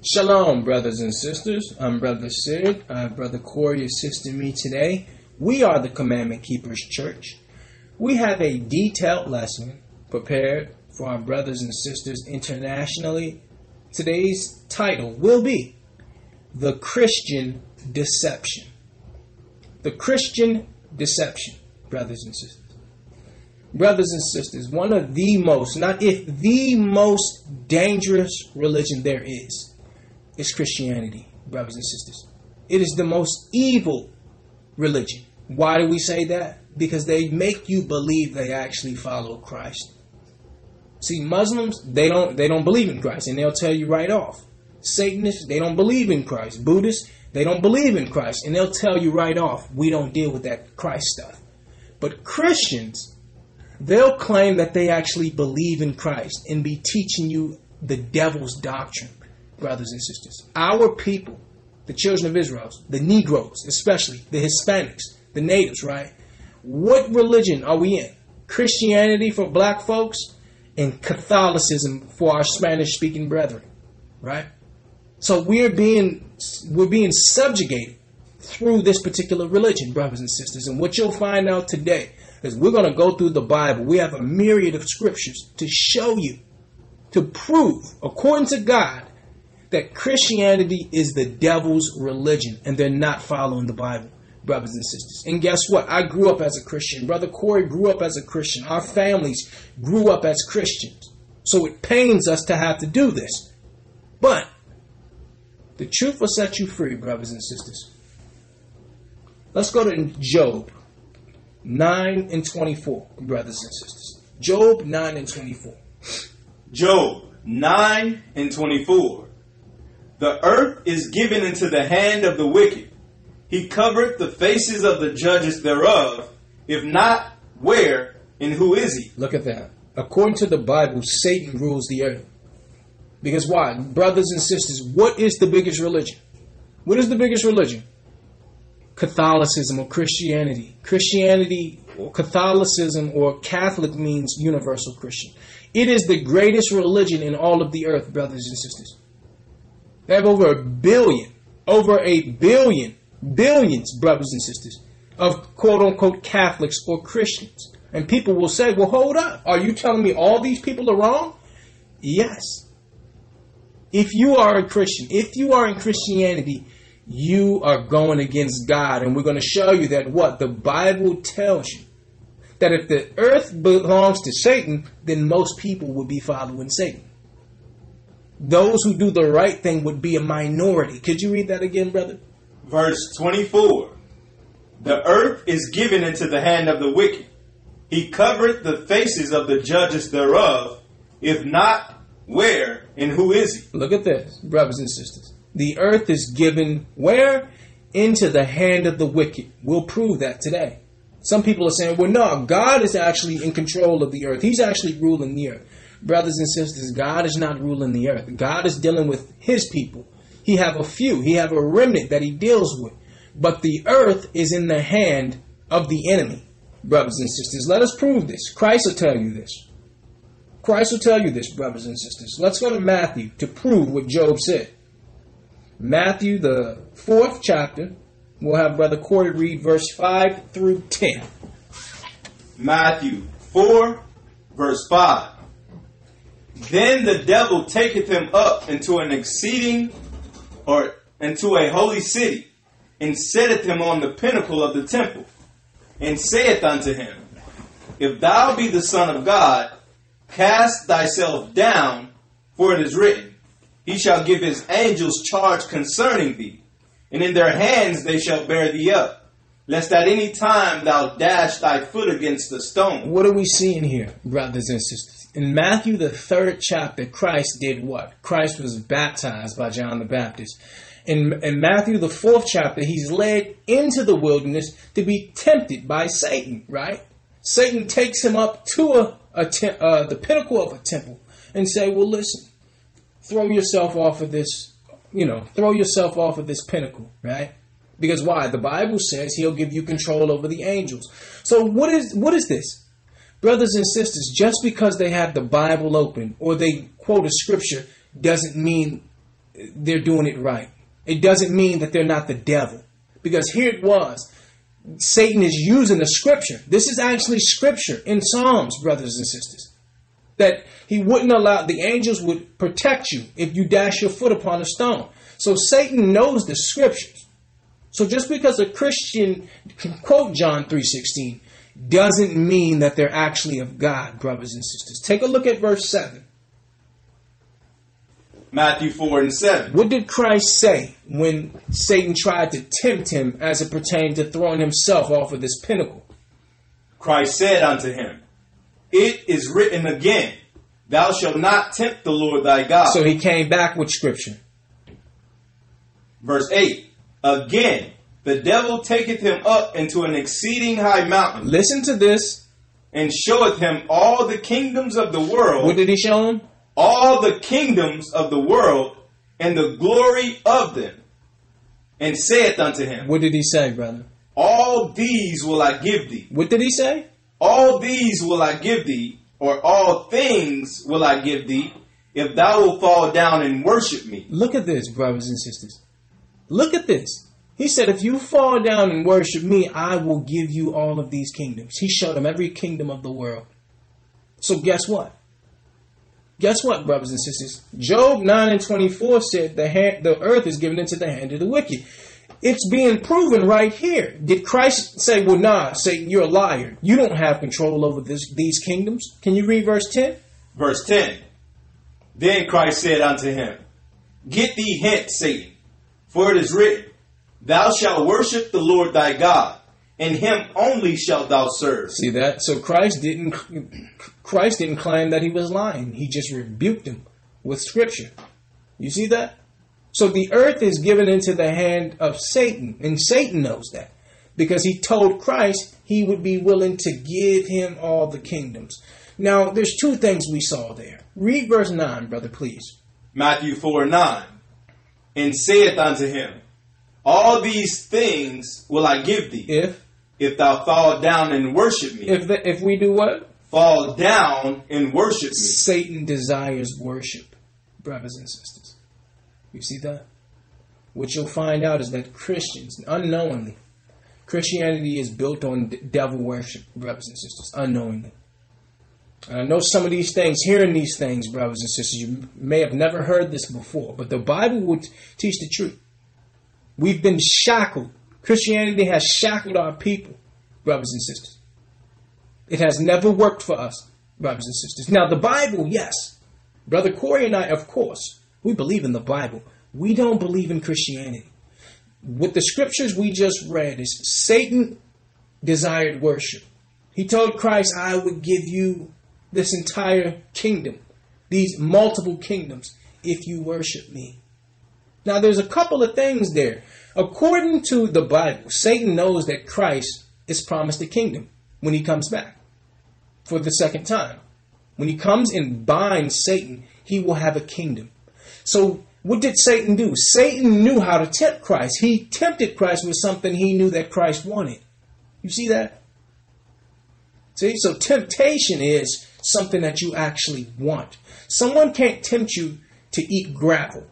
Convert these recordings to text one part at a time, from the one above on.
Shalom, brothers and sisters. I'm Brother Sid. Uh, Brother Corey assisting me today. We are the Commandment Keepers Church. We have a detailed lesson prepared for our brothers and sisters internationally. Today's title will be The Christian Deception. The Christian Deception, brothers and sisters. Brothers and sisters, one of the most, not if the most dangerous religion there is, is Christianity, brothers and sisters. It is the most evil religion. Why do we say that? Because they make you believe they actually follow Christ. See, Muslims, they don't they don't believe in Christ, and they'll tell you right off. Satanists, they don't believe in Christ. Buddhists, they don't believe in Christ, and they'll tell you right off, we don't deal with that Christ stuff. But Christians, they'll claim that they actually believe in Christ and be teaching you the devil's doctrine, brothers and sisters. Our people, the children of Israel, the Negroes, especially the Hispanics, the natives, right? What religion are we in? Christianity for black folks and Catholicism for our Spanish speaking brethren, right? So we're being we're being subjugated through this particular religion, brothers and sisters. And what you'll find out today is we're going to go through the Bible. We have a myriad of scriptures to show you, to prove, according to God, that Christianity is the devil's religion and they're not following the Bible, brothers and sisters. And guess what? I grew up as a Christian. Brother Corey grew up as a Christian. Our families grew up as Christians. So it pains us to have to do this. But the truth will set you free, brothers and sisters. Let's go to Job 9 and 24, brothers and sisters. Job 9 and 24. Job 9 and 24. The earth is given into the hand of the wicked. He covered the faces of the judges thereof. If not, where and who is he? Look at that. According to the Bible, Satan rules the earth. Because why? Brothers and sisters, what is the biggest religion? What is the biggest religion? Catholicism or Christianity. Christianity or Catholicism or Catholic means universal Christian. It is the greatest religion in all of the earth, brothers and sisters. They have over a billion, over a billion, billions, brothers and sisters, of quote unquote Catholics or Christians. And people will say, well, hold up. Are you telling me all these people are wrong? Yes. If you are a Christian, if you are in Christianity, you are going against God. And we're going to show you that what? The Bible tells you that if the earth belongs to Satan, then most people would be following Satan. Those who do the right thing would be a minority. Could you read that again, brother? Verse 24. The earth is given into the hand of the wicked. He covered the faces of the judges thereof. If not, where and who is he? Look at this, brothers and sisters. The earth is given where? Into the hand of the wicked. We'll prove that today. Some people are saying, well, no, God is actually in control of the earth. He's actually ruling the earth. Brothers and sisters, God is not ruling the earth. God is dealing with his people. He have a few. He have a remnant that he deals with. But the earth is in the hand of the enemy. Brothers and sisters, let us prove this. Christ will tell you this. Christ will tell you this, brothers and sisters. Let's go to Matthew to prove what Job said. Matthew, the fourth chapter. We'll have Brother Corey read verse 5 through 10. Matthew 4, verse 5. Then the devil taketh him up into an exceeding or into a holy city, and setteth him on the pinnacle of the temple, and saith unto him, If thou be the Son of God, cast thyself down, for it is written, He shall give his angels charge concerning thee, and in their hands they shall bear thee up, lest at any time thou dash thy foot against the stone. What are we seeing here, brothers and sisters? In Matthew, the third chapter, Christ did what? Christ was baptized by John the Baptist. In, in Matthew, the fourth chapter, he's led into the wilderness to be tempted by Satan, right? Satan takes him up to a, a te- uh, the pinnacle of a temple and say, well, listen, throw yourself off of this, you know, throw yourself off of this pinnacle, right? Because why? The Bible says he'll give you control over the angels. So what is what is this? Brothers and sisters, just because they have the Bible open or they quote a scripture doesn't mean they're doing it right. It doesn't mean that they're not the devil. Because here it was. Satan is using the scripture. This is actually scripture in Psalms, brothers and sisters. That he wouldn't allow, the angels would protect you if you dash your foot upon a stone. So Satan knows the scriptures. So just because a Christian can quote John 3.16 doesn't mean that they're actually of God, brothers and sisters. Take a look at verse 7. Matthew 4 and 7. What did Christ say when Satan tried to tempt him as it pertained to throwing himself off of this pinnacle? Christ said unto him, It is written again, Thou shalt not tempt the Lord thy God. So he came back with scripture. Verse 8 Again, the devil taketh him up into an exceeding high mountain Listen to this. and showeth him all the kingdoms of the world, What did he show him? all the kingdoms of the world, and the glory of them, and saith unto him, What did he say, brother? All these will I give thee. What did he say? All these will I give thee, or all things will I give thee, if thou wilt fall down and worship me. Look at this, brothers and sisters. Look at this. He said, If you fall down and worship me, I will give you all of these kingdoms. He showed him every kingdom of the world. So, guess what? Guess what, brothers and sisters? Job 9 and 24 said the, hand, the earth is given into the hand of the wicked. It's being proven right here. Did Christ say, Well, nah, Satan, you're a liar. You don't have control over this, these kingdoms? Can you read verse 10? Verse 10 Then Christ said unto him, Get thee hence, Satan, for it is written, Thou shalt worship the Lord thy God, and him only shalt thou serve. See that? So Christ didn't Christ didn't claim that he was lying. He just rebuked him with scripture. You see that? So the earth is given into the hand of Satan, and Satan knows that because he told Christ he would be willing to give him all the kingdoms. Now, there's two things we saw there. Read verse 9, brother, please. Matthew 4 9. And saith unto him, All these things will I give thee, If if thou fall down and worship me. if the, if we do what? fall down and worship me. Satan desires worship, brothers and sisters. You see that? What you'll find out is that Christians, unknowingly, Christianity is built on devil worship, brothers and sisters, unknowingly. And I know some of these things, hearing these things, brothers and sisters, you may have never heard this before, but the Bible would teach the truth. We've been shackled. Christianity has shackled our people, brothers and sisters. It has never worked for us, brothers and sisters. Now, the Bible, yes. Brother Corey and I, of course, we believe in the Bible. We don't believe in Christianity. What the scriptures we just read is Satan desired worship. He told Christ, I would give you this entire kingdom, these multiple kingdoms, if you worship me. Now, there's a couple of things there. According to the Bible, Satan knows that Christ is promised a kingdom when he comes back for the second time. When he comes and binds Satan, he will have a kingdom. So, what did Satan do? Satan knew how to tempt Christ. He tempted Christ with something he knew that Christ wanted. You see that? See, so temptation is something that you actually want. Someone can't tempt you to eat gravel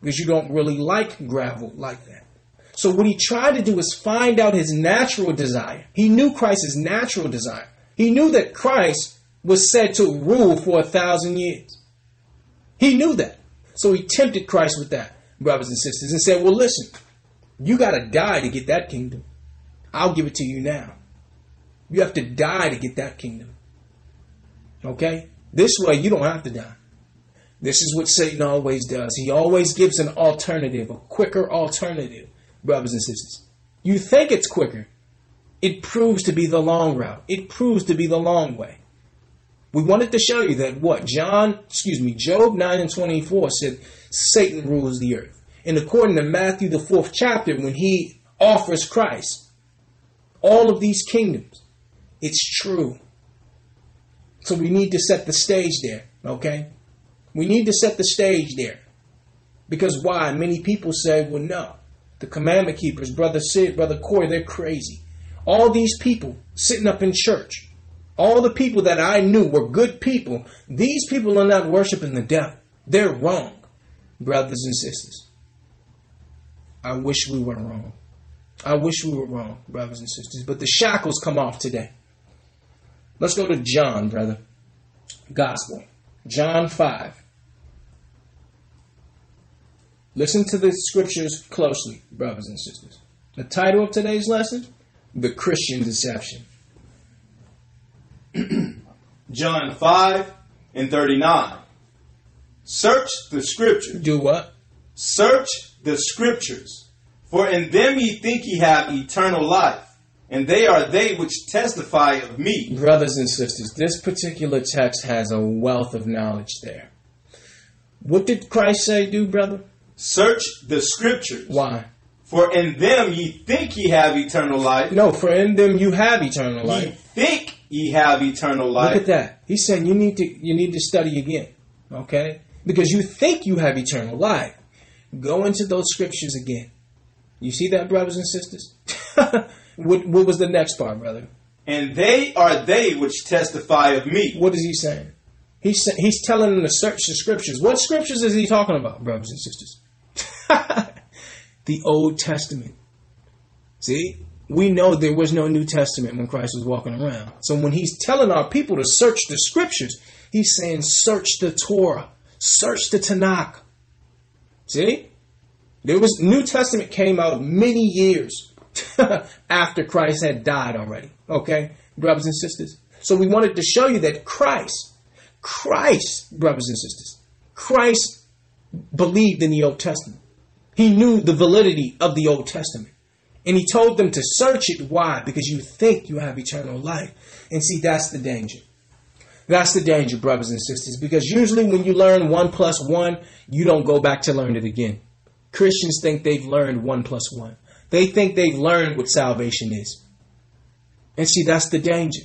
because you don't really like gravel like that. So what he tried to do is find out his natural desire. He knew Christ's natural desire. He knew that Christ was said to rule for a thousand years. He knew that. So he tempted Christ with that, brothers and sisters, and said, Well, listen, you got to die to get that kingdom. I'll give it to you now. You have to die to get that kingdom. Okay? This way, you don't have to die. This is what Satan always does. He always gives an alternative, a quicker alternative, brothers and sisters. You think it's quicker. It proves to be the long route. It proves to be the long way. We wanted to show you that what John, excuse me, Job 9 and 24 said Satan rules the earth. And according to Matthew, the fourth chapter, when he offers Christ all of these kingdoms, it's true. So we need to set the stage there, okay? We need to set the stage there. Because why? Many people say, well, no. The commandment keepers, Brother Sid, Brother Corey, they're crazy. All these people sitting up in church, all the people that I knew were good people, these people are not worshiping the devil. They're wrong. Brothers and sisters, I wish we were wrong. I wish we were wrong, brothers and sisters, but the shackles come off today. Let's go to John, brother. Gospel. John 5. Listen to the scriptures closely, brothers and sisters. The title of today's lesson The Christian Deception. John 5 and 39. Search the scriptures. Do what? Search the scriptures. For in them ye think ye have eternal life, and they are they which testify of me. Brothers and sisters, this particular text has a wealth of knowledge there. What did Christ say, do, brother? Search the scriptures. Why? For in them ye think ye have eternal life. No, for in them you have eternal life. Ye think ye have eternal life. Look at that. He's saying you need to you need to study again. Okay? Because you think you have eternal life. Go into those scriptures again. You see that, brothers and sisters? what, what was the next part, brother? And they are they which testify of me. What is he saying? He's he's telling them to search the scriptures. What scriptures is he talking about, brothers and sisters? the Old Testament. See, we know there was no New Testament when Christ was walking around. So when he's telling our people to search the scriptures, he's saying search the Torah, search the Tanakh. See, there was New Testament came out many years after Christ had died already. Okay, brothers and sisters. So we wanted to show you that Christ, Christ, brothers and sisters, Christ believed in the Old Testament. He knew the validity of the Old Testament. And he told them to search it. Why? Because you think you have eternal life. And see, that's the danger. That's the danger, brothers and sisters. Because usually when you learn one plus one, you don't go back to learn it again. Christians think they've learned one plus one. They think they've learned what salvation is. And see, that's the danger.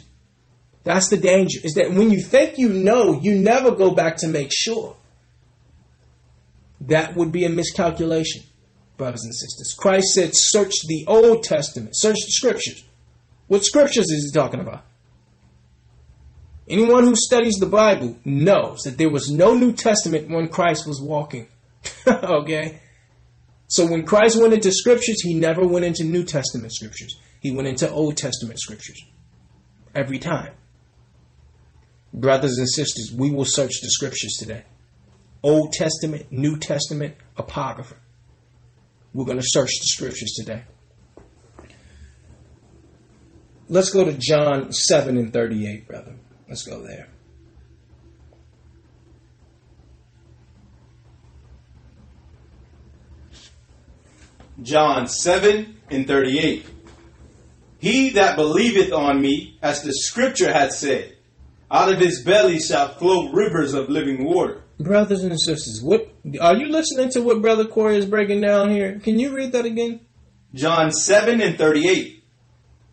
That's the danger. Is that when you think you know, you never go back to make sure. That would be a miscalculation, brothers and sisters. Christ said, search the Old Testament, search the scriptures. What scriptures is he talking about? Anyone who studies the Bible knows that there was no New Testament when Christ was walking. okay? So when Christ went into scriptures, he never went into New Testament scriptures. He went into Old Testament scriptures. Every time. Brothers and sisters, we will search the scriptures today. Old Testament, New Testament, Apocrypha. We're going to search the scriptures today. Let's go to John 7 and 38, brother. Let's go there. John 7 and 38. He that believeth on me, as the scripture hath said, out of his belly shall flow rivers of living water. Brothers and sisters, what are you listening to what Brother Corey is breaking down here? Can you read that again? John 7 and 38.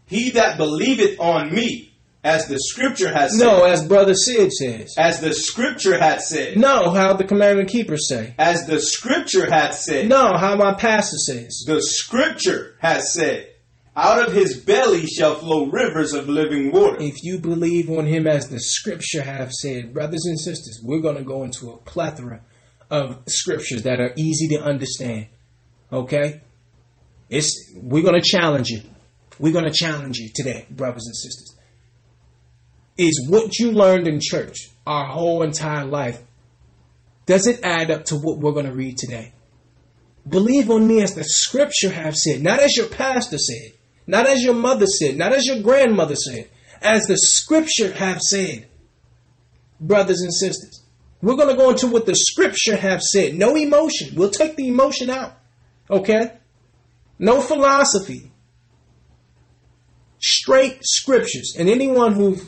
He that believeth on me, as the scripture hath said. No, as Brother Sid says. As the scripture hath said. No, how the commandment keepers say. As the scripture hath said. No, how my pastor says. The scripture has said. Out of his belly shall flow rivers of living water. If you believe on him as the scripture have said, brothers and sisters, we're going to go into a plethora of scriptures that are easy to understand. Okay? It's we're going to challenge you. We're going to challenge you today, brothers and sisters. Is what you learned in church our whole entire life does it add up to what we're going to read today? Believe on me as the scripture have said, not as your pastor said, not as your mother said, not as your grandmother said, as the scripture have said. Brothers and sisters, we're going to go into what the scripture have said. No emotion. We'll take the emotion out. Okay? No philosophy. Straight scriptures. And anyone who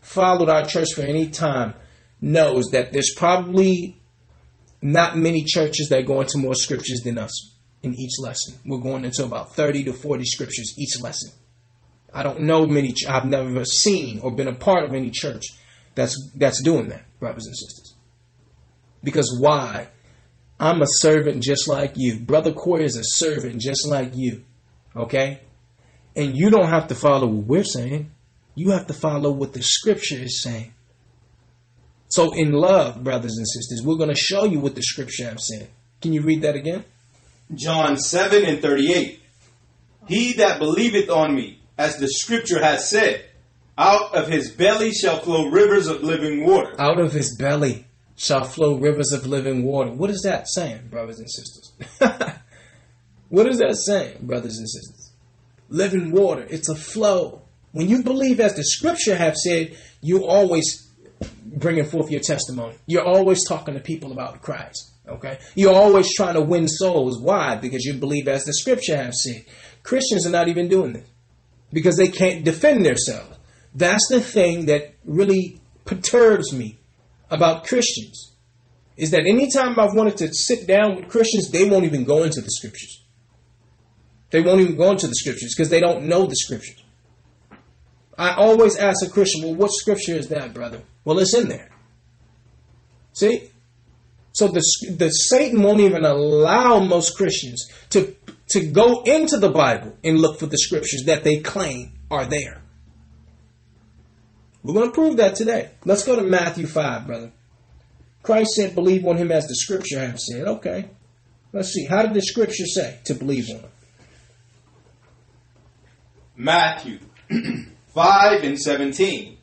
followed our church for any time knows that there's probably not many churches that go into more scriptures than us in each lesson. We're going into about 30 to 40 scriptures each lesson. I don't know many, I've never seen or been a part of any church that's, that's doing that, brothers and sisters. Because why? I'm a servant just like you. Brother Corey is a servant just like you. Okay? And you don't have to follow what we're saying. You have to follow what the scripture is saying. So, in love, brothers and sisters, we're going to show you what the scripture have said. Can you read that again? John 7 and 38. He that believeth on me, as the scripture hath said, out of his belly shall flow rivers of living water. Out of his belly shall flow rivers of living water. What is that saying, brothers and sisters? what is that saying, brothers and sisters? Living water. It's a flow. When you believe as the scripture have said, you always bringing forth your testimony. You're always talking to people about Christ. Okay? You're always trying to win souls. Why? Because you believe as the scripture have said. Christians are not even doing this because they can't defend themselves. That's the thing that really perturbs me about Christians. Is that anytime I've wanted to sit down with Christians, they won't even go into the scriptures. They won't even go into the scriptures because they don't know the scriptures. I always ask a Christian, well, what scripture is that, brother? Well, it's in there. See? So the, the Satan won't even allow most Christians to, to go into the Bible and look for the scriptures that they claim are there. We're going to prove that today. Let's go to Matthew 5, brother. Christ said, believe on him as the scripture have said. Okay. Let's see. How did the scripture say to believe on him? Matthew 5 and 17.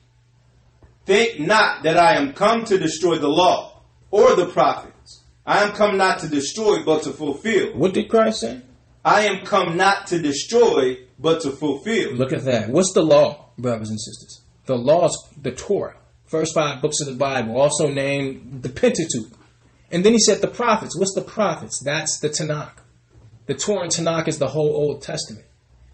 Think not that I am come to destroy the law or the prophets. I am come not to destroy, but to fulfill. What did Christ say? I am come not to destroy, but to fulfill. Look at that. What's the law, brothers and sisters? The law is the Torah, first five books of the Bible, also named the Pentateuch. And then he said the prophets. What's the prophets? That's the Tanakh. The Torah and Tanakh is the whole Old Testament.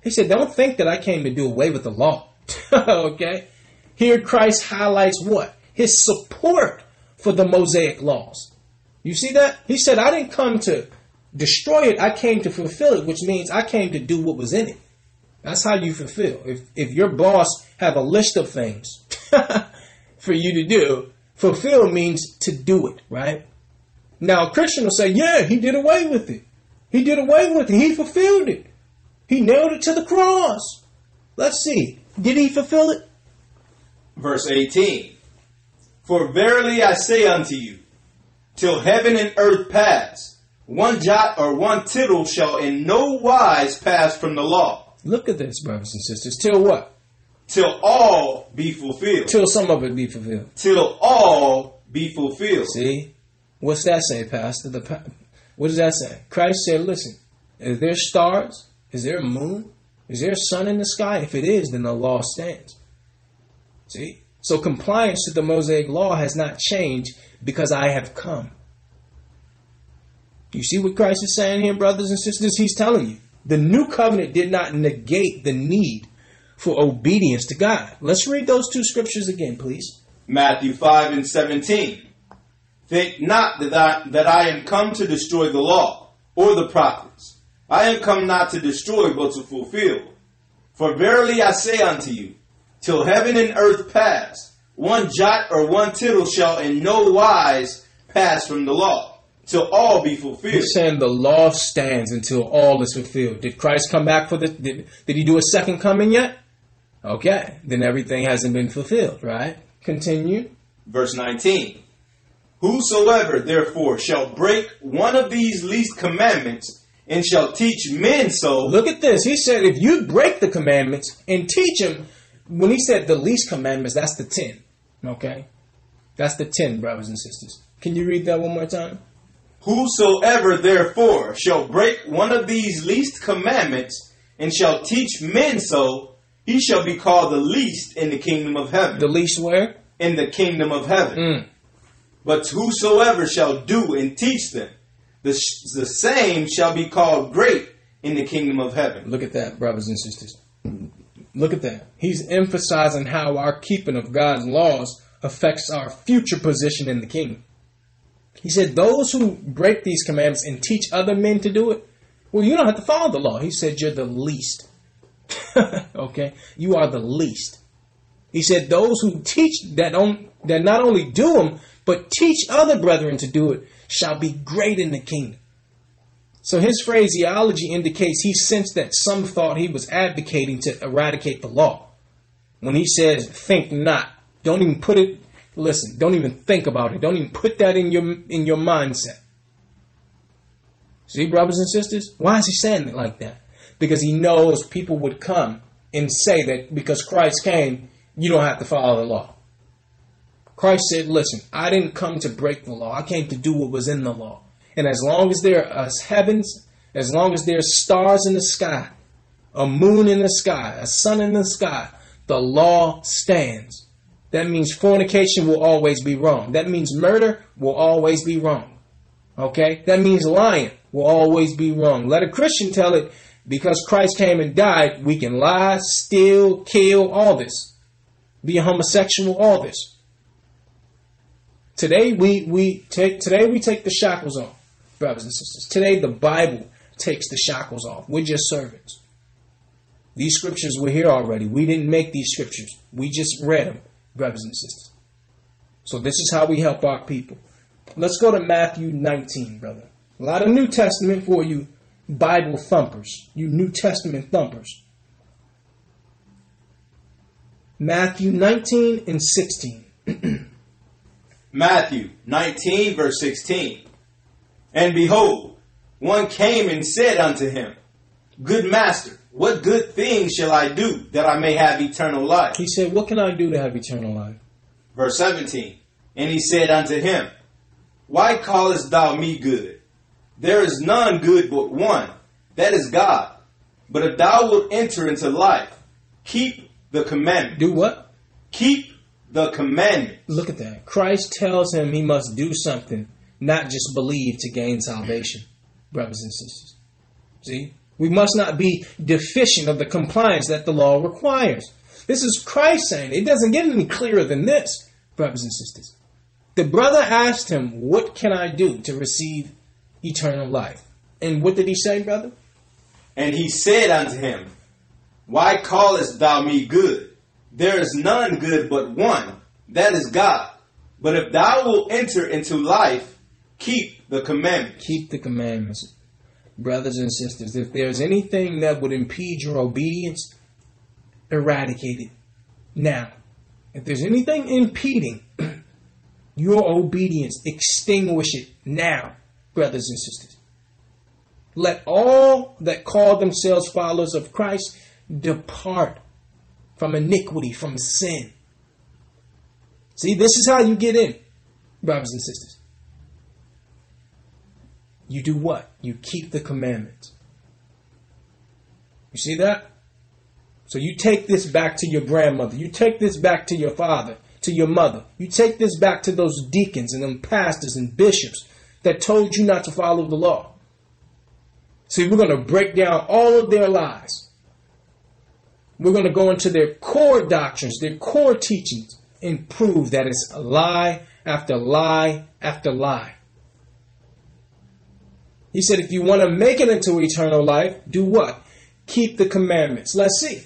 He said, Don't think that I came to do away with the law. okay? Here Christ highlights what? His support for the Mosaic laws. You see that? He said, I didn't come to destroy it, I came to fulfill it, which means I came to do what was in it. That's how you fulfill. If if your boss have a list of things for you to do, fulfill means to do it, right? Now a Christian will say, Yeah, he did away with it. He did away with it. He fulfilled it. He nailed it to the cross. Let's see. Did he fulfill it? Verse 18. For verily I say unto you, till heaven and earth pass, one jot or one tittle shall in no wise pass from the law. Look at this, brothers and sisters. Till what? Till all be fulfilled. Till some of it be fulfilled. Till all be fulfilled. See? What's that say, Pastor? The pa- what does that say? Christ said, listen, is there stars? Is there a moon? Is there a sun in the sky? If it is, then the law stands. See? So compliance to the Mosaic law has not changed because I have come. You see what Christ is saying here, brothers and sisters? He's telling you the new covenant did not negate the need for obedience to God. Let's read those two scriptures again, please. Matthew 5 and 17. Think not that I, that I am come to destroy the law or the prophets. I am come not to destroy, but to fulfill. For verily I say unto you, till heaven and earth pass, one jot or one tittle shall in no wise pass from the law, till all be fulfilled. He's saying the law stands until all is fulfilled. Did Christ come back for the? Did, did he do a second coming yet? Okay, then everything hasn't been fulfilled, right? Continue. Verse 19. Whosoever therefore shall break one of these least commandments and shall teach men so. Look at this. He said, if you break the commandments and teach them, when he said the least commandments, that's the 10. Okay? That's the 10, brothers and sisters. Can you read that one more time? Whosoever therefore shall break one of these least commandments and shall teach men so, he shall be called the least in the kingdom of heaven. The least where? In the kingdom of heaven. Mm. But whosoever shall do and teach them, the, the same shall be called great in the kingdom of heaven. Look at that, brothers and sisters. Look at that. He's emphasizing how our keeping of God's laws affects our future position in the kingdom. He said, Those who break these commandments and teach other men to do it, well, you don't have to follow the law. He said, You're the least. okay? You are the least. He said, Those who teach that, on, that not only do them, but teach other brethren to do it shall be great in the kingdom. So his phraseology indicates he sensed that some thought he was advocating to eradicate the law. When he says, think not, don't even put it Listen, don't even think about it. Don't even put that in your in your mindset. See, brothers and sisters, why is he saying it like that? Because he knows people would come and say that because Christ came, you don't have to follow the law. Christ said, Listen, I didn't come to break the law. I came to do what was in the law. And as long as there are heavens, as long as there's stars in the sky, a moon in the sky, a sun in the sky, the law stands. That means fornication will always be wrong. That means murder will always be wrong. Okay? That means lying will always be wrong. Let a Christian tell it because Christ came and died, we can lie, steal, kill, all this. Be a homosexual, all this. Today we, we take today we take the shackles off, brothers and sisters. Today the Bible takes the shackles off. We're just servants. These scriptures were here already. We didn't make these scriptures. We just read them, brothers and sisters. So this is how we help our people. Let's go to Matthew 19, brother. A lot of New Testament for you Bible thumpers, you New Testament thumpers. Matthew 19 and 16. Matthew 19, verse 16. And behold, one came and said unto him, Good master, what good thing shall I do that I may have eternal life? He said, What can I do to have eternal life? Verse 17. And he said unto him, Why callest thou me good? There is none good but one, that is God. But if thou wilt enter into life, keep the commandment. Do what? Keep the commandment. Look at that. Christ tells him he must do something, not just believe to gain salvation, brothers and sisters. See? We must not be deficient of the compliance that the law requires. This is Christ saying. It doesn't get any clearer than this, brothers and sisters. The brother asked him, What can I do to receive eternal life? And what did he say, brother? And he said unto him, Why callest thou me good? There is none good but one, that is God. But if thou wilt enter into life, keep the commandments. Keep the commandments. Brothers and sisters, if there's anything that would impede your obedience, eradicate it now. If there's anything impeding your obedience, extinguish it now, brothers and sisters. Let all that call themselves followers of Christ depart from iniquity, from sin. See, this is how you get in, brothers and sisters. You do what? You keep the commandments. You see that? So you take this back to your grandmother. You take this back to your father, to your mother. You take this back to those deacons and them pastors and bishops that told you not to follow the law. See, we're going to break down all of their lies. We're going to go into their core doctrines, their core teachings, and prove that it's lie after lie after lie. He said, if you want to make it into eternal life, do what? Keep the commandments. Let's see.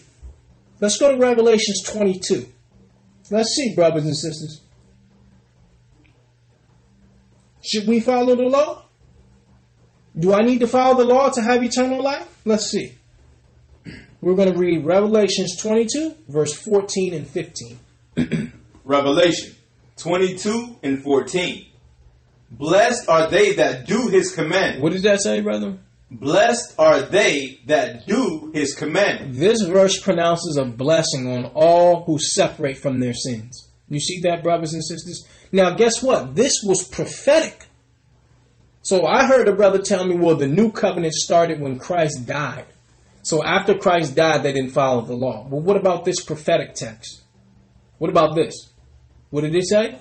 Let's go to Revelations 22. Let's see, brothers and sisters. Should we follow the law? Do I need to follow the law to have eternal life? Let's see. We're going to read Revelations 22, verse 14 and 15. Revelation 22 and 14. Blessed are they that do his command. What did that say, brother? Blessed are they that do his commandments. This verse pronounces a blessing on all who separate from their sins. You see that, brothers and sisters? Now, guess what? This was prophetic. So I heard a brother tell me, well, the new covenant started when Christ died. So after Christ died, they didn't follow the law. Well, what about this prophetic text? What about this? What did it say?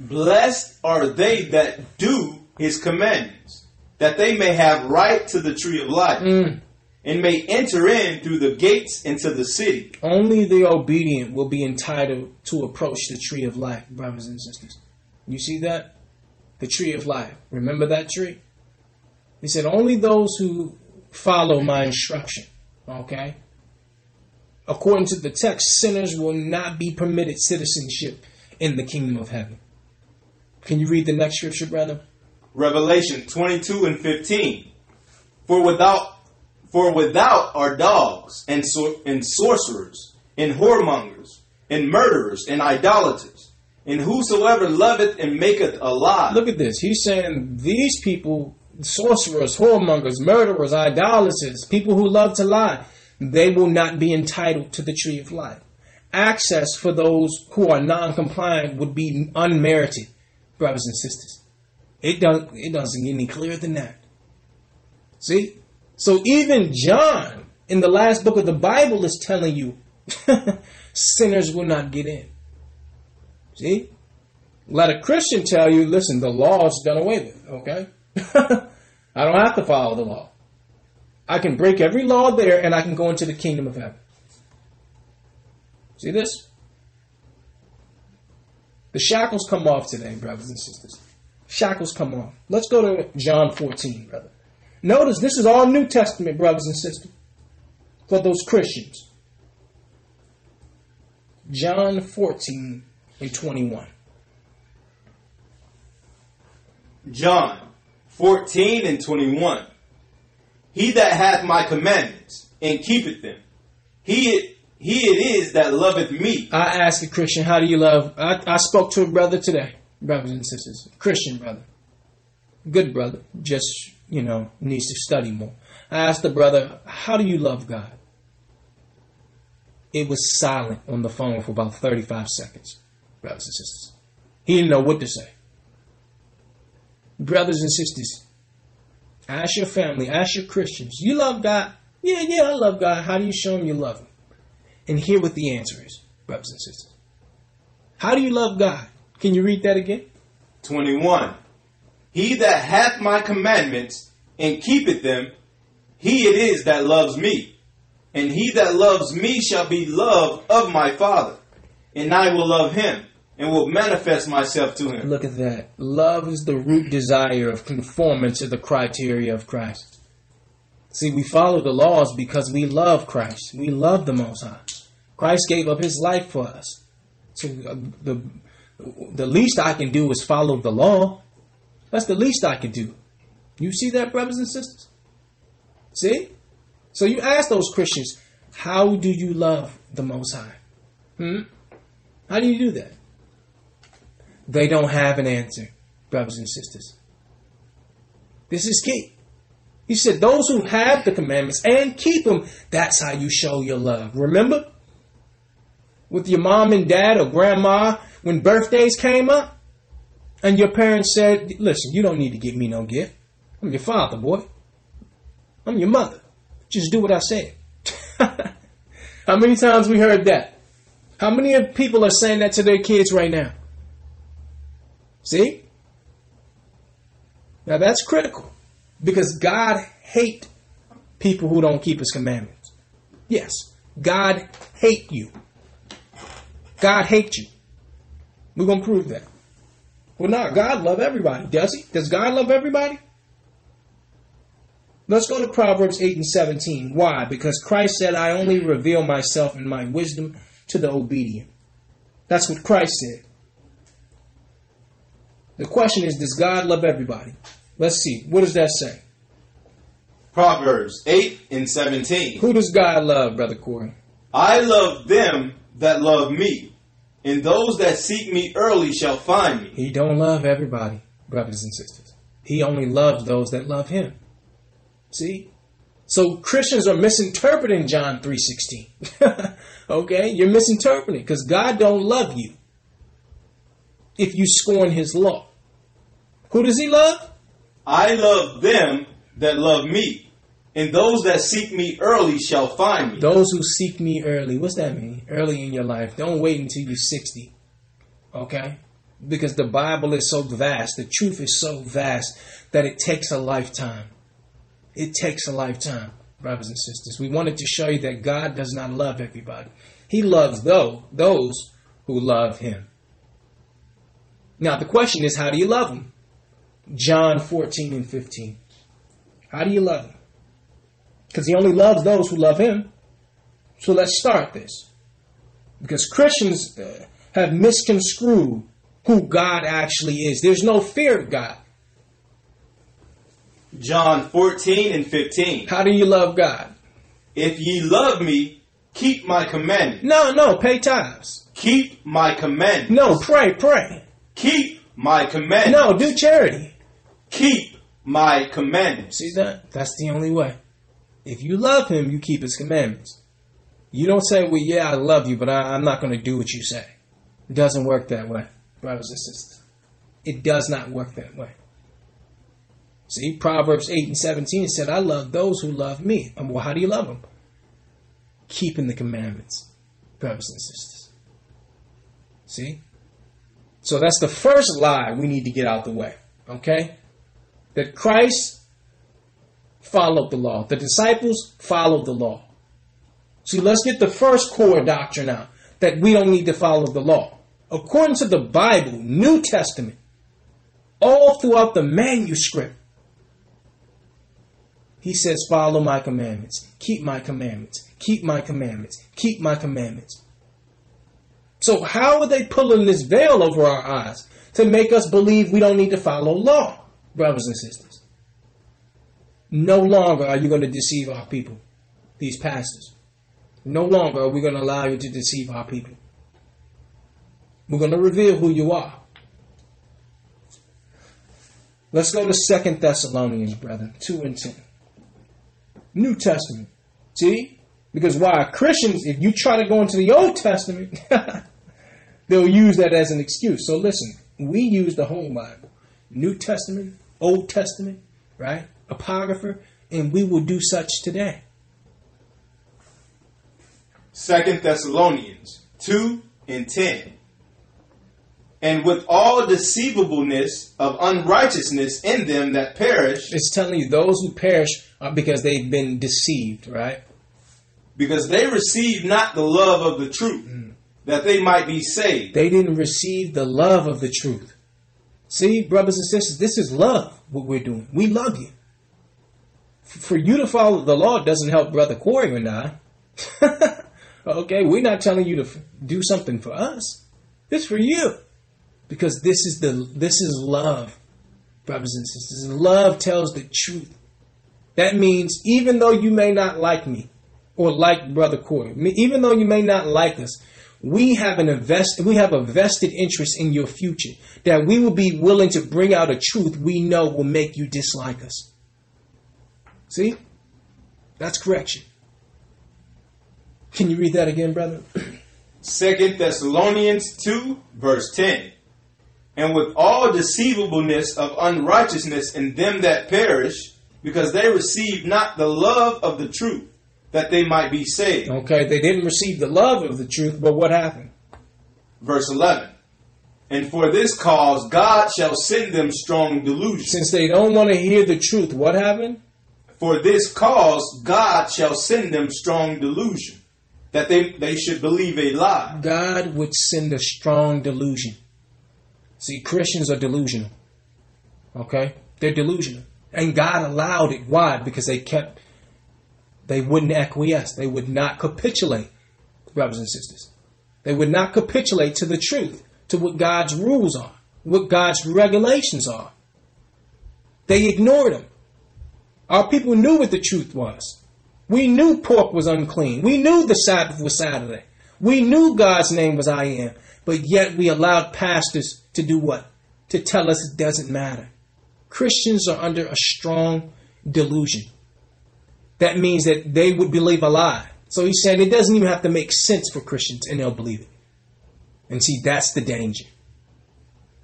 Blessed are they that do his commandments, that they may have right to the tree of life, Mm. and may enter in through the gates into the city. Only the obedient will be entitled to approach the tree of life, brothers and sisters. You see that? The tree of life. Remember that tree? He said, only those who follow my instruction. Okay? According to the text, sinners will not be permitted citizenship in the kingdom of heaven. Can you read the next scripture, brother? Revelation 22 and 15. For without, for without are dogs and, sor- and sorcerers and whoremongers and murderers and idolaters And whosoever loveth and maketh a lie. Look at this. He's saying these people, sorcerers, whoremongers, murderers, idolaters, people who love to lie, they will not be entitled to the tree of life. Access for those who are non-compliant would be unmerited, brothers and sisters. It doesn't. It doesn't get any clearer than that. See, so even John in the last book of the Bible is telling you sinners will not get in. See? Let a Christian tell you, listen, the law is done away with, okay? I don't have to follow the law. I can break every law there and I can go into the kingdom of heaven. See this? The shackles come off today, brothers and sisters. Shackles come off. Let's go to John 14, brother. Notice this is all New Testament, brothers and sisters, for those Christians. John 14 and 21. John 14 and 21. He that hath my commandments and keepeth them, he he it is that loveth me. I ask a Christian, how do you love? I, I spoke to a brother today, brothers and sisters, Christian brother, good brother, just, you know, needs to study more. I asked the brother, how do you love God? It was silent on the phone for about 35 seconds, brothers and sisters. He didn't know what to say. Brothers and sisters, ask your family, ask your Christians, you love God? Yeah, yeah, I love God. How do you show him you love him? And hear what the answer is, brothers and sisters. How do you love God? Can you read that again? 21. He that hath my commandments and keepeth them, he it is that loves me. And he that loves me shall be loved of my Father. And I will love him and will manifest myself to him. Look at that. Love is the root desire of conformance to the criteria of Christ. See, we follow the laws because we love Christ. We love the Most High. Christ gave up his life for us. So uh, the, the least I can do is follow the law. That's the least I can do. You see that, brothers and sisters? See? So you ask those Christians, how do you love the Most High? Hmm? How do you do that? They don't have an answer, brothers and sisters. This is key. He said, Those who have the commandments and keep them, that's how you show your love. Remember? With your mom and dad or grandma, when birthdays came up, and your parents said, Listen, you don't need to give me no gift. I'm your father, boy. I'm your mother. Just do what I said. How many times we heard that? How many people are saying that to their kids right now? See? Now that's critical because God hate people who don't keep his commandments. Yes, God hate you. God hate you. We're going to prove that. Well, not God love everybody, does he? Does God love everybody? Let's go to Proverbs 8 and 17. Why? Because Christ said, I only reveal myself and my wisdom to the obedient. That's what Christ said. The question is, does God love everybody? Let's see. What does that say? Proverbs 8 and 17. Who does God love, Brother Corey? I love them that love me, and those that seek me early shall find me. He don't love everybody, brothers and sisters. He only loves those that love him. See? So Christians are misinterpreting John 3:16. okay? You're misinterpreting because God don't love you if you scorn his law. Who does he love? I love them that love me, and those that seek me early shall find me. Those who seek me early. What's that mean? Early in your life. Don't wait until you're 60. Okay? Because the Bible is so vast, the truth is so vast that it takes a lifetime. It takes a lifetime, brothers and sisters. We wanted to show you that God does not love everybody. He loves though those who love him. Now the question is, how do you love him? John 14 and 15. How do you love him? Because he only loves those who love him. So let's start this. Because Christians uh, have misconstrued who God actually is. There's no fear of God. John 14 and 15. How do you love God? If ye love me, keep my commandments. No, no, pay tithes. Keep my commandments. No, pray, pray. Keep my commandments. No, do charity. Keep my commandments. See that? That's the only way. If you love him, you keep his commandments. You don't say, well, yeah, I love you, but I, I'm not going to do what you say. It doesn't work that way, brothers and sisters. It does not work that way. See, Proverbs 8 and 17 said, I love those who love me. And well, how do you love them? Keeping the commandments, brothers and sisters. See? So that's the first lie we need to get out the way. Okay? That Christ followed the law. The disciples followed the law. See, let's get the first core doctrine out that we don't need to follow the law. According to the Bible, New Testament, all throughout the manuscript, he says, Follow my commandments, keep my commandments, keep my commandments, keep my commandments. So, how are they pulling this veil over our eyes to make us believe we don't need to follow law, brothers and sisters? No longer are you going to deceive our people, these pastors. No longer are we going to allow you to deceive our people. We're going to reveal who you are. Let's go to Second Thessalonians, brethren, 2 and 10. New Testament. See? Because why? Christians, if you try to go into the Old Testament, they'll use that as an excuse. So listen, we use the whole Bible New Testament, Old Testament, right? Apocrypha, and we will do such today. Second Thessalonians 2 and 10. And with all deceivableness of unrighteousness in them that perish, It's telling you those who perish are because they've been deceived, right? because they receive not the love of the truth, mm. that they might be saved. They didn't receive the love of the truth. See, brothers and sisters, this is love, what we're doing. We love you. For you to follow the law doesn't help Brother Corey and I. okay, we're not telling you to f- do something for us. It's for you. Because this is the this is love, brothers and sisters. Love tells the truth. That means even though you may not like me or like Brother Corey, even though you may not like us, we have an invest we have a vested interest in your future that we will be willing to bring out a truth we know will make you dislike us. See? That's correction. Can you read that again, brother? Second Thessalonians 2, verse 10. And with all deceivableness of unrighteousness in them that perish, because they receive not the love of the truth, that they might be saved. Okay, they didn't receive the love of the truth, but what happened? Verse 11. And for this cause God shall send them strong delusion. Since they don't want to hear the truth, what happened? For this cause God shall send them strong delusion, that they, they should believe a lie. God would send a strong delusion. See, Christians are delusional. Okay? They're delusional. And God allowed it. Why? Because they kept, they wouldn't acquiesce. They would not capitulate, brothers and sisters. They would not capitulate to the truth, to what God's rules are, what God's regulations are. They ignored them. Our people knew what the truth was. We knew pork was unclean. We knew the Sabbath was Saturday. We knew God's name was I am. But yet we allowed pastors to do what? To tell us it doesn't matter. Christians are under a strong delusion. That means that they would believe a lie. So he's saying it doesn't even have to make sense for Christians and they'll believe it. And see, that's the danger.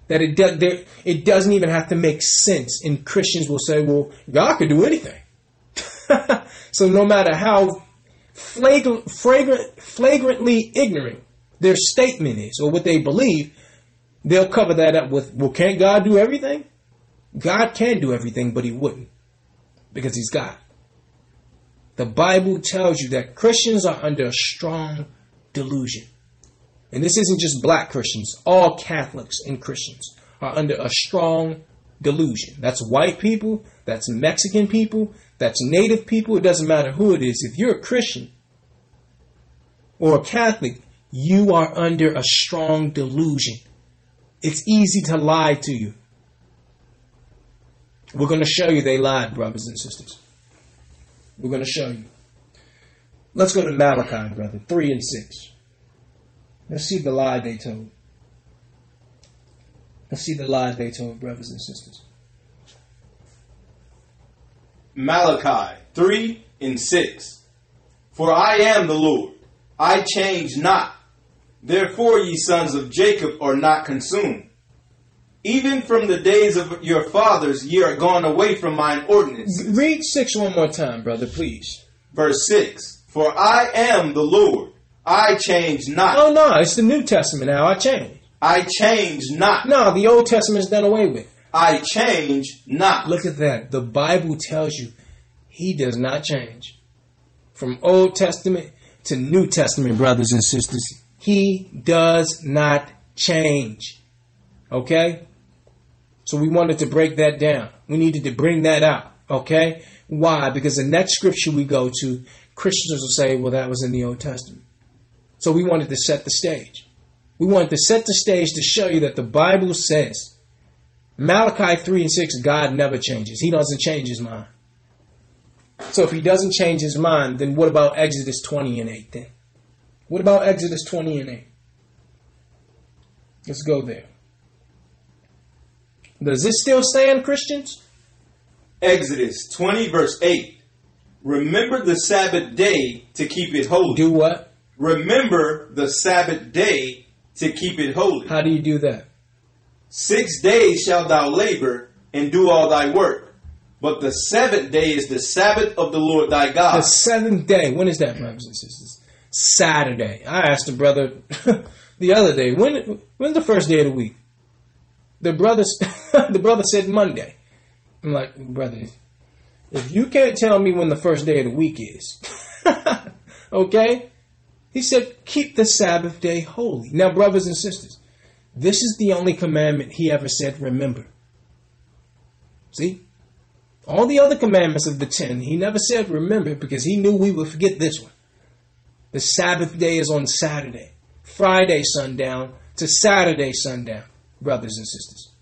That it, do, it doesn't even have to make sense. And Christians will say, well, God could do anything. so no matter how flagrant, flagrant, flagrantly ignorant their statement is or what they believe, they'll cover that up with, well, can't God do everything? God can do everything, but he wouldn't because he's God. The Bible tells you that Christians are under a strong delusion. And this isn't just black Christians, all Catholics and Christians are under a strong delusion. That's white people, that's Mexican people, that's native people, it doesn't matter who it is. If you're a Christian or a Catholic, you are under a strong delusion. It's easy to lie to you. We're going to show you they lied, brothers and sisters. We're going to show you. Let's go to Malachi, brother, 3 and 6. Let's see the lie they told. Let's see the lie they told, brothers and sisters. Malachi 3 and 6. For I am the Lord, I change not. Therefore, ye sons of Jacob are not consumed. Even from the days of your fathers, ye are gone away from mine ordinance. Read 6 one more time, brother, please. Verse 6. For I am the Lord, I change not. Oh, no, it's the New Testament now. I change. I change not. No, the Old Testament is done away with. I change not. Look at that. The Bible tells you he does not change. From Old Testament to New Testament, brothers and sisters, he does not change. Okay? So we wanted to break that down. We needed to bring that out. Okay? Why? Because the next scripture we go to, Christians will say, well, that was in the Old Testament. So we wanted to set the stage. We wanted to set the stage to show you that the Bible says, Malachi 3 and 6, God never changes. He doesn't change his mind. So if he doesn't change his mind, then what about Exodus 20 and 8 then? What about Exodus 20 and 8? Let's go there. Does this still stand, Christians? Exodus 20, verse 8. Remember the Sabbath day to keep it holy. Do what? Remember the Sabbath day to keep it holy. How do you do that? Six days shalt thou labor and do all thy work. But the seventh day is the Sabbath of the Lord thy God. The seventh day. When is that, brothers and sisters? Saturday. I asked the brother the other day, when when's the first day of the week? The brother the brother said Monday. I'm like, brother, if you can't tell me when the first day of the week is, okay? He said, keep the Sabbath day holy. Now, brothers and sisters, this is the only commandment he ever said, remember. See? All the other commandments of the ten, he never said remember because he knew we would forget this one. The Sabbath day is on Saturday, Friday sundown to Saturday sundown, brothers and sisters.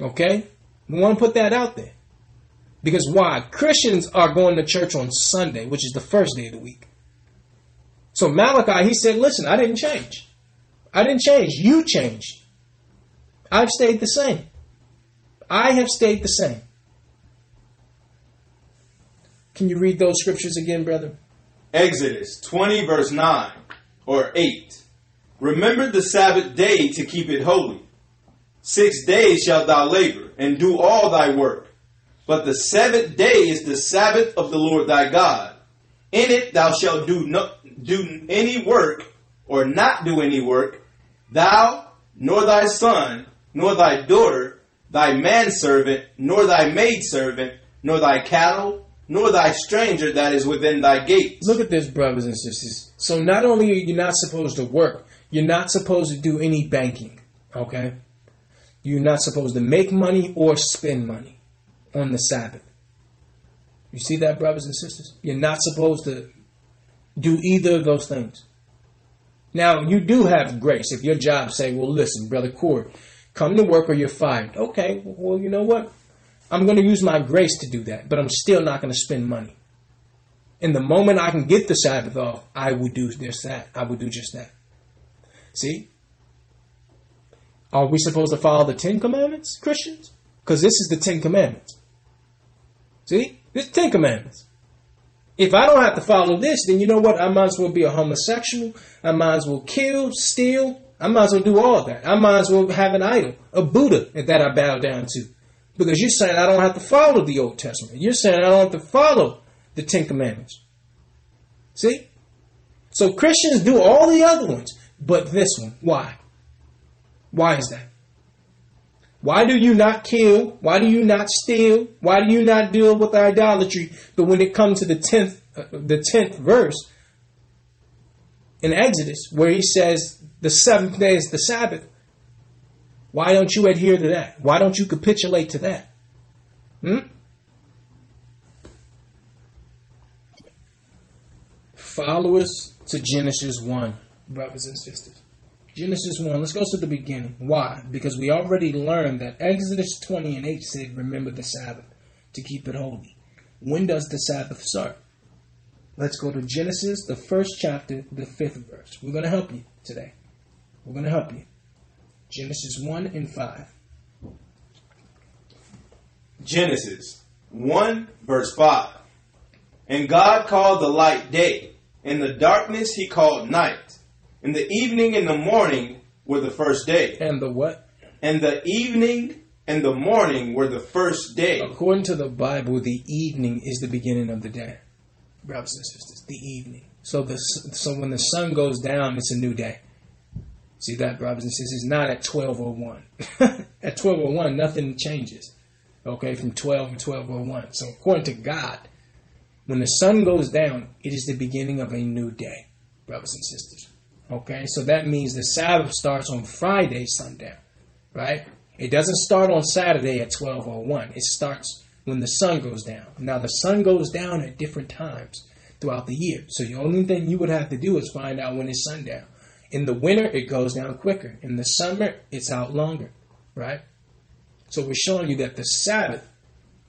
Okay? We want to put that out there. Because why? Christians are going to church on Sunday, which is the first day of the week. So Malachi, he said, listen, I didn't change. I didn't change. You changed. I've stayed the same. I have stayed the same. Can you read those scriptures again, brother? Exodus 20, verse 9 or 8. Remember the Sabbath day to keep it holy. Six days shalt thou labor and do all thy work. But the seventh day is the Sabbath of the Lord thy God. In it thou shalt do no, do any work or not do any work, thou, nor thy son, nor thy daughter, thy manservant, nor thy maidservant, nor thy cattle, nor thy stranger that is within thy gates. Look at this, brothers and sisters. So not only are you not supposed to work, you're not supposed to do any banking. Okay? You're not supposed to make money or spend money on the Sabbath. You see that, brothers and sisters? You're not supposed to do either of those things. Now, you do have grace. If your job say, well, listen, Brother Cord, come to work or you're fired. Okay, well, you know what? I'm going to use my grace to do that, but I'm still not going to spend money. And the moment I can get the Sabbath off, I will do just that. I will do just that. See? Are we supposed to follow the Ten Commandments, Christians? Because this is the Ten Commandments. See? This Ten Commandments. If I don't have to follow this, then you know what? I might as well be a homosexual. I might as well kill, steal. I might as well do all that. I might as well have an idol, a Buddha that I bow down to. Because you're saying I don't have to follow the Old Testament. You're saying I don't have to follow the Ten Commandments. See? So Christians do all the other ones, but this one. Why? Why is that? Why do you not kill? Why do you not steal? Why do you not deal with idolatry? But when it comes to the tenth, uh, the tenth verse in Exodus, where he says the seventh day is the Sabbath, why don't you adhere to that? Why don't you capitulate to that? Hmm? Follow us to Genesis 1, brothers and sisters. Genesis 1, let's go to the beginning. Why? Because we already learned that Exodus 20 and 8 said, Remember the Sabbath to keep it holy. When does the Sabbath start? Let's go to Genesis, the first chapter, the fifth verse. We're going to help you today. We're going to help you. Genesis 1 and 5. Genesis 1, verse 5. And God called the light day, and the darkness he called night. And the evening and the morning were the first day. And the what? And the evening and the morning were the first day. According to the Bible, the evening is the beginning of the day. Brothers and sisters, the evening. So the so when the sun goes down, it's a new day. See that, brothers and sisters? Not at twelve oh one. At twelve oh one, nothing changes. Okay, from twelve to twelve oh one. So according to God, when the sun goes down, it is the beginning of a new day, brothers and sisters. Okay, so that means the Sabbath starts on Friday sundown, right? It doesn't start on Saturday at 12:01. It starts when the sun goes down. Now the sun goes down at different times throughout the year. So the only thing you would have to do is find out when it's sundown. In the winter, it goes down quicker. In the summer, it's out longer, right? So we're showing you that the Sabbath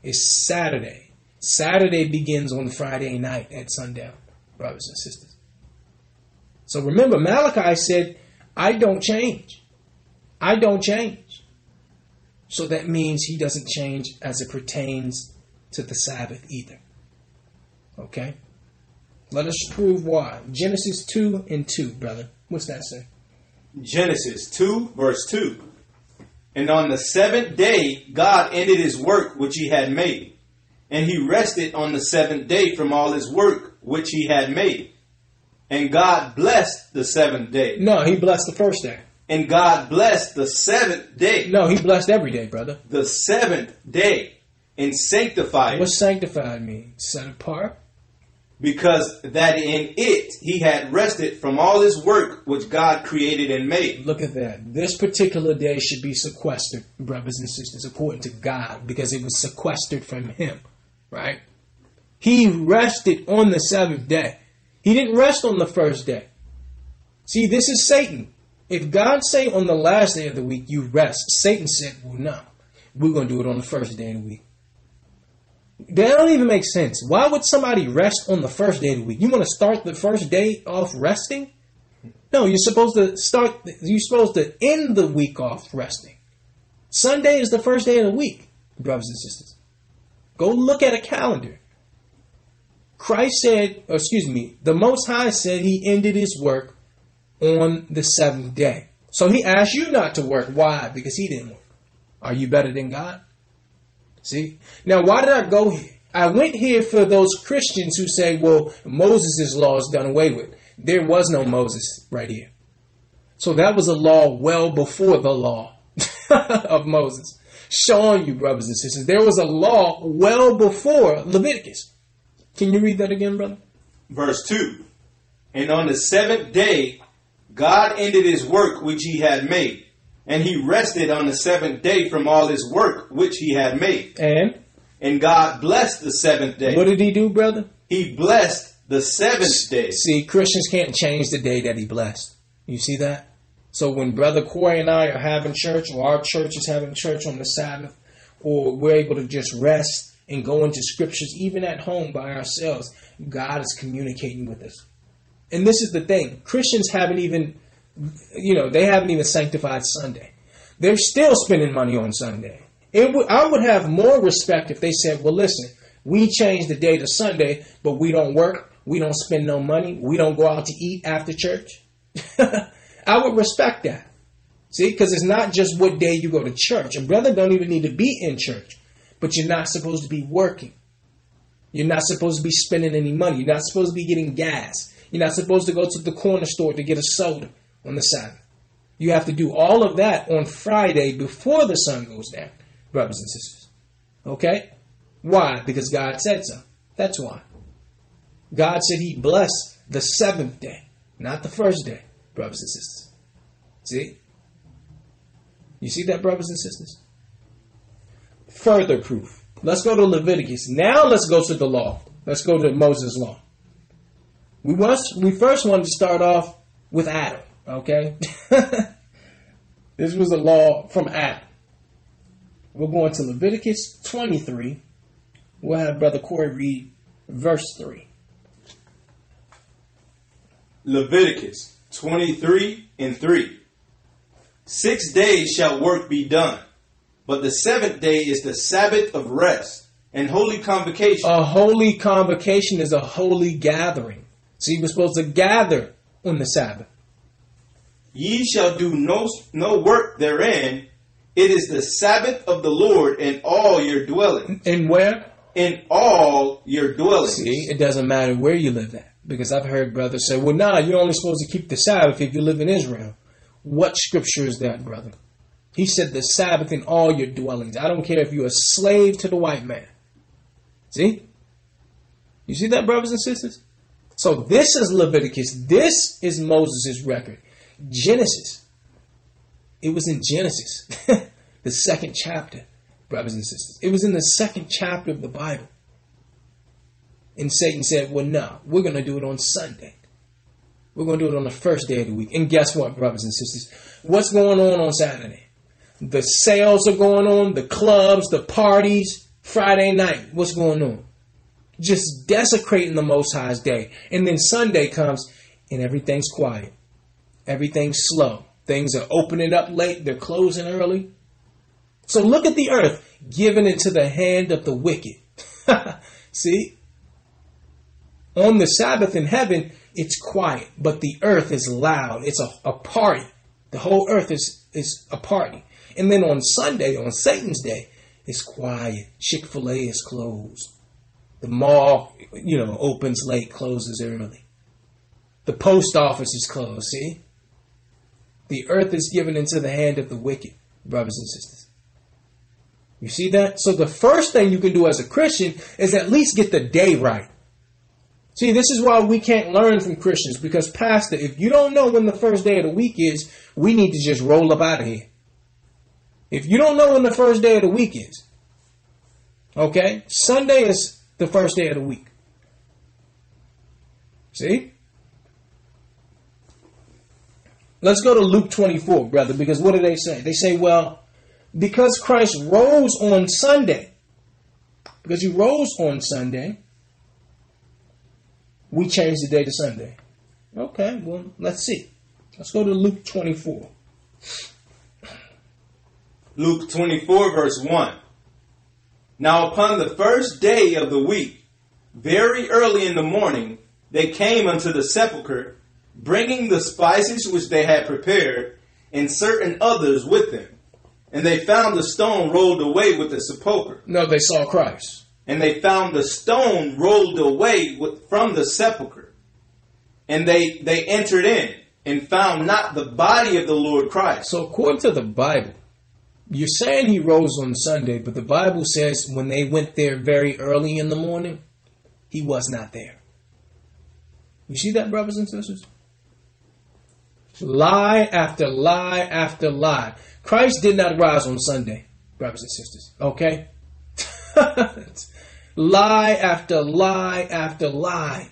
is Saturday. Saturday begins on Friday night at sundown, brothers and sisters. So remember, Malachi said, I don't change. I don't change. So that means he doesn't change as it pertains to the Sabbath either. Okay? Let us prove why. Genesis 2 and 2, brother. What's that say? Genesis 2, verse 2. And on the seventh day, God ended his work which he had made. And he rested on the seventh day from all his work which he had made. And God blessed the seventh day. No, he blessed the first day. And God blessed the seventh day. No, he blessed every day, brother. The seventh day. And sanctified What sanctified mean? Set apart? Because that in it he had rested from all his work which God created and made. Look at that. This particular day should be sequestered, brothers and sisters, according to God, because it was sequestered from Him, right? He rested on the seventh day. He didn't rest on the first day. See, this is Satan. If God say on the last day of the week you rest, Satan said, "Well, no, we're going to do it on the first day of the week." That don't even make sense. Why would somebody rest on the first day of the week? You want to start the first day off resting? No, you're supposed to start. You're supposed to end the week off resting. Sunday is the first day of the week, brothers and sisters. Go look at a calendar. Christ said, excuse me, the Most High said He ended His work on the seventh day. So He asked you not to work. Why? Because He didn't work. Are you better than God? See? Now, why did I go here? I went here for those Christians who say, well, Moses' law is done away with. There was no Moses right here. So that was a law well before the law of Moses. Showing you, brothers and sisters, there was a law well before Leviticus. Can you read that again, brother? Verse 2 And on the seventh day, God ended his work which he had made, and he rested on the seventh day from all his work which he had made. And And God blessed the seventh day. what did he do, brother? He blessed the seventh day. See, Christians can't change the day that he blessed. You see that? So when Brother Corey and I are having church, or our church is having church on the Sabbath, or we're able to just rest and go into scriptures, even at home by ourselves, God is communicating with us. And this is the thing Christians haven't even, you know, they haven't even sanctified Sunday. They're still spending money on Sunday. It I would have more respect if they said, well, listen, we changed the day to Sunday, but we don't work, we don't spend no money, we don't go out to eat after church. I would respect that. See, because it's not just what day you go to church. A brother don't even need to be in church, but you're not supposed to be working. You're not supposed to be spending any money. You're not supposed to be getting gas. You're not supposed to go to the corner store to get a soda on the Sabbath. You have to do all of that on Friday before the sun goes down, brothers and sisters. Okay? Why? Because God said so. That's why. God said He blessed the seventh day, not the first day, brothers and sisters. See? You see that, brothers and sisters? Further proof. Let's go to Leviticus. Now let's go to the law. Let's go to Moses' law. We must we first wanted to start off with Adam, okay? this was a law from Adam. We're going to Leviticus 23. We'll have Brother Corey read verse 3. Leviticus 23 and 3. Six days shall work be done, but the seventh day is the Sabbath of rest and holy convocation. A holy convocation is a holy gathering. See, we're supposed to gather on the Sabbath. Ye shall do no, no work therein. It is the Sabbath of the Lord in all your dwellings. And where? In all your dwellings. See, it doesn't matter where you live at. Because I've heard brothers say, well, nah, you're only supposed to keep the Sabbath if you live in Israel. What scripture is that, brother? He said the Sabbath in all your dwellings. I don't care if you're a slave to the white man. See? You see that, brothers and sisters? So this is Leviticus. This is Moses' record. Genesis. It was in Genesis, the second chapter, brothers and sisters. It was in the second chapter of the Bible. And Satan said, Well, no, we're going to do it on Sunday. We're going to do it on the first day of the week. And guess what, brothers and sisters? What's going on on Saturday? The sales are going on, the clubs, the parties, Friday night. What's going on? Just desecrating the Most High's day. And then Sunday comes and everything's quiet. Everything's slow. Things are opening up late, they're closing early. So look at the earth given into the hand of the wicked. See? On the Sabbath in heaven, it's quiet, but the earth is loud. It's a, a party. The whole earth is, is a party. And then on Sunday, on Satan's day, it's quiet. Chick fil A is closed. The mall, you know, opens late, closes early. The post office is closed, see? The earth is given into the hand of the wicked, brothers and sisters. You see that? So the first thing you can do as a Christian is at least get the day right. See, this is why we can't learn from Christians because, Pastor, if you don't know when the first day of the week is, we need to just roll up out of here. If you don't know when the first day of the week is, okay, Sunday is the first day of the week. See? Let's go to Luke 24, brother, because what do they say? They say, well, because Christ rose on Sunday, because he rose on Sunday, we change the day to Sunday. Okay, well, let's see. Let's go to Luke 24. Luke 24, verse 1. Now, upon the first day of the week, very early in the morning, they came unto the sepulchre, bringing the spices which they had prepared, and certain others with them. And they found the stone rolled away with the sepulchre. No, they saw Christ. And they found the stone rolled away with, from the sepulchre. And they, they entered in and found not the body of the Lord Christ. So, according to the Bible, you're saying he rose on Sunday, but the Bible says when they went there very early in the morning, he was not there. You see that, brothers and sisters? Lie after lie after lie. Christ did not rise on Sunday, brothers and sisters. Okay? lie after lie after lie.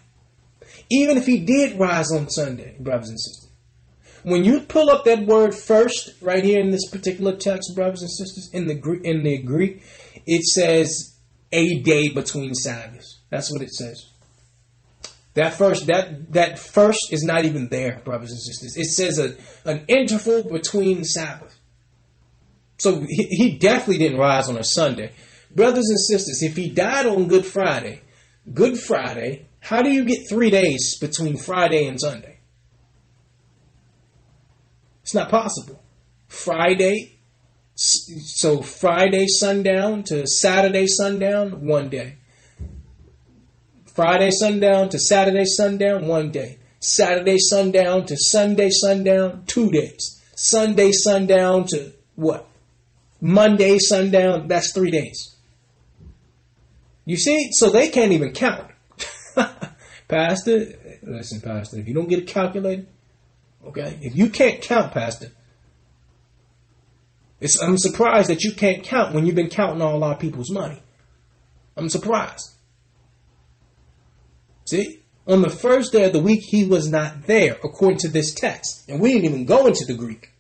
Even if he did rise on Sunday, brothers and sisters. When you pull up that word first, right here in this particular text, brothers and sisters, in the in the Greek, it says a day between Sabbaths. That's what it says. That first that that first is not even there, brothers and sisters. It says a, an interval between Sabbath. So he, he definitely didn't rise on a Sunday. Brothers and sisters, if he died on Good Friday, Good Friday, how do you get three days between Friday and Sunday? It's not possible. Friday, so Friday sundown to Saturday sundown, one day. Friday sundown to Saturday sundown, one day. Saturday sundown to Sunday sundown, two days. Sunday sundown to what? Monday sundown, that's three days. You see? So they can't even count. Pastor, listen, Pastor, if you don't get a calculator, Okay? If you can't count, Pastor, I'm surprised that you can't count when you've been counting all our people's money. I'm surprised. See? On the first day of the week, he was not there, according to this text. And we didn't even go into the Greek.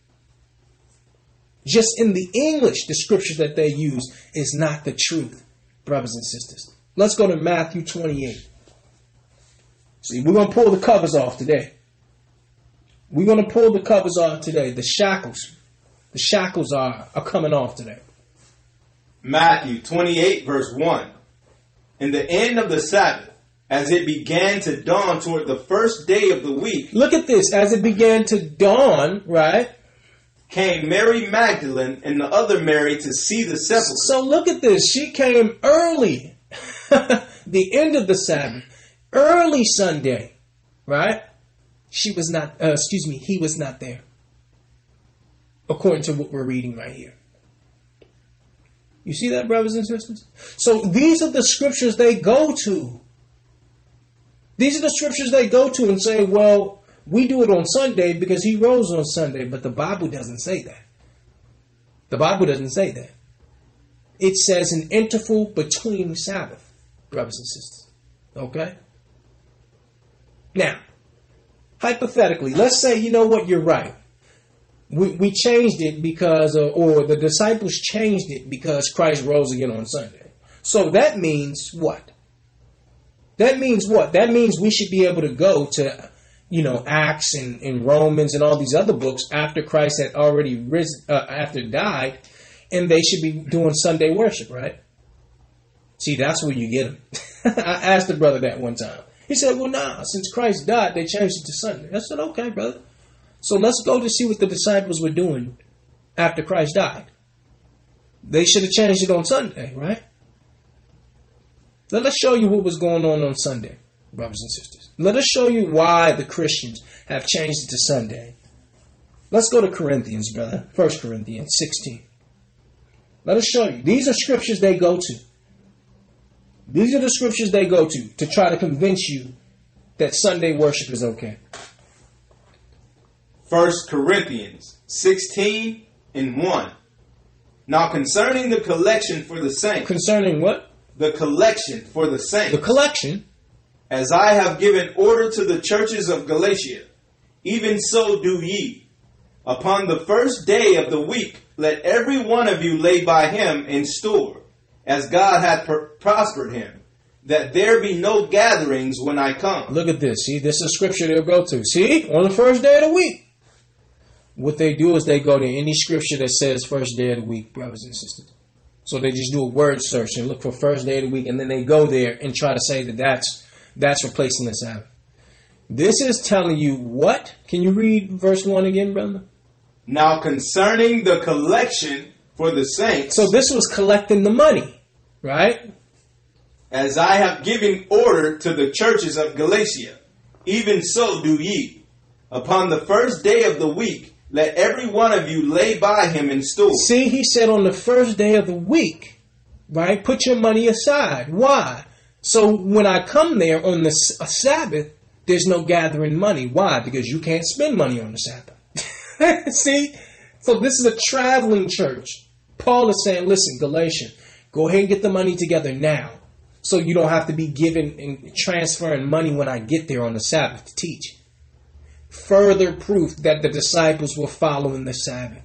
Just in the English, the scriptures that they use is not the truth, brothers and sisters. Let's go to Matthew 28. See, we're going to pull the covers off today. We're going to pull the covers off today, the shackles. The shackles are, are coming off today. Matthew 28, verse 1. In the end of the Sabbath, as it began to dawn toward the first day of the week, Look at this. As it began to dawn, right? came Mary Magdalene and the other Mary to see the sepulchre. So look at this. She came early, the end of the Sabbath, early Sunday, right? She was not, uh, excuse me, he was not there, according to what we're reading right here. You see that, brothers and sisters? So these are the scriptures they go to. These are the scriptures they go to and say, well, we do it on Sunday because he rose on Sunday, but the Bible doesn't say that. The Bible doesn't say that. It says an interval between Sabbath, brothers and sisters. Okay? Now, hypothetically, let's say, you know what, you're right. We, we changed it because, or the disciples changed it because Christ rose again on Sunday. So that means what? That means what? That means we should be able to go to, you know, Acts and, and Romans and all these other books after Christ had already risen, uh, after died, and they should be doing Sunday worship, right? See, that's where you get them. I asked the brother that one time. He said, "Well, nah, since Christ died, they changed it to Sunday." I said, "Okay, brother. So let's go to see what the disciples were doing after Christ died. They should have changed it on Sunday, right?" Let us show you what was going on on Sunday, brothers and sisters. Let us show you why the Christians have changed it to Sunday. Let's go to Corinthians, brother. First Corinthians 16. Let us show you. These are scriptures they go to. These are the scriptures they go to to try to convince you that Sunday worship is okay. First Corinthians 16 and 1. Now concerning the collection for the saints, Concerning what? the collection for the saints. The collection. as I have given order to the churches of Galatia, even so do ye. Upon the first day of the week, let every one of you lay by him in store, as God hath pr- prospered him, that there be no gatherings when I come. Look at this. See, this is scripture they'll go to. See, on the first day of the week. What they do is they go to any scripture that says first day of the week, brothers and sisters. So they just do a word search and look for first day of the week, and then they go there and try to say that that's that's replacing the Sabbath. This is telling you what? Can you read verse one again, brother? Now concerning the collection for the saints, So this was collecting the money, right? as I have given order to the churches of Galatia, even so do ye. Upon the first day of the week, let every one of you lay by him in store. See, he said on the first day of the week, right? Put your money aside. Why? So when I come there on the Sabbath, there's no gathering money. Why? Because you can't spend money on the Sabbath. See? So this is a traveling church. Paul is saying, listen, Galatian, go ahead and get the money together now. So you don't have to be giving and transferring money when I get there on the Sabbath to teach. Further proof that the disciples were following the Sabbath.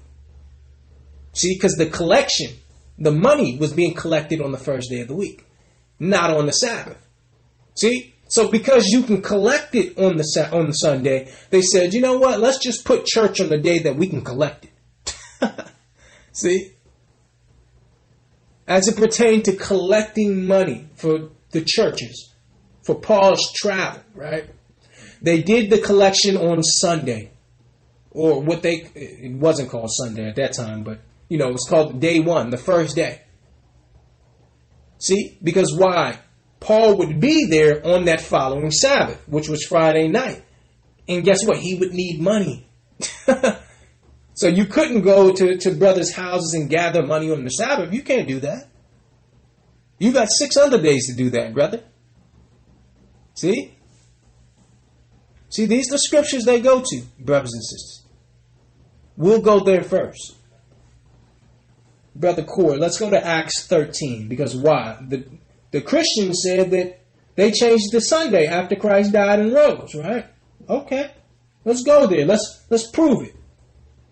See, because the collection, the money was being collected on the first day of the week, not on the Sabbath. See, so because you can collect it on the Sa- on the Sunday, they said, you know what? Let's just put church on the day that we can collect it. See, as it pertained to collecting money for the churches, for Paul's travel, right? They did the collection on Sunday, or what they it wasn't called Sunday at that time, but you know, it was called day one, the first day. See, because why? Paul would be there on that following Sabbath, which was Friday night. And guess what? He would need money. so you couldn't go to, to brothers' houses and gather money on the Sabbath. You can't do that. You got six other days to do that, brother. See? See, these are the scriptures they go to, brothers and sisters. We'll go there first. Brother Core, let's go to Acts 13. Because why? The, the Christians said that they changed the Sunday after Christ died and rose, right? Okay. Let's go there. Let's let's prove it.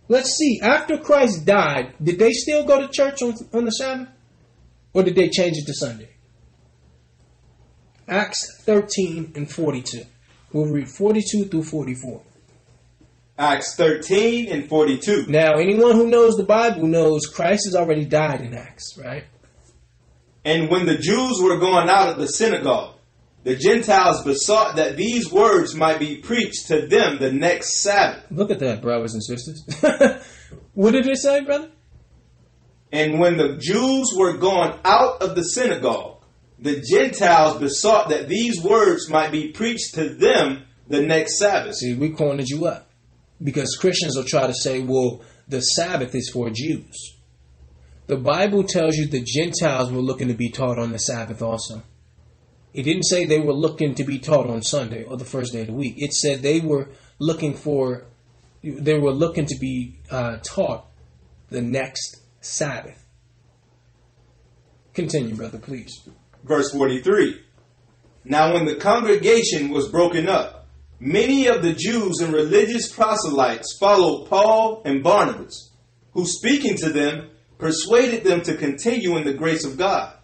Let's see. After Christ died, did they still go to church on, on the Sabbath? Or did they change it to Sunday? Acts 13 and 42. We'll read 42 through 44. Acts 13 and 42. Now, anyone who knows the Bible knows Christ has already died in Acts, right? And when the Jews were going out of the synagogue, the Gentiles besought that these words might be preached to them the next Sabbath. Look at that, brothers and sisters. what did it say, brother? And when the Jews were gone out of the synagogue, the Gentiles besought that these words might be preached to them the next Sabbath. See, we cornered you up. Because Christians will try to say, well, the Sabbath is for Jews. The Bible tells you the Gentiles were looking to be taught on the Sabbath also. It didn't say they were looking to be taught on Sunday or the first day of the week. It said they were looking for, they were looking to be uh, taught the next Sabbath. Continue, brother, please. Verse 43. Now when the congregation was broken up, many of the Jews and religious proselytes followed Paul and Barnabas, who speaking to them persuaded them to continue in the grace of God.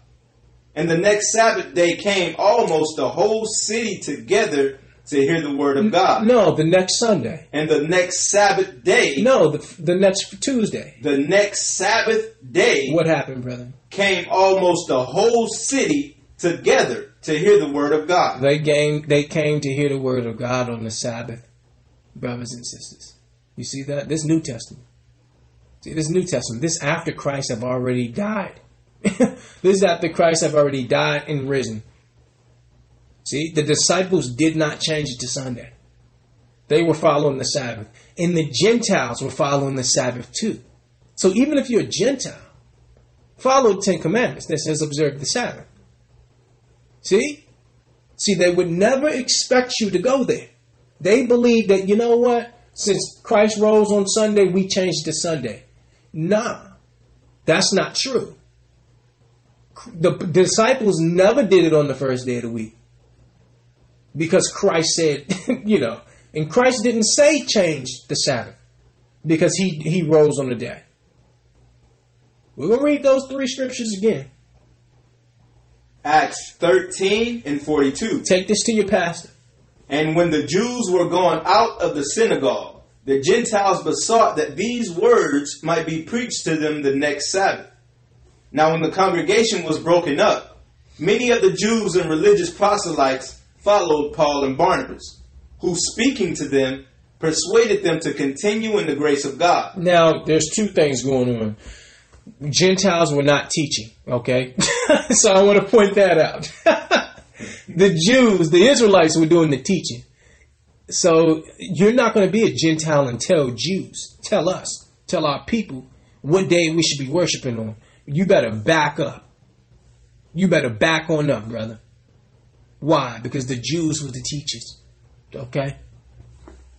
And the next Sabbath day came almost the whole city together to hear the word of God. No, the next Sunday. And the next Sabbath day, No, the, the next Tuesday. the next Sabbath day What happened, brother? came almost the whole city together to hear the word of God. They came, they came to hear the word of God on the Sabbath, brothers and sisters. You see that? This New Testament. See, this New Testament, this after Christ have already died. this is after Christ have already died and risen. See, the disciples did not change it to Sunday. They were following the Sabbath. And the Gentiles were following the Sabbath too. So even if you're a Gentile, follow the Ten Commandments that says observe the Sabbath. See? See, they would never expect you to go there. They believe that, you know what? Since Christ rose on Sunday, we changed to Sunday. Nah, that's not true. The disciples never did it on the first day of the week. Because Christ said, you know, and Christ didn't say change the Sabbath because he, he rose on the day. We're going to read those three scriptures again. Acts 13 and 42. Take this to your pastor. And when the Jews were gone out of the synagogue, the Gentiles besought that these words might be preached to them the next Sabbath. Now, when the congregation was broken up, many of the Jews and religious proselytes followed Paul and Barnabas, who, speaking to them, persuaded them to continue in the grace of God. Now, there's two things going on. Gentiles were not teaching, okay? so I want to point that out. the Jews, the Israelites were doing the teaching. So you're not going to be a Gentile and tell Jews, tell us, tell our people what day we should be worshiping on. You better back up. You better back on up, brother. Why? Because the Jews were the teachers. Okay?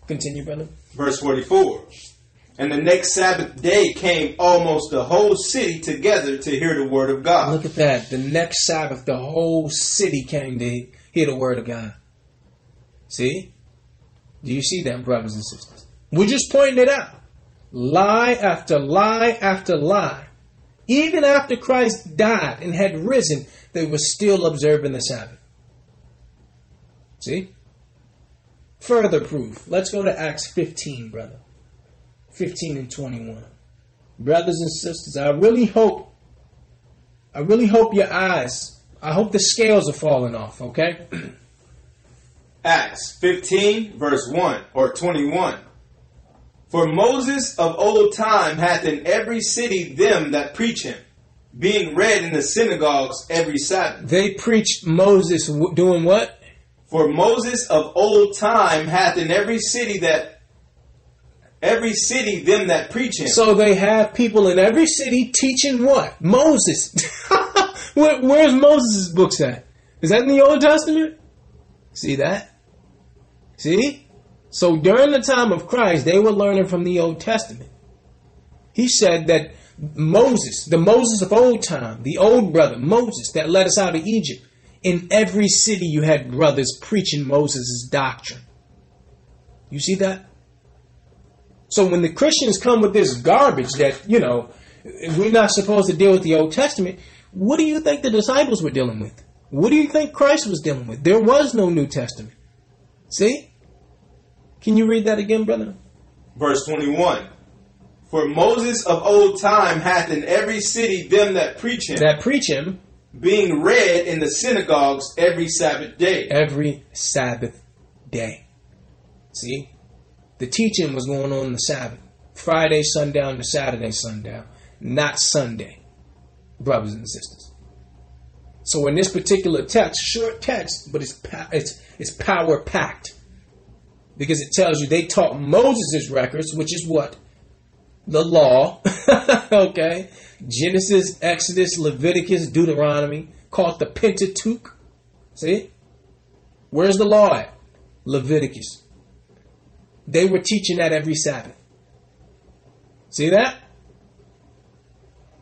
Continue, brother. Verse 44. And the next Sabbath day came almost the whole city together to hear the word of God. Look at that. The next Sabbath, the whole city came to hear the word of God. See? Do you see that, brothers and sisters? We're just pointing it out. Lie after lie after lie. Even after Christ died and had risen, they were still observing the Sabbath. See? Further proof. Let's go to Acts 15, brother. 15 and 21. Brothers and sisters, I really hope, I really hope your eyes, I hope the scales are falling off, okay? Acts 15, verse 1 or 21. For Moses of old time hath in every city them that preach him, being read in the synagogues every Sabbath. They preached Moses w- doing what? For Moses of old time hath in every city that every city them that preach him. So they have people in every city teaching what? Moses. Where, where's Moses' books at? Is that in the Old Testament? See that? See? So during the time of Christ, they were learning from the Old Testament. He said that Moses, the Moses of old time, the old brother, Moses, that led us out of Egypt, in every city you had brothers preaching Moses' doctrine. You see that? So when the Christians come with this garbage that, you know, we're not supposed to deal with the Old Testament, what do you think the disciples were dealing with? What do you think Christ was dealing with? There was no New Testament. See? Can you read that again, brother? Verse 21. For Moses of old time hath in every city them that preach him, That preach him being read in the synagogues every Sabbath day. every Sabbath day. See? The teaching was going on the Sabbath. Friday sundown to Saturday sundown, not Sunday, brothers and sisters. So in this particular text, short text, but it's pa- it's it's power packed because it tells you they taught Moses' records, which is what the law, okay, Genesis, Exodus, Leviticus, Deuteronomy, called the Pentateuch. See, where's the law at? Leviticus. They were teaching that every Sabbath. See that?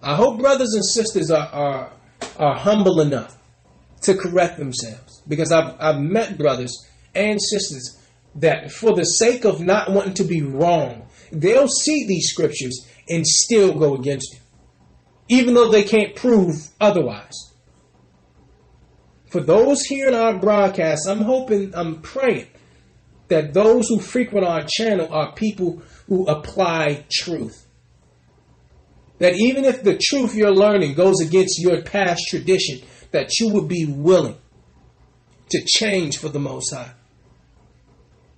I hope brothers and sisters are, are, are humble enough to correct themselves. Because I've, I've met brothers and sisters that, for the sake of not wanting to be wrong, they'll see these scriptures and still go against you, even though they can't prove otherwise. For those here in our broadcast, I'm hoping, I'm praying that those who frequent our channel are people who apply truth. That even if the truth you're learning goes against your past tradition, that you would be willing to change for the Most High.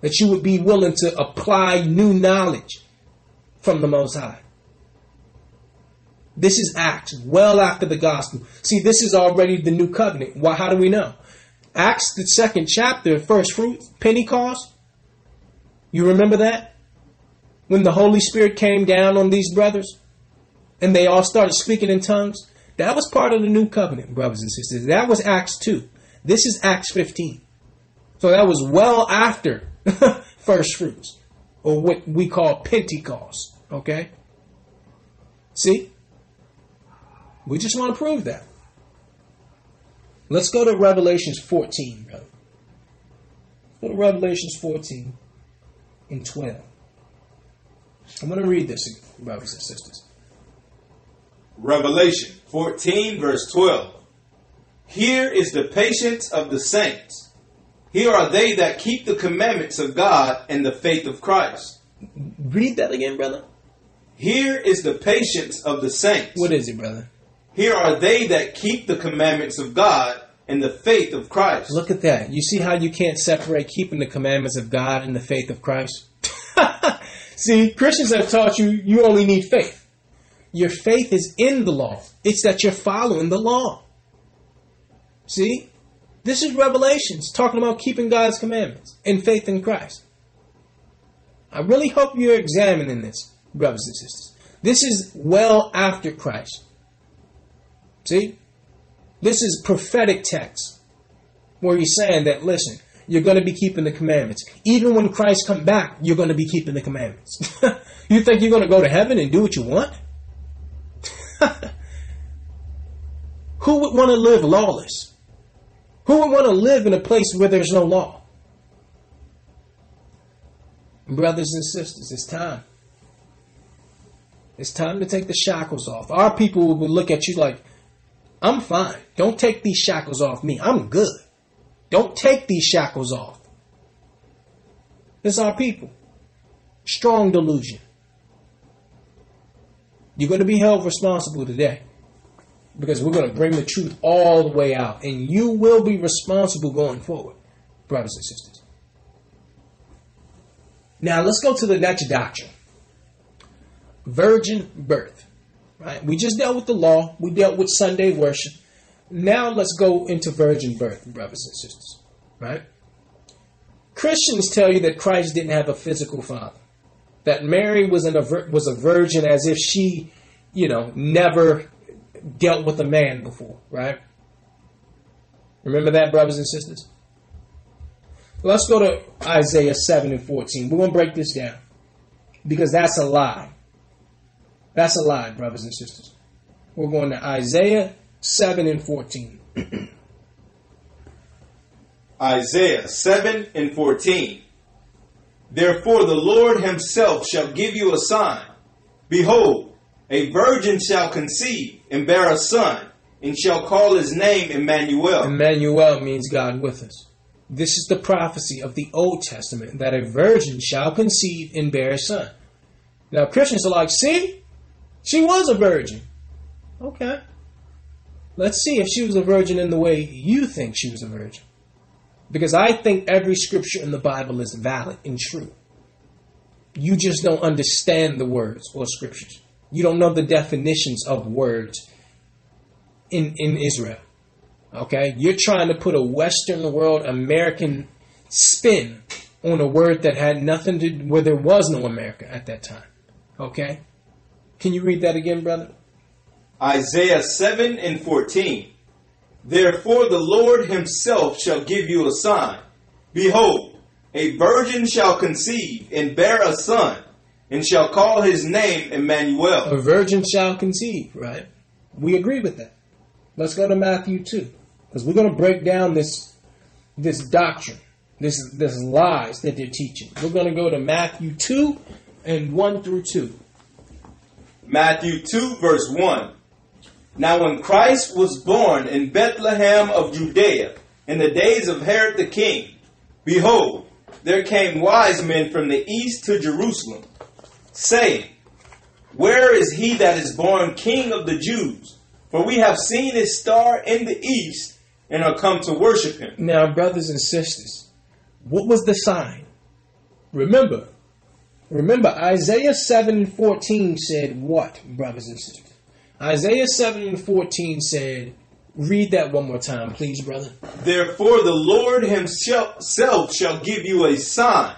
That you would be willing to apply new knowledge from the Most High. This is Acts, well after the gospel. See, this is already the new covenant. Why? How do we know? Acts, the second chapter, first fruits, Pentecost. You remember that? When the Holy Spirit came down on these brothers and they all started speaking in tongues. That was part of the new covenant, brothers and sisters. That was Acts 2. This is Acts 15. So that was well after first fruits, or what we call Pentecost. Okay? See? We just want to prove that. Let's go to Revelations 14, brother. Go to Revelations 14 and 12. I'm going to read this, brothers and sisters. Revelation 14, verse 12. Here is the patience of the saints. Here are they that keep the commandments of God and the faith of Christ. Read that again, brother. Here is the patience of the saints. What is it, brother? Here are they that keep the commandments of God and the faith of Christ. Look at that. You see how you can't separate keeping the commandments of God and the faith of Christ? see, Christians have taught you you only need faith. Your faith is in the law. It's that you're following the law. See? This is Revelations talking about keeping God's commandments and faith in Christ. I really hope you're examining this, brothers and sisters. This is well after Christ. See? This is prophetic text where he's saying that, listen, you're going to be keeping the commandments. Even when Christ come back, you're going to be keeping the commandments. you think you're going to go to heaven and do what you want? Who would want to live lawless? Who would want to live in a place where there's no law? Brothers and sisters, it's time. It's time to take the shackles off. Our people will look at you like, I'm fine. Don't take these shackles off me. I'm good. Don't take these shackles off. It's our people. Strong delusion. You're going to be held responsible today because we're going to bring the truth all the way out, and you will be responsible going forward, brothers and sisters. Now, let's go to the next doctrine virgin birth. Right? We just dealt with the law, we dealt with Sunday worship. Now, let's go into virgin birth, brothers and sisters. Right? Christians tell you that Christ didn't have a physical father that Mary was, an, was a virgin as if she, you know, never dealt with a man before, right? Remember that, brothers and sisters? Let's go to Isaiah 7 and 14. We're going to break this down because that's a lie. That's a lie, brothers and sisters. We're going to Isaiah 7 and 14. Isaiah 7 and 14. Therefore the Lord himself shall give you a sign. Behold, a virgin shall conceive and bear a son, and shall call his name Emmanuel. Emmanuel means God with us. This is the prophecy of the Old Testament that a virgin shall conceive and bear a son. Now Christians are like, see, she was a virgin. Okay. Let's see if she was a virgin in the way you think she was a virgin. Because I think every scripture in the Bible is valid and true. You just don't understand the words or scriptures. You don't know the definitions of words in, in Israel. Okay? You're trying to put a Western world American spin on a word that had nothing to do where there was no America at that time. Okay? Can you read that again, brother? Isaiah 7 and 14. Therefore the Lord himself shall give you a sign. Behold, a virgin shall conceive and bear a son, and shall call his name Emmanuel. A virgin shall conceive, right? We agree with that. Let's go to Matthew 2. Because we're going to break down this this doctrine, this this lies that they're teaching. We're going to go to Matthew 2 and 1 through 2. Matthew 2, verse 1. Now, when Christ was born in Bethlehem of Judea, in the days of Herod the king, behold, there came wise men from the east to Jerusalem, saying, Where is he that is born king of the Jews? For we have seen his star in the east and are come to worship him. Now, brothers and sisters, what was the sign? Remember, remember, Isaiah 7 and 14 said what, brothers and sisters? Isaiah 7 and 14 said, read that one more time, please, brother. Therefore, the Lord himself shall give you a sign.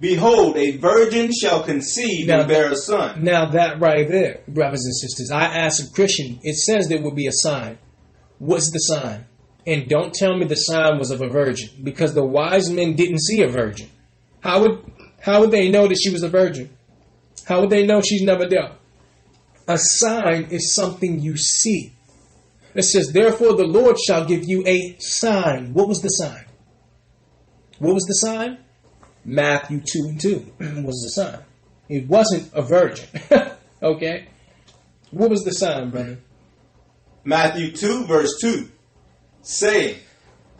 Behold, a virgin shall conceive Now and bear a son. Now, that right there, brothers and sisters, I asked a Christian, it says there will be a sign. What's the sign? And don't tell me the sign was of a virgin, because the wise men didn't see a virgin. How would how would they know that she was a virgin? How would they know she's never dealt? A sign is something you see. It says, Therefore the Lord shall give you a sign. What was the sign? What was the sign? Matthew 2 and 2 was the sign. It wasn't a virgin. okay? What was the sign, brother? Matthew 2, verse 2, saying,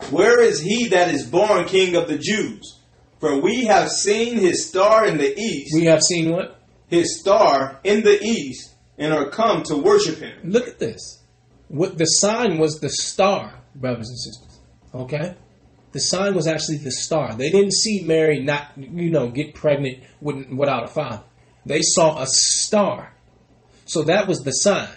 Where is he that is born king of the Jews? For we have seen his star in the east, We have seen what? his star in the east, and are come to worship him. Look at this. What the sign was the star, brothers and sisters. Okay? The sign was actually the star. They didn't see Mary not, you know, get pregnant with, without a father. They saw a star. So that was the sign.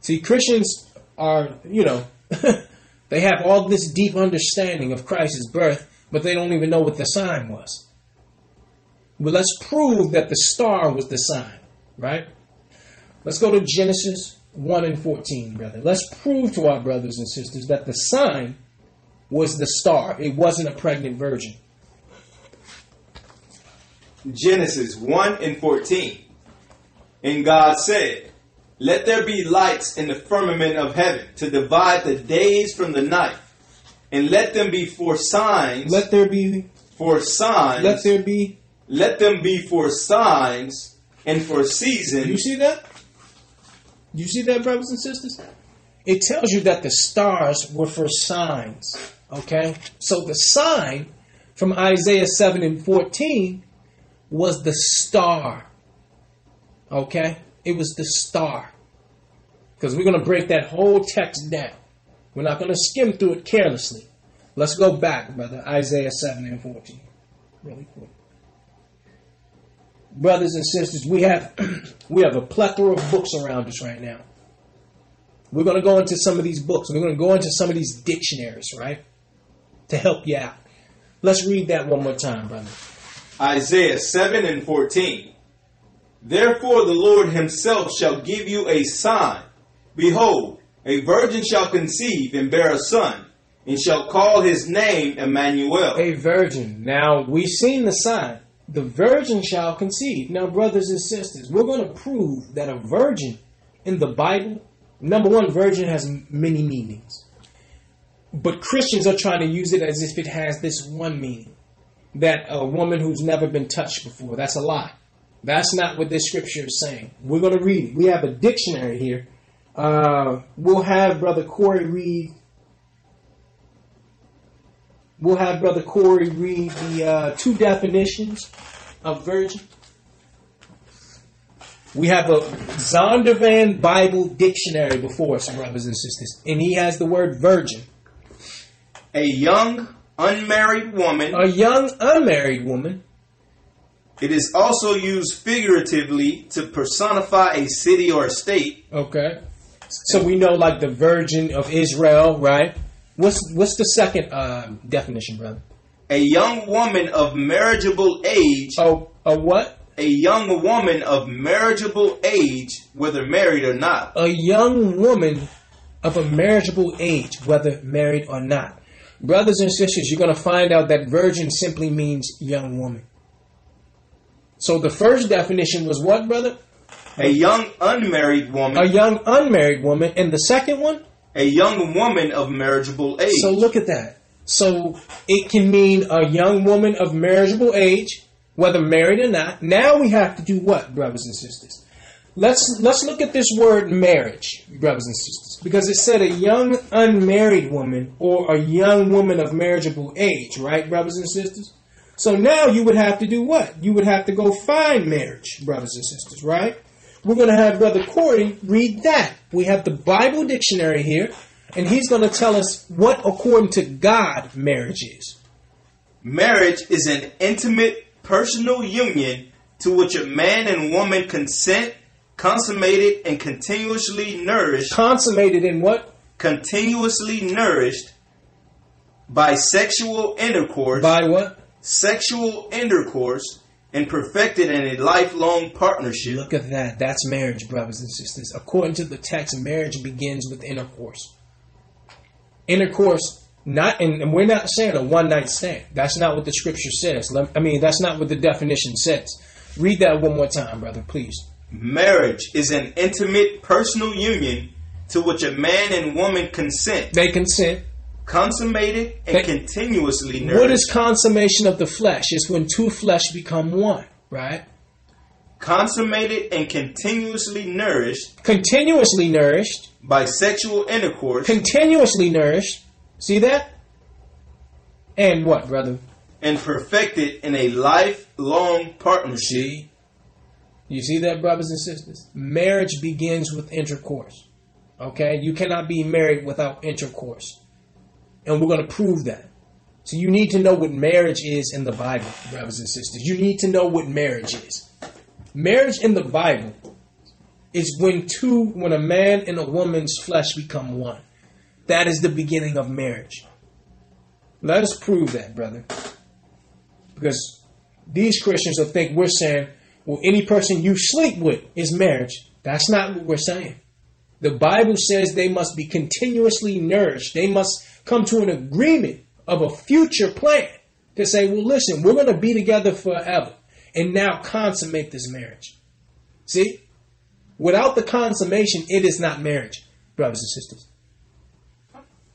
See, Christians are, you know, they have all this deep understanding of Christ's birth, but they don't even know what the sign was. Well, let's prove that the star was the sign, right? Let's go to Genesis 1 and 14, brother. Let's prove to our brothers and sisters that the sign was the star. It wasn't a pregnant virgin. Genesis 1 and 14. And God said, Let there be lights in the firmament of heaven to divide the days from the night, and let them be for signs, Let there be, for signs, let there be. let them be for signs and for seasons. You see that? You see that, brothers and sisters? It tells you that the stars were for signs. Okay? So the sign from Isaiah 7 and 14 was the star. Okay? It was the star. Because we're going to break that whole text down. We're not going to skim through it carelessly. Let's go back, brother. Isaiah 7 and 14. Really quick brothers and sisters, we have we have a plethora of books around us right now. We're going to go into some of these books. We're going to go into some of these dictionaries, right? To help you out. Let's read that one more time, brother. Isaiah 7 and 14. Therefore the Lord himself shall give you a sign. Behold, a virgin shall conceive and bear a son, and shall call his name Emmanuel. A virgin. Now, we've seen the sign. The virgin shall conceive. Now, brothers and sisters, we're going to prove that a virgin in the Bible, number one, virgin has many meanings. But Christians are trying to use it as if it has this one meaning that a woman who's never been touched before. That's a lie. That's not what this scripture is saying. We're going to read it. We have a dictionary here. Uh, we'll have Brother Corey read. We'll have Brother Corey read the uh, two definitions of virgin. We have a Zondervan Bible dictionary before us, brothers and sisters, and he has the word virgin. A young, unmarried woman. A young unmarried woman. It is also used figuratively to personify a city or a state. Okay. So we know like the Virgin of Israel, right? What's what's the second uh, definition, brother? A young woman of marriageable age. Oh, a what? A young woman of marriageable age, whether married or not. A young woman of a marriageable age, whether married or not. Brothers and sisters, you're going to find out that virgin simply means young woman. So the first definition was what, brother? A young unmarried woman. A young unmarried woman. And the second one? A young woman of marriageable age. So look at that. So it can mean a young woman of marriageable age, whether married or not. Now we have to do what, brothers and sisters? Let's let's look at this word marriage, brothers and sisters, because it said a young unmarried woman or a young woman of marriageable age, right, brothers and sisters? So now you would have to do what? You would have to go find marriage, brothers and sisters, right? We're going to have Brother Corey read that. We have the Bible dictionary here, and he's going to tell us what, according to God, marriage is. Marriage is an intimate, personal union to which a man and woman consent, consummated, and continuously nourished. Consummated in what? Continuously nourished by sexual intercourse. By what? Sexual intercourse and perfected in a lifelong partnership. Look at that. That's marriage, brothers and sisters. According to the text, marriage begins with intercourse. Intercourse, not, and we're not saying a one night stand. That's not what the scripture says. I mean, that's not what the definition says. Read that one more time, brother, please. Marriage is an intimate, personal union to which a man and woman consent. They consent consummated and that, continuously nourished. What is consummation of the flesh? It's when two flesh become one, right? Consummated and continuously nourished. Continuously nourished. By sexual intercourse. Continuously nourished. See that? And what, brother? And perfected in a lifelong partnership. See? You see that, brothers and sisters? Marriage begins with intercourse. Okay? You cannot be married without intercourse. And we're going to prove that. So you need to know what marriage is in the Bible, brothers and sisters. You need to know what marriage is. Marriage in the Bible is when two, when a man and a woman's flesh become one. That is the beginning of marriage. Let us prove that, brother. Because these Christians will think we're saying, well, any person you sleep with is marriage. That's not what we're saying. The Bible says they must be continuously nourished. They must come to an agreement of a future plan to say, well, listen, we're going to be together forever and now consummate this marriage. See? Without the consummation, it is not marriage, brothers and sisters.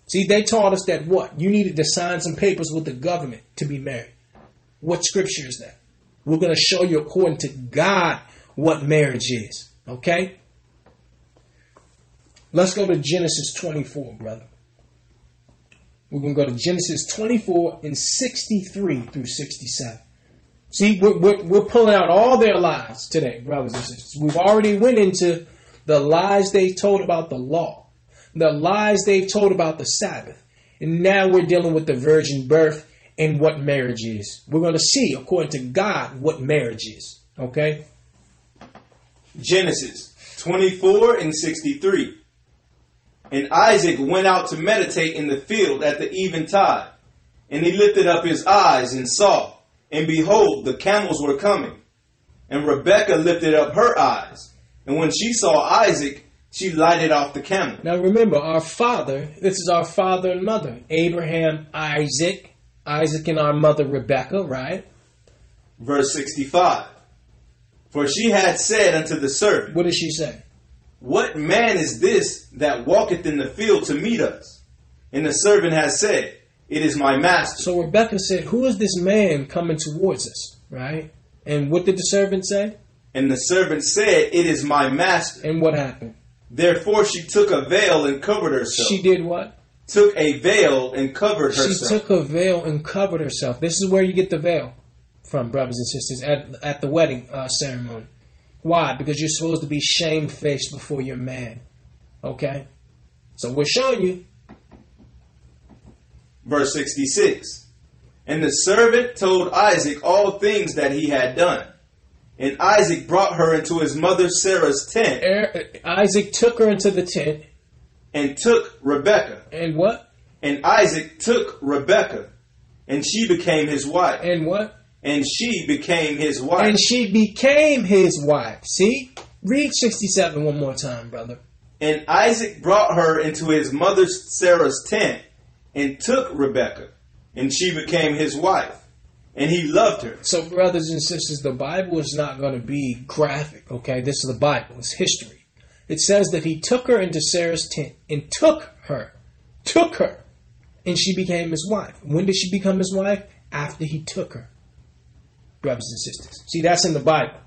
See, they taught us that what? You needed to sign some papers with the government to be married. What scripture is that? We're going to show you according to God what marriage is. Okay? Let's go to Genesis 24, brother. We're going to go to Genesis 24 and 63 through 67. See, we're, we're, we're, pulling out all their lies today, brothers and sisters. We've already went into the lies they told about the law, the lies they've told about the Sabbath, and now we're dealing with the virgin birth and what marriage is. We're going to see, according to God, what marriage is. Okay? Genesis 24 and 63. And Isaac went out to meditate in the field at the eventide. And he lifted up his eyes and saw, and behold, the camels were coming. And Rebekah lifted up her eyes. And when she saw Isaac, she lighted off the camel. Now remember, our father, this is our father and mother, Abraham, Isaac, Isaac and our mother Rebekah, right? Verse 65. For she had said unto the servant, What did she say? What man is this that walketh in the field to meet us? And the servant has said, It is my master. So Rebekah said, Who is this man coming towards us? Right? And what did the servant say? And the servant said, It is my master. And what happened? Therefore she took a veil and covered herself. She did what? Took a veil and covered herself. She took a veil and covered herself. This is where you get the veil from, brothers and sisters, at, at the wedding uh, ceremony. Why? Because you're supposed to be shamefaced before your man. Okay? So we're showing you. Verse 66. And the servant told Isaac all things that he had done. And Isaac brought her into his mother Sarah's tent. Er, Isaac took her into the tent. And took Rebekah. And what? And Isaac took Rebekah. And she became his wife. And what? And she became his wife. And she became his wife. See? Read 67 one more time, brother. And Isaac brought her into his mother Sarah's tent and took Rebekah and she became his wife. And he loved her. So, brothers and sisters, the Bible is not going to be graphic, okay? This is the Bible, it's history. It says that he took her into Sarah's tent and took her, took her, and she became his wife. When did she become his wife? After he took her, brothers and sisters. See, that's in the Bible.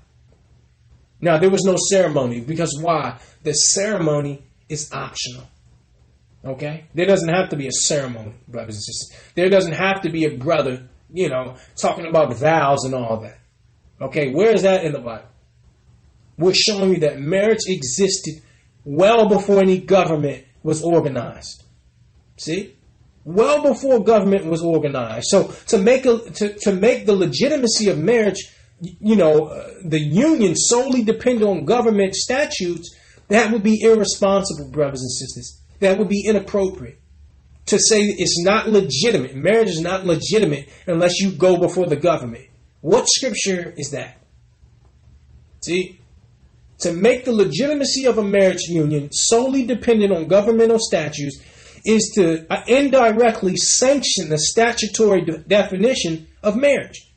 Now, there was no ceremony because why? The ceremony is optional. Okay? There doesn't have to be a ceremony, brothers and sisters. There doesn't have to be a brother, you know, talking about vows and all that. Okay? Where is that in the Bible? We're showing you that marriage existed well before any government was organized. See? Well before government was organized. So to make a, to, to make the legitimacy of marriage, you know, uh, the union solely depend on government statutes, that would be irresponsible, brothers and sisters that would be inappropriate. To say it's not legitimate, marriage is not legitimate unless you go before the government. What scripture is that? See? To make the legitimacy of a marriage union solely dependent on governmental statutes is to uh, indirectly sanction the statutory de- definition of marriage,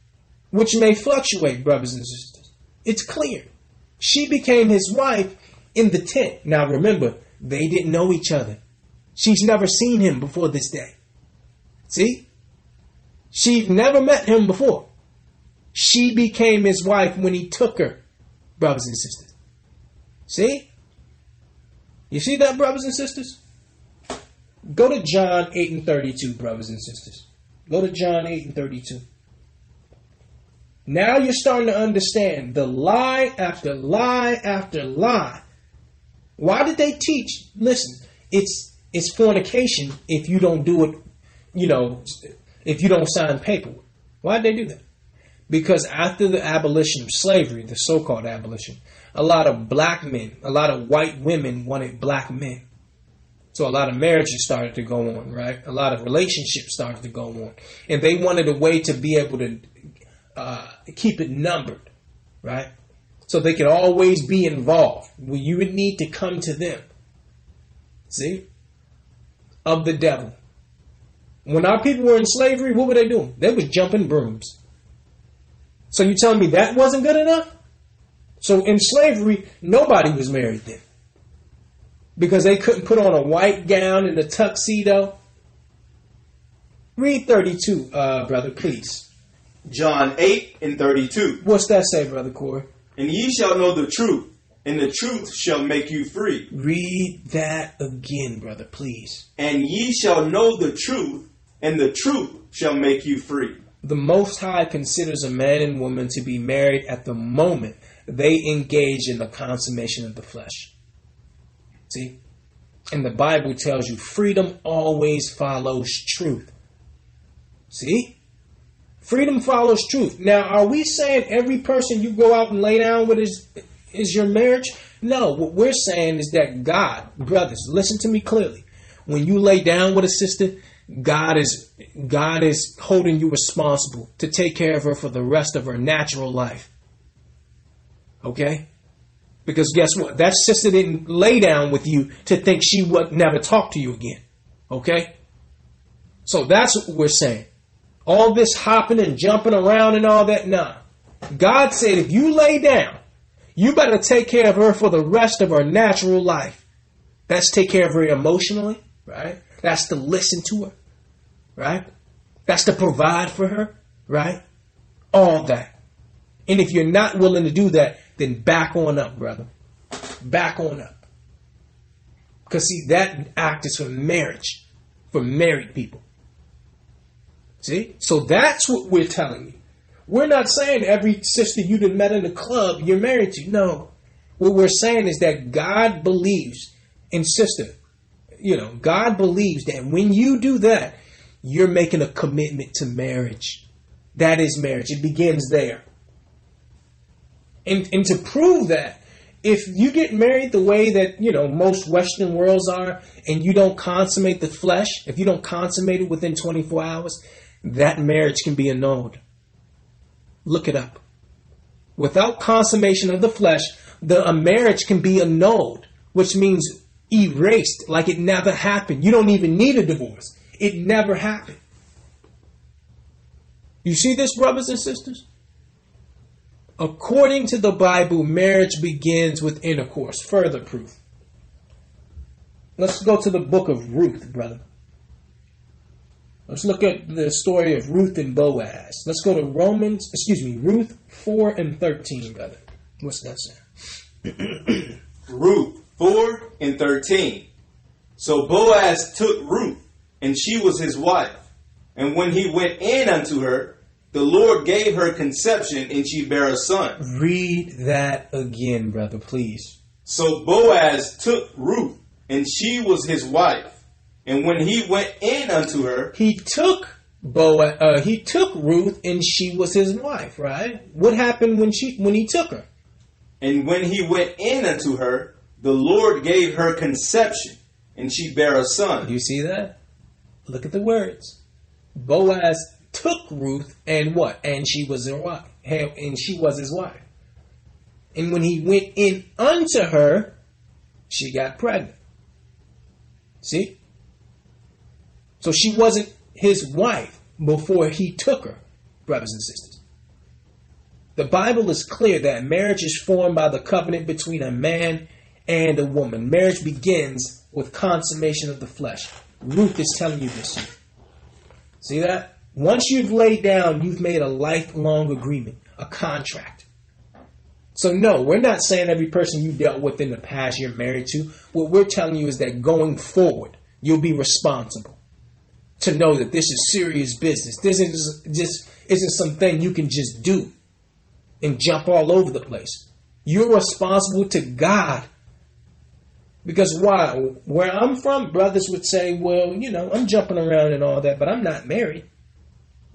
which may fluctuate, brothers and sisters. It's clear. She became his wife in the tent. Now remember, they didn't know each other. She's never seen him before this day. See? She never met him before. She became his wife when he took her, brothers and sisters. See? You see that, brothers and sisters? Go to John 8 and 32, brothers and sisters. Go to John 8 and 32. Now you're starting to understand the lie after lie after lie why did they teach? Listen, it's it's fornication if you don't do it, you know, if you don't sign paperwork. Why did they do that? Because after the abolition of slavery, the so-called abolition, a lot of black men, a lot of white women wanted black men. So a lot of marriages started to go on, right? A lot of relationships started to go on, and they wanted a way to be able to uh, keep it numbered, right? so they could always be involved. Well, you would need to come to them. See? Of the devil. When our people were in slavery, what were they doing? They was jumping brooms. So you telling me that wasn't good enough? So in slavery, nobody was married then. Because they couldn't put on a white gown and a tuxedo. Read 32, uh, brother, please. John 8 and 32. What's that say, brother Corey? And ye shall know the truth, and the truth shall make you free. Read that again, brother, please. And ye shall know the truth, and the truth shall make you free. The Most High considers a man and woman to be married at the moment they engage in the consummation of the flesh. See? And the Bible tells you freedom always follows truth. See? Freedom follows truth. Now, are we saying every person you go out and lay down with is is your marriage? No, what we're saying is that God, brothers, listen to me clearly. When you lay down with a sister, God is God is holding you responsible to take care of her for the rest of her natural life. Okay? Because guess what? That sister didn't lay down with you to think she would never talk to you again. Okay? So that's what we're saying. All this hopping and jumping around and all that, nah. God said if you lay down, you better take care of her for the rest of her natural life. That's take care of her emotionally, right? That's to listen to her, right? That's to provide for her, right? All that. And if you're not willing to do that, then back on up, brother. Back on up. Because, see, that act is for marriage, for married people. See? So that's what we're telling you. We're not saying every sister you have met in the club you're married to. No. What we're saying is that God believes in sister. You know, God believes that when you do that, you're making a commitment to marriage. That is marriage. It begins there. And and to prove that, if you get married the way that, you know, most Western worlds are, and you don't consummate the flesh, if you don't consummate it within 24 hours, that marriage can be annulled. Look it up. Without consummation of the flesh, the a marriage can be annulled, which means erased, like it never happened. You don't even need a divorce. It never happened. You see this, brothers and sisters? According to the Bible, marriage begins with intercourse. Further proof. Let's go to the book of Ruth, brother. Let's look at the story of Ruth and Boaz. Let's go to Romans, excuse me, Ruth 4 and 13, brother. What's that saying? Ruth 4 and 13. So Boaz took Ruth, and she was his wife. And when he went in unto her, the Lord gave her conception, and she bare a son. Read that again, brother, please. So Boaz took Ruth, and she was his wife. And when he went in unto her, he took Boaz. Uh, he took Ruth, and she was his wife. Right? What happened when she when he took her? And when he went in unto her, the Lord gave her conception, and she bare a son. You see that? Look at the words. Boaz took Ruth, and what? And she was her wife. And she was his wife. And when he went in unto her, she got pregnant. See? So she wasn't his wife before he took her, brothers and sisters. The Bible is clear that marriage is formed by the covenant between a man and a woman. Marriage begins with consummation of the flesh. Ruth is telling you this. See that? Once you've laid down, you've made a lifelong agreement, a contract. So, no, we're not saying every person you dealt with in the past you're married to. What we're telling you is that going forward, you'll be responsible to know that this is serious business. This is just isn't something you can just do and jump all over the place. You're responsible to God. Because why? Where I'm from, brothers would say, well, you know, I'm jumping around and all that, but I'm not married.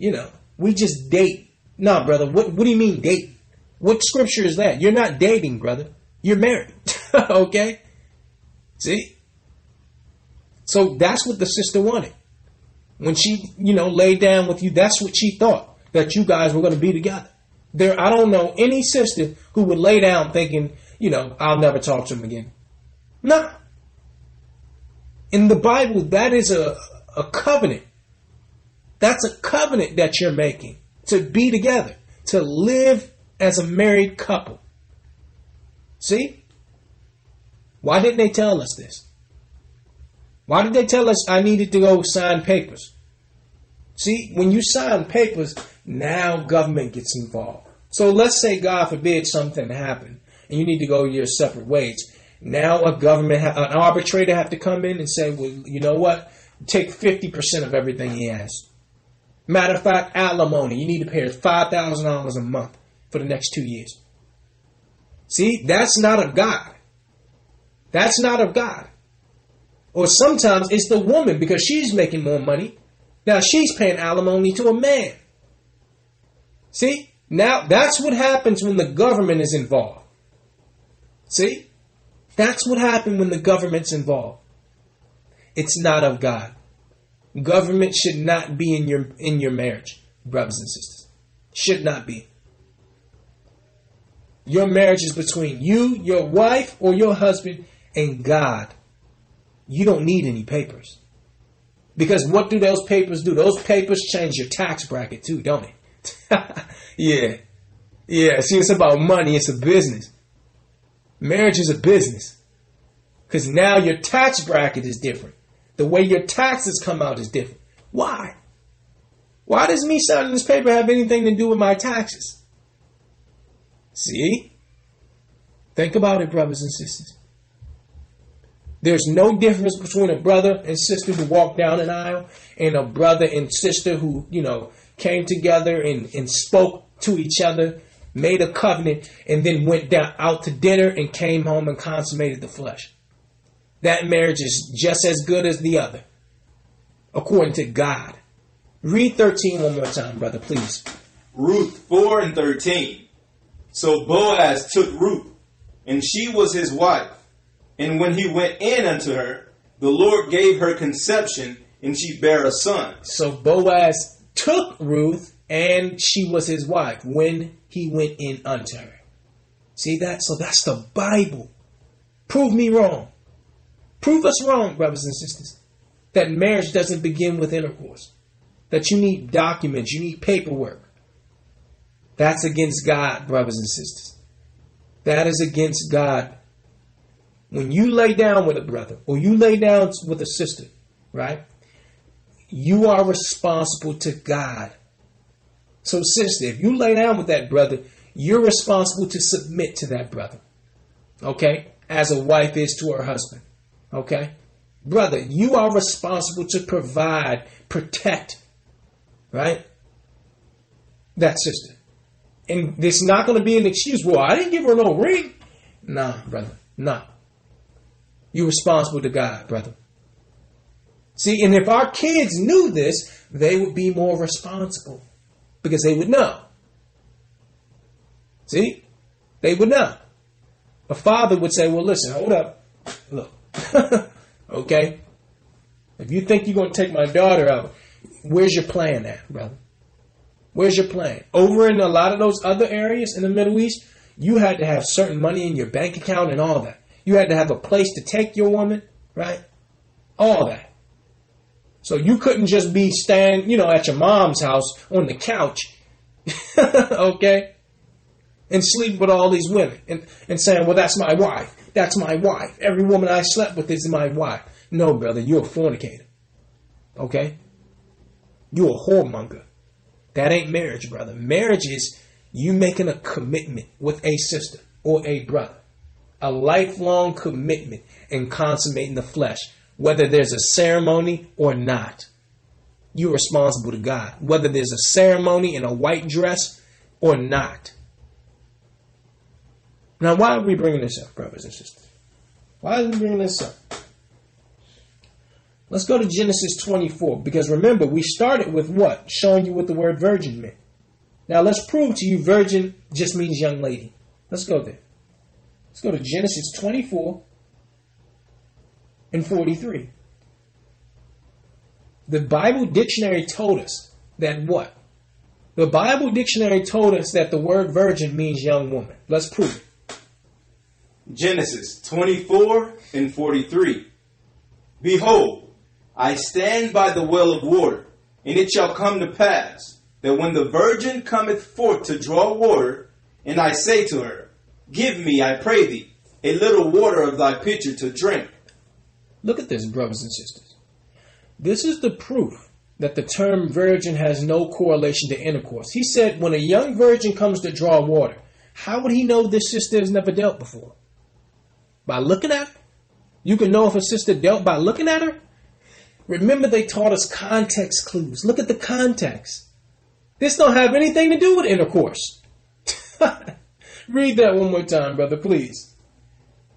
You know, we just date. No, brother, what, what do you mean date? What scripture is that? You're not dating, brother. You're married. okay? See? So that's what the sister wanted when she, you know, laid down with you, that's what she thought that you guys were going to be together. There, I don't know any sister who would lay down thinking, you know, I'll never talk to him again. No. In the Bible, that is a, a covenant. That's a covenant that you're making to be together, to live as a married couple. See? Why didn't they tell us this? Why did they tell us I needed to go sign papers? See, when you sign papers, now government gets involved. So let's say, God forbid, something happened and you need to go your separate ways. Now a government, an arbitrator have to come in and say, well, you know what? Take 50% of everything he has. Matter of fact, alimony. You need to pay $5,000 a month for the next two years. See, that's not of God. That's not of God. Or sometimes it's the woman because she's making more money. Now she's paying alimony to a man. See? Now that's what happens when the government is involved. See? That's what happens when the government's involved. It's not of God. Government should not be in your in your marriage, brothers and sisters. Should not be. Your marriage is between you, your wife, or your husband, and God you don't need any papers. Because what do those papers do? Those papers change your tax bracket too, don't it? yeah. Yeah. See, it's about money. It's a business. Marriage is a business. Because now your tax bracket is different. The way your taxes come out is different. Why? Why does me signing this paper have anything to do with my taxes? See? Think about it, brothers and sisters. There's no difference between a brother and sister who walk down an aisle and a brother and sister who, you know, came together and, and spoke to each other, made a covenant, and then went down out to dinner and came home and consummated the flesh. That marriage is just as good as the other, according to God. Read 13 one more time, brother, please. Ruth 4 and 13. So Boaz took Ruth, and she was his wife. And when he went in unto her, the Lord gave her conception, and she bare a son. So Boaz took Ruth, and she was his wife when he went in unto her. See that? So that's the Bible. Prove me wrong. Prove us wrong, brothers and sisters, that marriage doesn't begin with intercourse, that you need documents, you need paperwork. That's against God, brothers and sisters. That is against God. When you lay down with a brother or you lay down with a sister, right? You are responsible to God. So, sister, if you lay down with that brother, you're responsible to submit to that brother. Okay? As a wife is to her husband. Okay? Brother, you are responsible to provide, protect, right? That sister. And there's not going to be an excuse. Well, I didn't give her no ring. Nah, brother. Nah. You're responsible to God, brother. See, and if our kids knew this, they would be more responsible because they would know. See? They would know. A father would say, well, listen, hold up. Look. okay? If you think you're going to take my daughter out, where's your plan at, brother? Where's your plan? Over in a lot of those other areas in the Middle East, you had to have certain money in your bank account and all that. You had to have a place to take your woman, right? All that. So you couldn't just be staying, you know, at your mom's house on the couch, okay? And sleep with all these women and, and saying, well, that's my wife. That's my wife. Every woman I slept with is my wife. No, brother, you're a fornicator. Okay? You're a whoremonger. That ain't marriage, brother. Marriage is you making a commitment with a sister or a brother. A lifelong commitment and consummating the flesh, whether there's a ceremony or not. You're responsible to God, whether there's a ceremony in a white dress or not. Now, why are we bringing this up, brothers and sisters? Why are we bringing this up? Let's go to Genesis 24 because remember, we started with what? Showing you what the word virgin meant. Now, let's prove to you virgin just means young lady. Let's go there. Let's go to Genesis 24 and 43. The Bible dictionary told us that what? The Bible dictionary told us that the word virgin means young woman. Let's prove it. Genesis 24 and 43. Behold, I stand by the well of water, and it shall come to pass that when the virgin cometh forth to draw water, and I say to her, Give me, I pray thee, a little water of thy pitcher to drink. Look at this, brothers and sisters. This is the proof that the term virgin has no correlation to intercourse. He said, when a young virgin comes to draw water, how would he know this sister has never dealt before? By looking at her? You can know if a sister dealt by looking at her? Remember, they taught us context clues. Look at the context. This don't have anything to do with intercourse. Read that one more time, brother, please.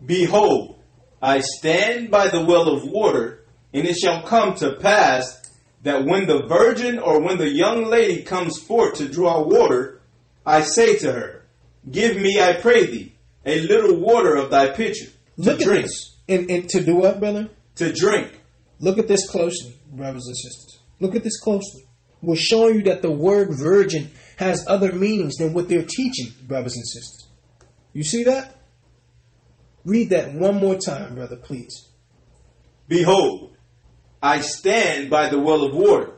Behold, I stand by the well of water, and it shall come to pass that when the virgin or when the young lady comes forth to draw water, I say to her, Give me, I pray thee, a little water of thy pitcher to at drink. this. And, and to do what, brother? To drink. Look at this closely, brothers and sisters. Look at this closely. We're showing you that the word virgin has other meanings than what they're teaching, brothers and sisters. You see that? Read that one more time, brother, please. Behold, I stand by the well of water,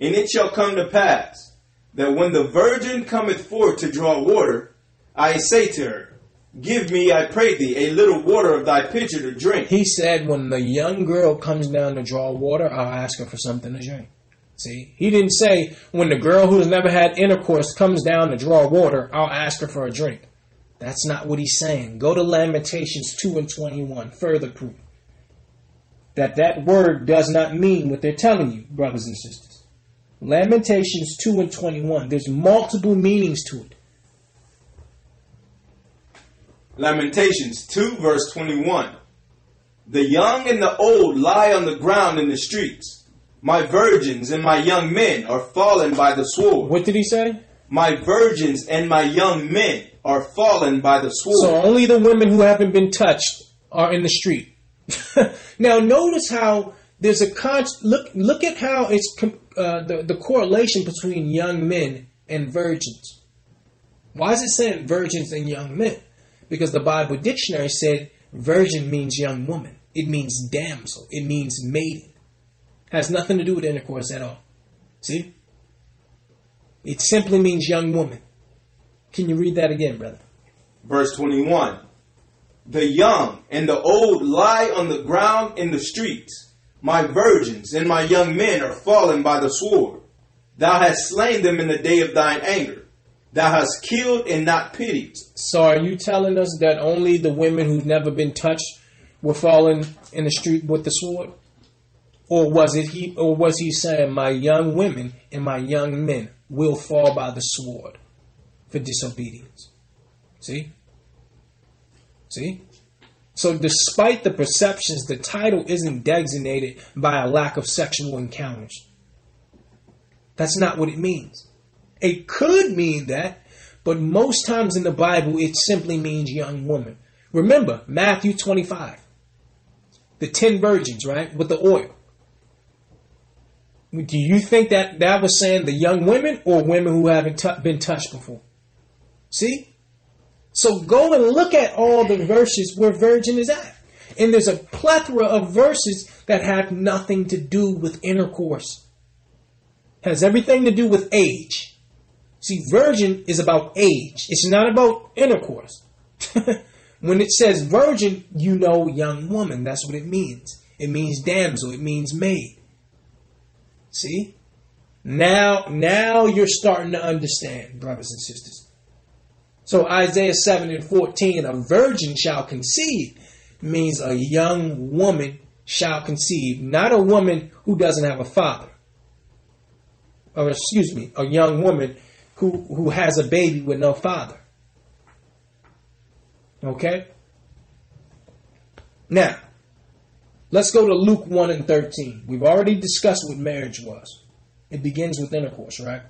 and it shall come to pass that when the virgin cometh forth to draw water, I say to her, Give me, I pray thee, a little water of thy pitcher to drink. He said, when the young girl comes down to draw water, I'll ask her for something to drink. See, he didn't say, when the girl who's never had intercourse comes down to draw water, I'll ask her for a drink. That's not what he's saying. Go to Lamentations 2 and 21, further proof that that word does not mean what they're telling you, brothers and sisters. Lamentations 2 and 21. There's multiple meanings to it. Lamentations 2, verse 21. The young and the old lie on the ground in the streets. My virgins and my young men are fallen by the sword. What did he say? My virgins and my young men are fallen by the sword. So only the women who haven't been touched are in the street. now notice how there's a con- look look at how it's com- uh, the the correlation between young men and virgins. Why is it saying virgins and young men? Because the Bible dictionary said virgin means young woman. It means damsel. It means maiden. Has nothing to do with intercourse at all. See? It simply means young woman. Can you read that again, brother? Verse 21. The young and the old lie on the ground in the streets. My virgins and my young men are fallen by the sword. Thou hast slain them in the day of thine anger. Thou hast killed and not pitied. So are you telling us that only the women who've never been touched were falling in the street with the sword? Or was it he or was he saying my young women and my young men will fall by the sword for disobedience? See? See? So despite the perceptions, the title isn't designated by a lack of sexual encounters. That's not what it means. It could mean that, but most times in the Bible, it simply means young woman. Remember, Matthew 25. The ten virgins, right? With the oil. Do you think that that was saying the young women or women who haven't t- been touched before? See? So go and look at all the verses where virgin is at. And there's a plethora of verses that have nothing to do with intercourse. Has everything to do with age. See, virgin is about age. It's not about intercourse. when it says virgin, you know young woman. That's what it means. It means damsel. It means maid. See? Now, now you're starting to understand, brothers and sisters. So Isaiah 7 and 14, a virgin shall conceive, means a young woman shall conceive, not a woman who doesn't have a father. Or excuse me, a young woman who, who has a baby with no father. Okay? Now, let's go to Luke 1 and 13. We've already discussed what marriage was. It begins with intercourse, right?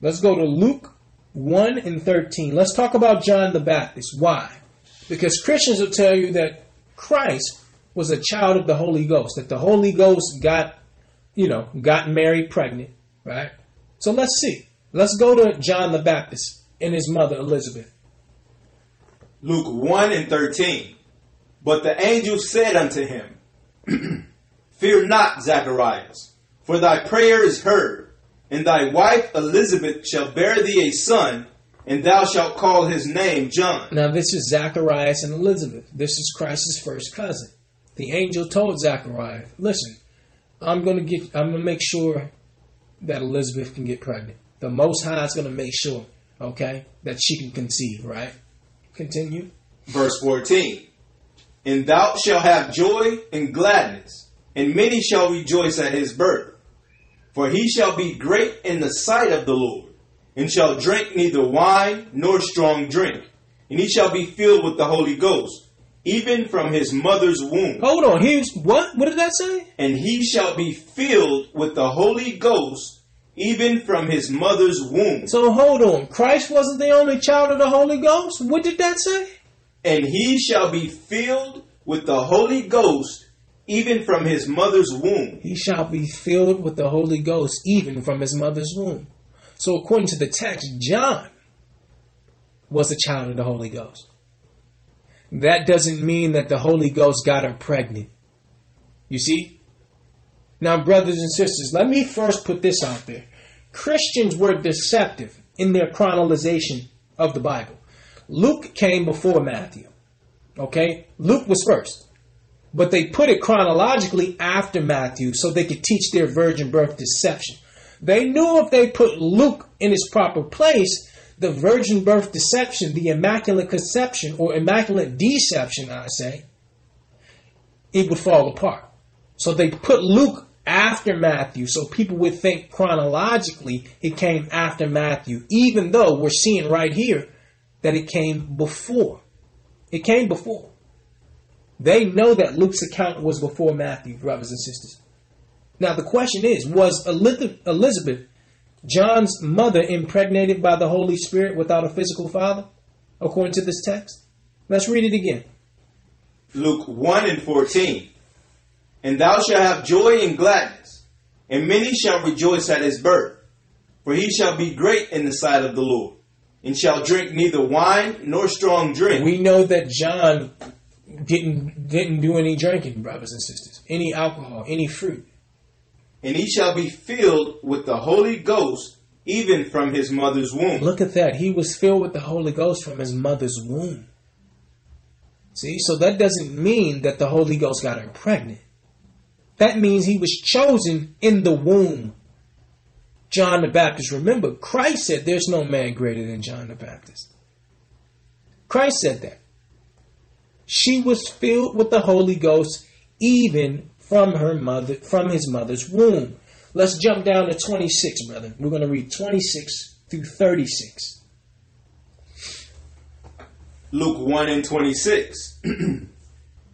Let's go to Luke 1 and 13. Let's talk about John the Baptist. Why? Because Christians will tell you that Christ was a child of the Holy Ghost, that the Holy Ghost got, you know, got Mary pregnant, right? So let's see. Let's go to John the Baptist and his mother Elizabeth. Luke 1 and 13. But the angel said unto him, Fear not, Zacharias, for thy prayer is heard, and thy wife Elizabeth shall bear thee a son, and thou shalt call his name John. Now this is Zacharias and Elizabeth. This is Christ's first cousin. The angel told Zacharias, "Listen, I'm going to get I'm going to make sure that Elizabeth can get pregnant. The Most High is going to make sure, okay, that she can conceive, right? Continue. Verse 14. And thou shalt have joy and gladness, and many shall rejoice at his birth. For he shall be great in the sight of the Lord, and shall drink neither wine nor strong drink, and he shall be filled with the Holy Ghost, even from his mother's womb. Hold on. Here's what? What did that say? And he shall be filled with the Holy Ghost, even from his mother's womb. So hold on. Christ wasn't the only child of the Holy Ghost. What did that say? And he shall be filled with the Holy Ghost, even from his mother's womb. He shall be filled with the Holy Ghost, even from his mother's womb. So according to the text, John was a child of the Holy Ghost. That doesn't mean that the Holy Ghost got her pregnant. You see? Now, brothers and sisters, let me first put this out there. Christians were deceptive in their chronologization of the Bible. Luke came before Matthew. Okay? Luke was first. But they put it chronologically after Matthew so they could teach their virgin birth deception. They knew if they put Luke in its proper place, the virgin birth deception, the immaculate conception, or immaculate deception, I say, it would fall apart. So they put Luke after Matthew. So people would think chronologically it came after Matthew, even though we're seeing right here that it came before. It came before. They know that Luke's account was before Matthew, brothers and sisters. Now the question is, was Elizabeth, John's mother, impregnated by the Holy Spirit without a physical father, according to this text? Let's read it again. Luke 1 and 14. And thou shalt have joy and gladness, and many shall rejoice at his birth. For he shall be great in the sight of the Lord, and shall drink neither wine nor strong drink. We know that John didn't didn't do any drinking, brothers and sisters, any alcohol, any fruit. And he shall be filled with the Holy Ghost even from his mother's womb. Look at that. He was filled with the Holy Ghost from his mother's womb. See, so that doesn't mean that the Holy Ghost got her pregnant. That means he was chosen in the womb. John the Baptist, remember, Christ said there's no man greater than John the Baptist. Christ said that. She was filled with the Holy Ghost even from her mother, from his mother's womb. Let's jump down to 26, brother. We're going to read 26 through 36. Luke 1 and 26. and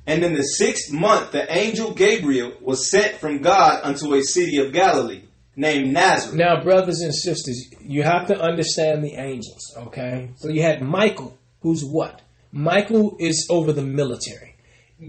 in the sixth month, the angel Gabriel was sent from God unto a city of Galilee named Nazareth. Now, brothers and sisters, you have to understand the angels, okay? So you had Michael, who's what? Michael is over the military.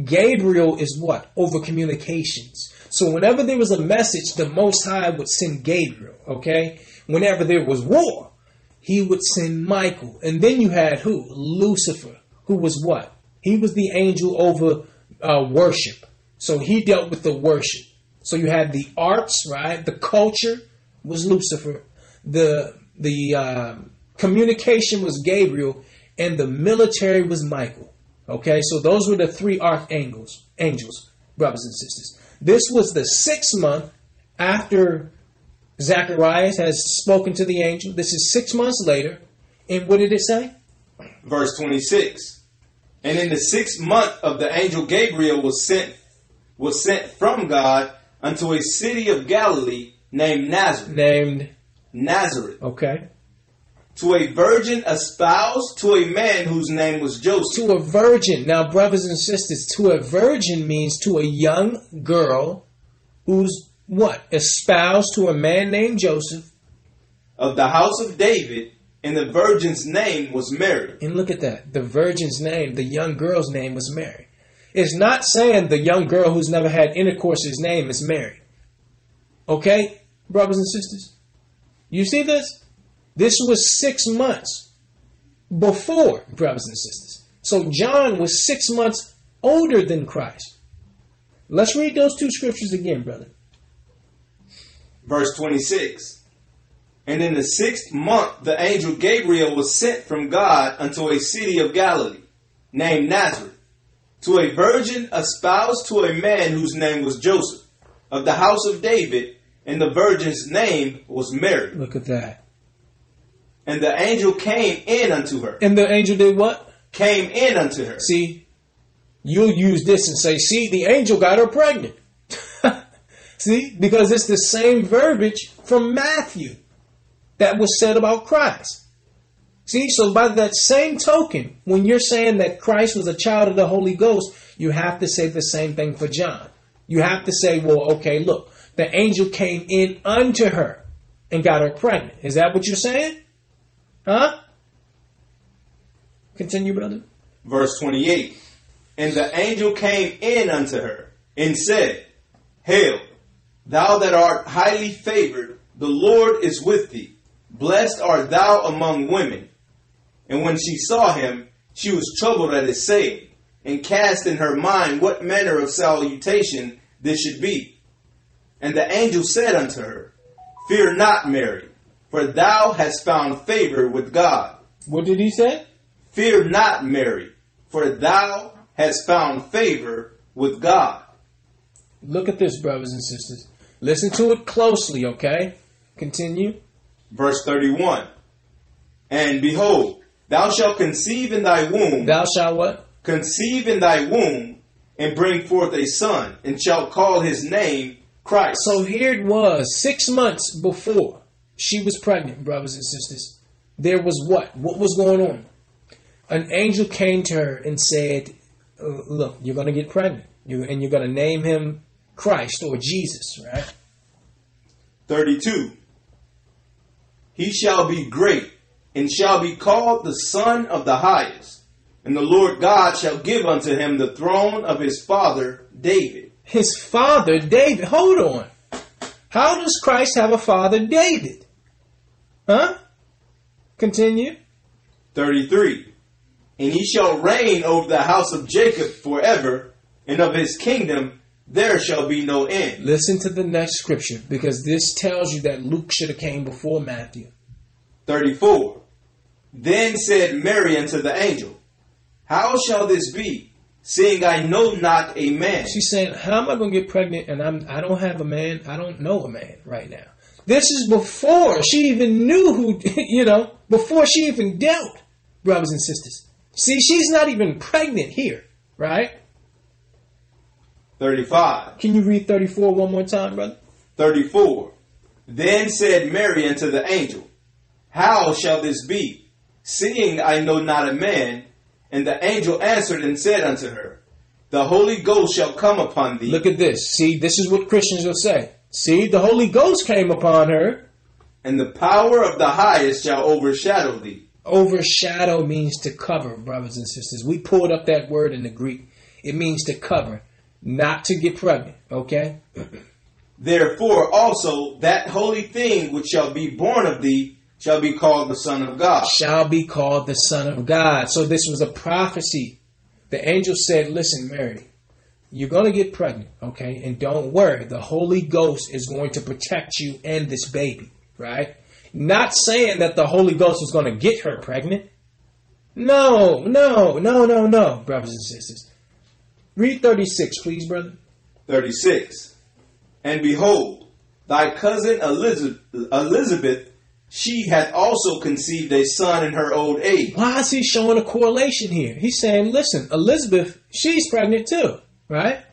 Gabriel is what? Over communications. So whenever there was a message, the Most High would send Gabriel, okay? Whenever there was war, he would send Michael. And then you had who? Lucifer, who was what? He was the angel over uh, worship. So he dealt with the worship. So you had the arts, right? The culture was Lucifer. The the uh, communication was Gabriel, and the military was Michael. Okay, so those were the three archangels, angels, brothers and sisters. This was the sixth month after Zacharias has spoken to the angel. This is six months later. And what did it say? Verse 26. And in the sixth month of the angel Gabriel was sent was sent from God unto a city of Galilee named Nazareth. Named Nazareth. Okay. To a virgin espoused to a man whose name was Joseph. To a virgin. Now, brothers and sisters, to a virgin means to a young girl who's what? Espoused to a man named Joseph. Of the house of David, and the virgin's name was Mary. And look at that. The virgin's name, the young girl's name was Mary. It's not saying the young girl who's never had intercourse's name is Mary. Okay, brothers and sisters? You see this? This was six months before, brothers and sisters. So John was six months older than Christ. Let's read those two scriptures again, brother. Verse 26. And in the sixth month, the angel Gabriel was sent from God unto a city of Galilee, named Nazareth, to a virgin espoused to a man whose name was Joseph, of the house of David, and the virgin's name was Mary. Look at that. And the angel came in unto her. And the angel did what? Came in unto her. See, you'll use this and say, see, the angel got her pregnant. See, because it's the same verbiage from Matthew that was said about Christ. See, so by that same token, when you're saying that Christ was a child of the Holy Ghost, you have to say the same thing for John. You have to say, well, okay, look, the angel came in unto her and got her pregnant. Is that what you're saying? Huh? Continue, brother. Verse 28. And the angel came in unto her and said, Hail, Thou that art highly favored, the Lord is with thee. Blessed art thou among women. And when she saw him, she was troubled at his saying, and cast in her mind what manner of salutation this should be. And the angel said unto her, Fear not, Mary, for thou hast found favor with God. What did he say? Fear not, Mary, for thou hast found favor with God. Look at this, brothers and sisters. Listen to it closely, okay? Continue. Verse 31. And behold, thou shalt conceive in thy womb. Thou shalt what? Conceive in thy womb and bring forth a son, and shalt call his name Christ. So here it was, six months before she was pregnant, brothers and sisters. There was what? What was going on? An angel came to her and said, Look, you're going to get pregnant. You, and you're going to name him Christ or Jesus, right? 32. He shall be great and shall be called the Son of the Highest. And the Lord God shall give unto him the throne of his father David. His father, David. Hold on. How does Christ have a father, David? Huh? Continue. 33. And he shall reign over the house of Jacob forever, and of his kingdom there shall be no end. Listen to the next scripture because this tells you that Luke should have came before Matthew. 34. Then said Mary unto the angel, How shall this be, seeing I know not a man? She's saying, "How am I going to get pregnant and I'm I don't have a man. I don't know a man right now." This is before she even knew who, you know, before she even dealt, brothers and sisters. See, she's not even pregnant here, right? 35. Can you read 34 one more time, brother? 34. Then said Mary unto the angel, How shall this be, seeing I know not a man? And the angel answered and said unto her, The Holy Ghost shall come upon thee. Look at this. See, this is what Christians will say. See, the Holy Ghost came upon her. and the power of the highest shall overshadow thee. Overshadow means to cover, brothers and sisters. We pulled up that word in the Greek. It means to cover, not to get pregnant, okay? Therefore also that holy thing which shall be born of thee shall be called the Son of God. Shall be called the Son of God. So this was a prophecy. The angel said, Listen, Mary, you're going to get pregnant, okay? And don't worry, the Holy Ghost is going to protect you and this baby, right? Not saying that the Holy Ghost is going to get her pregnant. No, no, no, no, no, brothers and sisters. Read 36, please, brother. 36. And behold, thy cousin Elizabeth, Elizabeth, she hath also conceived a son in her old age. Why is he showing a correlation here? He's saying, listen, Elizabeth, she's pregnant too, right?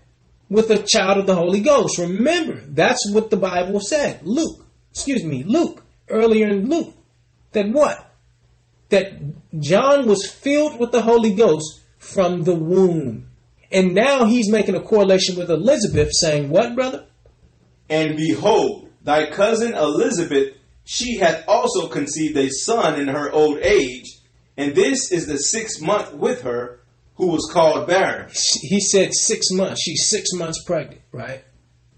With a child of the Holy Ghost. Remember, that's what the Bible said. Luke, excuse me, Luke, earlier in Luke, that what? That John was filled with the Holy Ghost from the womb. And now he's making a correlation with Elizabeth, saying, what, brother? And behold, thy cousin Elizabeth, she hath also conceived a son in her old age, and this is the sixth month with her, who was called barren. He said six months. She's six months pregnant, right?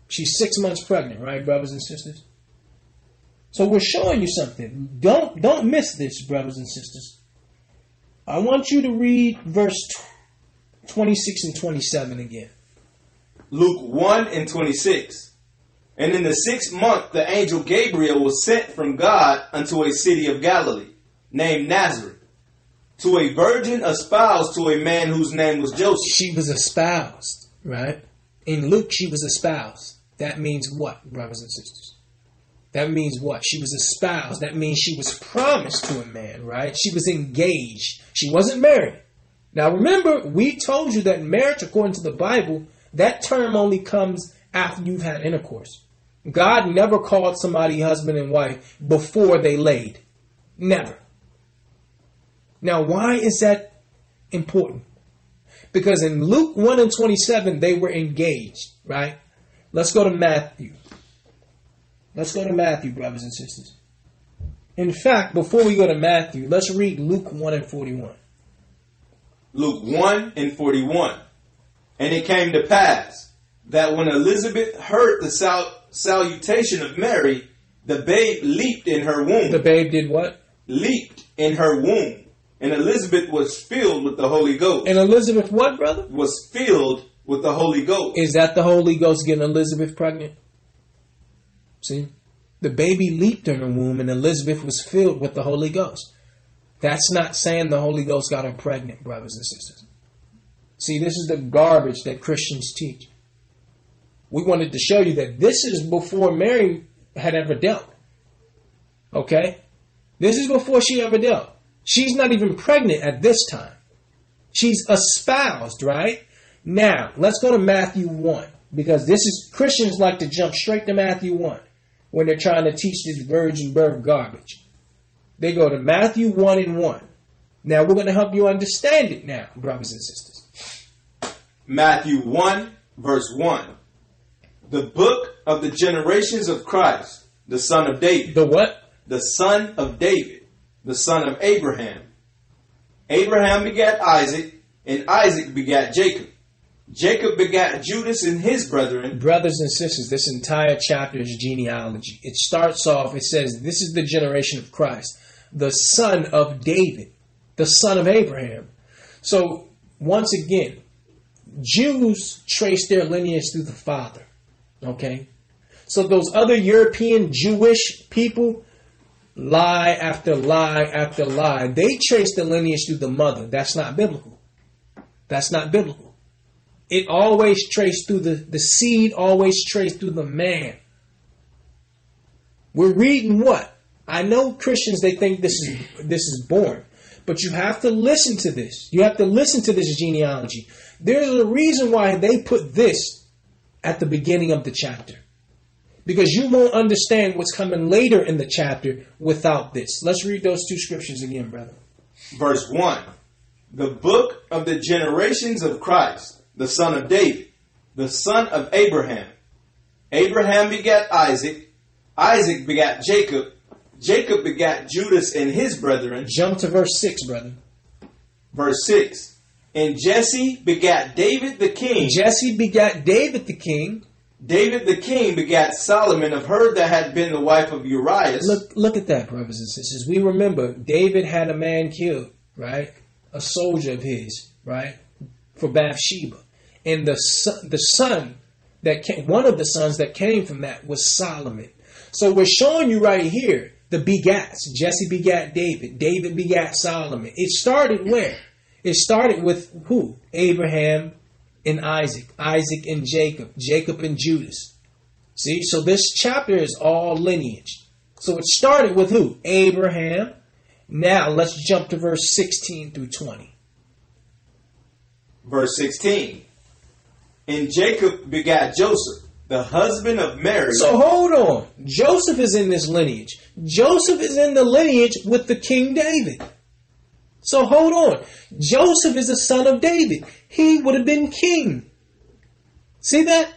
She's six months pregnant, right, brothers and sisters? So we're showing you something. Don't don't miss this, brothers and sisters. I want you to read verse 26 and 27 again. Luke 1 and 26. And in the sixth month, the angel Gabriel was sent from God unto a city of Galilee, named Nazareth, to a virgin espoused to a man whose name was Joseph. She was espoused, right? In Luke, she was espoused. That means what, brothers and sisters? That means what? She was espoused. That means she was promised to a man, right? She was engaged. She wasn't married. Now remember, we told you that marriage, according to the Bible, that term only comes after you've had intercourse. God never called somebody husband and wife before they laid. Never. Now, why is that important? Because in Luke 1 and 27, they were engaged, right? Let's go to Matthew. Let's go to Matthew, brothers and sisters. In fact, before we go to Matthew, let's read Luke 1 and 41. Luke 1 and 41. And it came to pass that when Elizabeth heard the sal- salutation of Mary, the babe leaped in her womb. The babe did what? leaped in her womb. And Elizabeth was filled with the Holy Ghost. And Elizabeth, what, brother? was filled with the Holy Ghost. Is that the Holy Ghost getting Elizabeth pregnant? See? The baby leaped in her womb and Elizabeth was filled with the Holy Ghost. That's not saying the Holy Ghost got her pregnant, brothers and sisters. See, this is the garbage that Christians teach. We wanted to show you that this is before Mary had ever dealt. Okay? This is before she ever dealt. She's not even pregnant at this time. She's espoused, right? Now, let's go to Matthew 1. because this is Christians like to jump straight to Matthew 1 when they're trying to teach this virgin birth garbage. They go to Matthew 1 and 1. Now we're going to help you understand it now, brothers and sisters. Matthew 1, verse 1. The book of the generations of Christ, the son of David. The what? The son of David, the son of Abraham. Abraham begat Isaac, and Isaac begat Jacob. Jacob begat Judas and his brethren. Brothers and sisters, this entire chapter is genealogy. It starts off, it says, This is the generation of Christ, the son of David, the son of Abraham. So, once again, Jews trace their lineage through the father. Okay? So, those other European Jewish people, lie after lie after lie, they trace the lineage through the mother. That's not biblical. That's not biblical it always traced through the, the seed, always traced through the man. We're reading what? I know Christians they think this is this is born, but you have to listen to this. You have to listen to this genealogy. There's a reason why they put this at the beginning of the chapter. Because you won't understand what's coming later in the chapter without this. Let's read those two scriptures again, brother. Verse 1. The book of the generations of Christ the son of David, the son of Abraham. Abraham begat Isaac, Isaac begat Jacob, Jacob begat Judas and his brethren. Jump to verse 6, brother. Verse 6. And Jesse begat David the king. Jesse begat David the king. David the king begat Solomon of her that had been the wife of Uriah. Look, look at that, brothers and sisters. We remember David had a man killed, right? A soldier of his, right? For Bathsheba and the son, the son that came, one of the sons that came from that was Solomon. So we're showing you right here the begats. Jesse begat David. David begat Solomon. It started where? It started with who? Abraham and Isaac. Isaac and Jacob. Jacob and Judas. See, so this chapter is all lineage. So it started with who? Abraham. Now let's jump to verse 16 through 20. Verse 16. And Jacob begat Joseph, the husband of Mary. So hold on. Joseph is in this lineage. Joseph is in the lineage with the King David. So hold on. Joseph is a son of David. He would have been king. See that?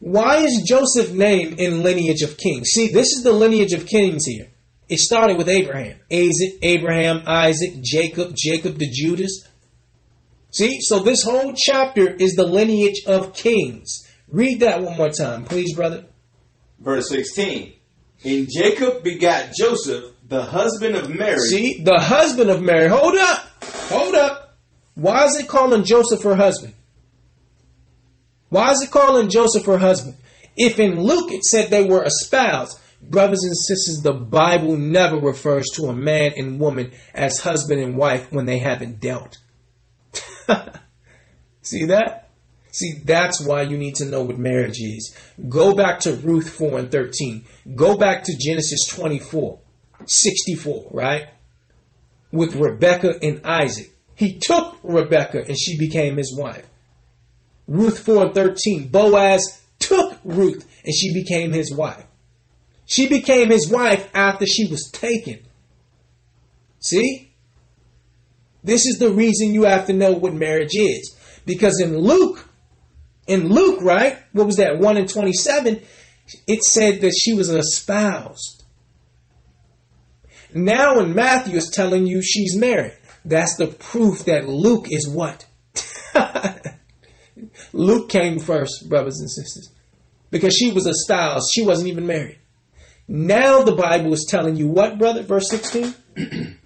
Why is Joseph named in lineage of kings? See, this is the lineage of kings here. It started with Abraham. Isaac, Abraham, Isaac, Jacob, Jacob to Judas, See, so this whole chapter is the lineage of kings. Read that one more time, please, brother. Verse 16. And Jacob begat Joseph, the husband of Mary. See, the husband of Mary. Hold up. Hold up. Why is it calling Joseph her husband? Why is it calling Joseph her husband? If in Luke it said they were espoused, brothers and sisters, the Bible never refers to a man and woman as husband and wife when they haven't dealt. See that? See, that's why you need to know what marriage is. Go back to Ruth 4 and 13. Go back to Genesis 24, 64, right? With Rebekah and Isaac. He took Rebekah and she became his wife. Ruth 4 and 13. Boaz took Ruth and she became his wife. She became his wife after she was taken. See? This is the reason you have to know what marriage is. Because in Luke, in Luke, right? What was that? 1 and 27, it said that she was espoused. Now when Matthew is telling you she's married. That's the proof that Luke is what? Luke came first, brothers and sisters. Because she was a espoused. She wasn't even married. Now the Bible is telling you what, brother? Verse 16?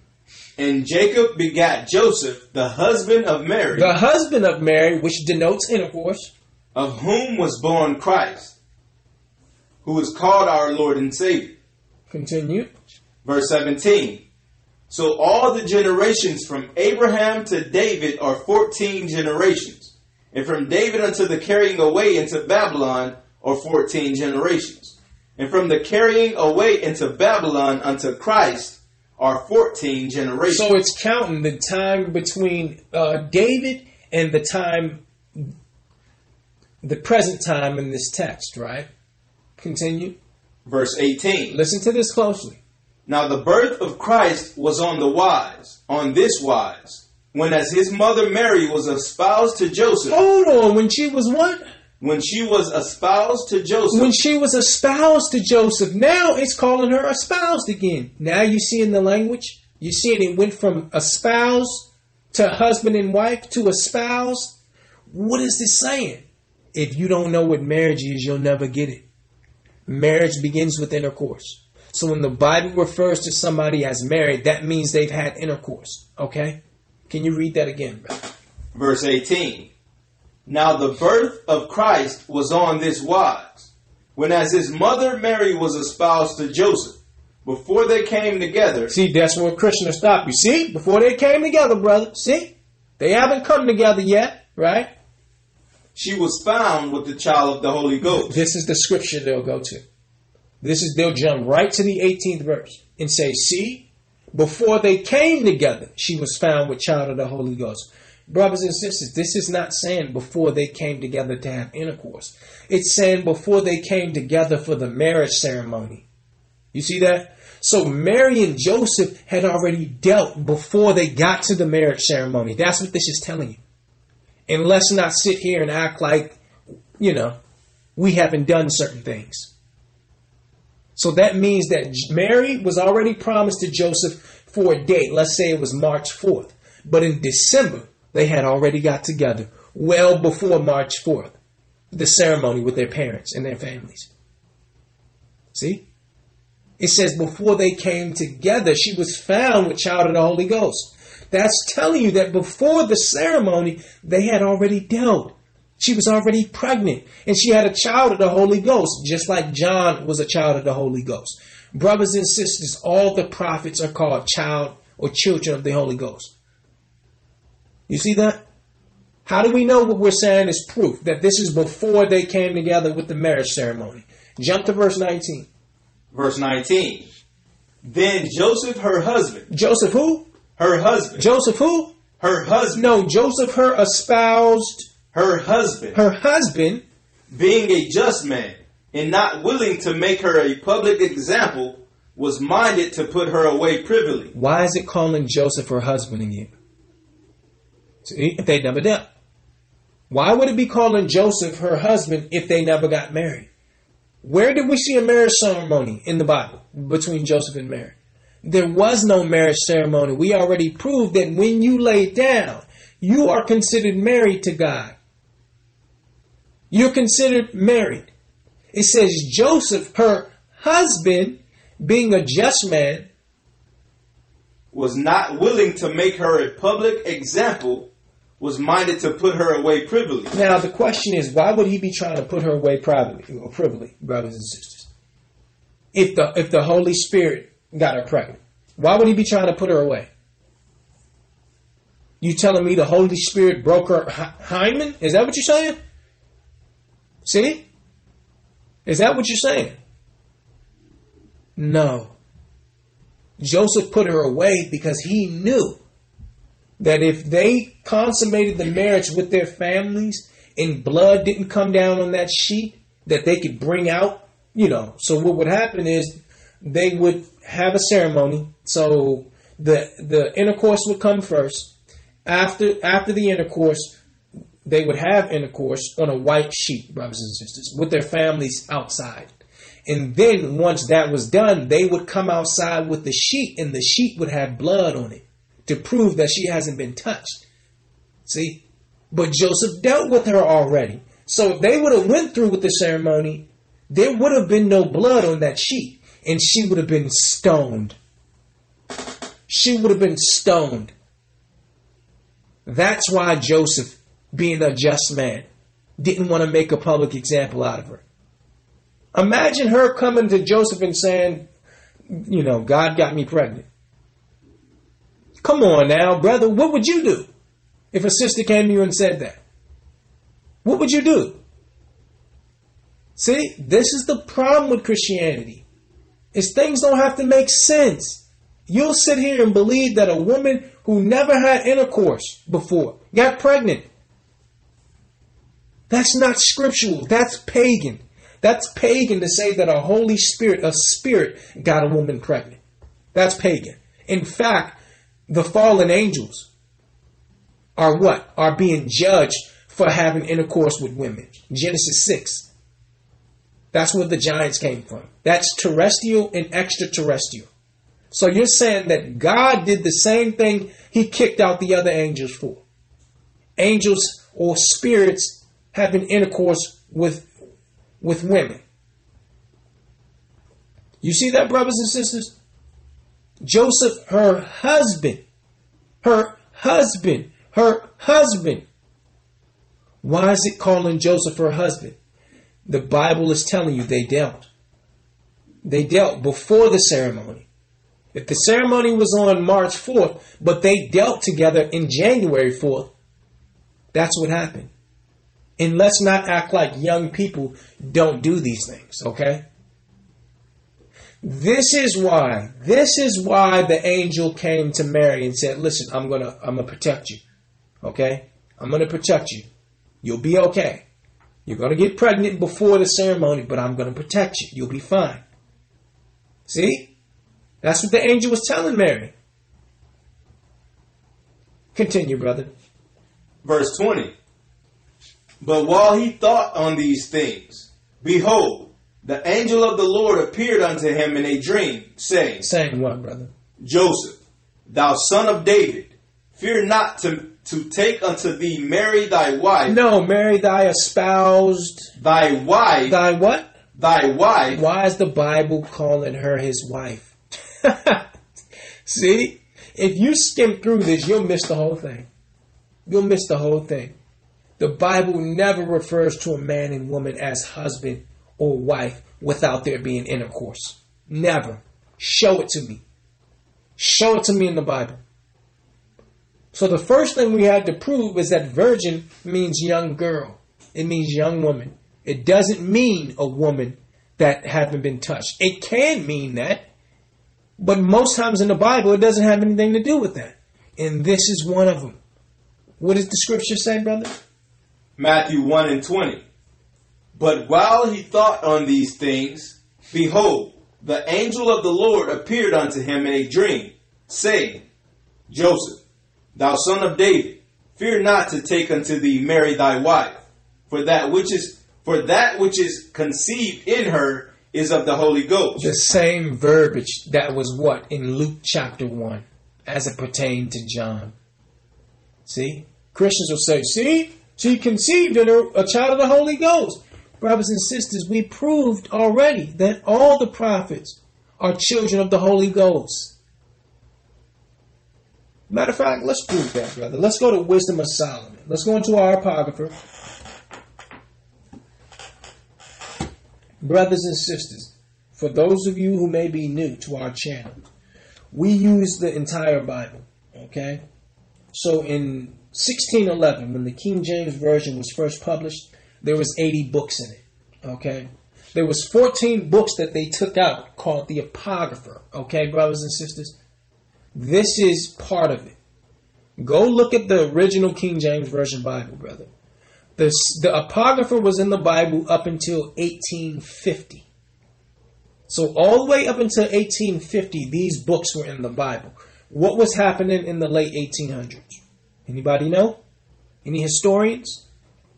And Jacob begat Joseph, the husband of Mary. The husband of Mary, which denotes intercourse. Of whom was born Christ, who is called our Lord and Savior. Continue. Verse 17. So all the generations from Abraham to David are 14 generations. And from David unto the carrying away into Babylon are 14 generations. And from the carrying away into Babylon unto Christ are 14 generations. So it's counting the time between uh, David and the time the present time in this text, right? Continue. Verse 18. Listen to this closely. Now the birth of Christ was on the wise, on this wise, when as his mother Mary was espoused to Joseph, Hold on. When she was what? when she was espoused to Joseph, When she was espoused to Joseph. Now it's calling her espoused again. Now you see in the language, you see it, it went from espoused to husband and wife to espoused. What is this saying? If you don't know what marriage is, you'll never get it. Marriage begins with intercourse. So when the Bible refers to somebody as married, that means they've had intercourse. Okay? Can you read that again, verse 18. Now the birth of Christ was on this wise, when as his mother Mary was espoused to Joseph, before they came together, See, that's where Krishna stopped you. See, before they came together, brother. See, they haven't come together yet, right? she was found with the child of the Holy Ghost. This is the scripture they'll go to. This is they'll jump right to the 18th verse and say, "See, before they came together, she was found with child of the Holy Ghost." Brothers and sisters, this is not saying before they came together to have intercourse. It's saying before they came together for the marriage ceremony. You see that? So Mary and Joseph had already dealt before they got to the marriage ceremony. That's what this is telling you. And let's not sit here and act like, you know, we haven't done certain things. So that means that Mary was already promised to Joseph for a date. Let's say it was March 4th. But in December, they had already got together well before March 4th, the ceremony with their parents and their families. See? It says before they came together, she was found with child of the Holy Ghost. That's telling you that before the ceremony, they had already dealt. She was already pregnant and she had a child of the Holy Ghost, just like John was a child of the Holy Ghost. Brothers and sisters, all the prophets are called child or children of the Holy Ghost. You see that? How do we know what we're saying is proof that this is before they came together with the marriage ceremony? Jump to verse 19. Verse 19. Then Joseph, her husband, Joseph who? her husband, Joseph who? her husband, No, Joseph her espoused her husband, her husband. being a just man and not willing to make her a public example, was minded to put her away privily. Why is it calling Joseph her husband again? See, if they never dealt. Why would it be calling Joseph her husband if they never got married? Where did we see a marriage ceremony in the Bible between Joseph and Mary? There was no marriage ceremony. We already proved that when you lay down, you are considered married to God. You're considered married. It says Joseph, her husband, being a just man, was not willing to make her a public example, was minded to put her away privily. Now the question is, why would he be trying to put her away privately or privily, brothers and sisters? If the if the Holy Spirit got her pregnant, why would he be trying to put her away? You telling me the Holy Spirit broke her hy- hymen? Is that what you're saying? See? Is that what you're saying? No. Joseph put her away because he knew that if they consummated the marriage with their families and blood didn't come down on that sheet, that they could bring out, you know. So what would happen is they would have a ceremony. So the the intercourse would come first. After after the intercourse, they would have intercourse on a white sheet, brothers and sisters, with their families outside. And then once that was done, they would come outside with the sheet, and the sheet would have blood on it to prove that she hasn't been touched. See? But Joseph dealt with her already. So if they would have went through with the ceremony, there would have been no blood on that sheet, and she would have been stoned. She would have been stoned. That's why Joseph, being a just man, didn't want to make a public example out of her. Imagine her coming to Joseph and saying, you know, God got me pregnant. Come on now, brother, what would you do if a sister came to you and said that? What would you do? See, this is the problem with Christianity. Is things don't have to make sense. You'll sit here and believe that a woman who never had intercourse before got pregnant. That's not scriptural. That's pagan. That's pagan to say that a Holy Spirit, a spirit, got a woman pregnant. That's pagan. In fact, the fallen angels are what? Are being judged for having intercourse with women. Genesis 6. That's where the giants came from. That's terrestrial and extraterrestrial. So you're saying that God did the same thing he kicked out the other angels for. Angels or spirits having intercourse with with women. You see that, brothers and sisters? Joseph, her husband, her husband, her husband. Why is it calling Joseph her husband? The Bible is telling you they dealt. They dealt before the ceremony. If the ceremony was on March 4th, but they dealt together in January 4th, that's what happened. And let's not act like young people don't do these things, okay? This is why, this is why the angel came to Mary and said, Listen, I'm gonna I'm gonna protect you. Okay? I'm gonna protect you. You'll be okay. You're gonna get pregnant before the ceremony, but I'm gonna protect you. You'll be fine. See? That's what the angel was telling Mary. Continue, brother. Verse 20. But while he thought on these things, behold, the angel of the Lord appeared unto him in a dream, saying, Saying what, brother? Joseph, thou son of David, fear not to, to take unto thee Mary thy wife. No, Mary, thy espoused. Thy wife. Thy what? Thy wife. Why is the Bible calling her his wife? See? If you skim through this, you'll miss the whole thing. You'll miss the whole thing. The Bible never refers to a man and woman as husband or wife without there being intercourse. Never. Show it to me. Show it to me in the Bible. So the first thing we had to prove is that virgin means young girl. It means young woman. It doesn't mean a woman that haven't been touched. It can mean that, but most times in the Bible it doesn't have anything to do with that. And this is one of them. What does the scripture say, brother? Matthew 1 and 20. But while he thought on these things, behold, the angel of the Lord appeared unto him in a dream, saying, Joseph, thou son of David, fear not to take unto thee Mary thy wife, for that which is for that which is conceived in her is of the Holy Ghost. The same verbiage that was what in Luke chapter 1 as it pertained to John. See? Christians will say, see, she conceived in her a child of the Holy Ghost. Brothers and sisters, we proved already that all the prophets are children of the Holy Ghost. Matter of fact, let's prove that, brother. Let's go to Wisdom of Solomon. Let's go into our apocrypha. Brothers and sisters, for those of you who may be new to our channel, we use the entire Bible, okay? So in 1611, when the King James Version was first published, there was 80 books in it, okay? There was 14 books that they took out called the Apocrypha, okay, brothers and sisters? This is part of it. Go look at the original King James Version Bible, brother. The, the Apocrypha was in the Bible up until 1850. So all the way up until 1850, these books were in the Bible. What was happening in the late 1800s? Anybody know? Any historians?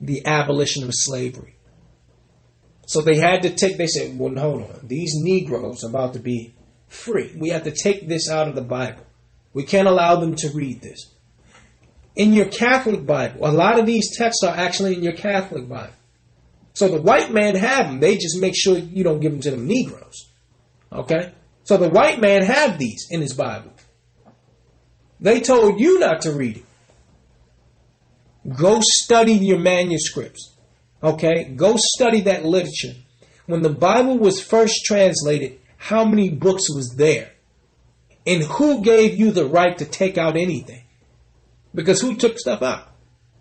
The abolition of slavery. So they had to take, they said, well, hold on. These Negroes are about to be free. We have to take this out of the Bible. We can't allow them to read this. In your Catholic Bible, a lot of these texts are actually in your Catholic Bible. So the white man have them. They just make sure you don't give them to the Negroes. Okay? So the white man have these in his Bible. They told you not to read it. Go study your manuscripts. Okay? Go study that literature. When the Bible was first translated, how many books was there? And who gave you the right to take out anything? Because who took stuff out?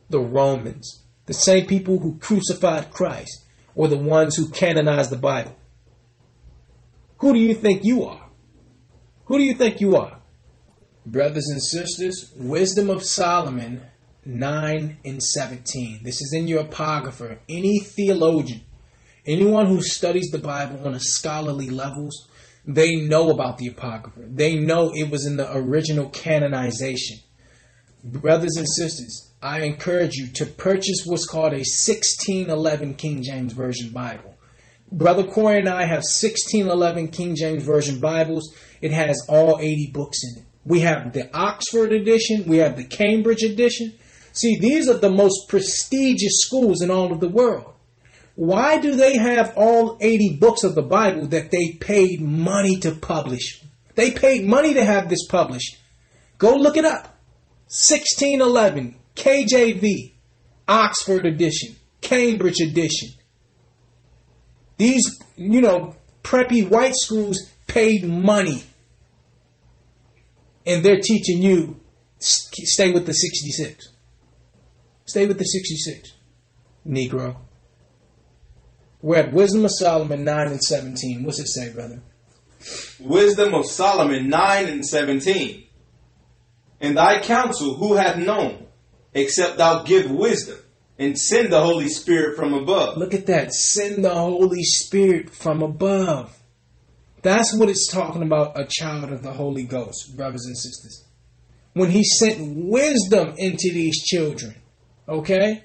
The Romans. The same people who crucified Christ or the ones who canonized the Bible. Who do you think you are? Who do you think you are? Brothers and sisters, Wisdom of Solomon 9 and 17. This is in your apocrypha. Any theologian, anyone who studies the Bible on a scholarly levels, they know about the apocrypha. They know it was in the original canonization. Brothers and sisters, I encourage you to purchase what's called a 1611 King James Version Bible. Brother Corey and I have 1611 King James Version Bibles. It has all 80 books in it. We have the Oxford edition, we have the Cambridge edition. See, these are the most prestigious schools in all of the world. Why do they have all 80 books of the Bible that they paid money to publish? They paid money to have this published. Go look it up. 1611, KJV, Oxford edition, Cambridge edition. These, you know, preppy white schools paid money. And they're teaching you stay with the 66. Stay with the 66, Negro. We're at Wisdom of Solomon 9 and 17. What's it say, brother? Wisdom of Solomon 9 and 17. In thy counsel who hath known, except thou give wisdom, and send the Holy Spirit from above. Look at that. Send the Holy Spirit from above. That's what it's talking about, a child of the Holy Ghost, brothers and sisters. When he sent wisdom into these children. Okay?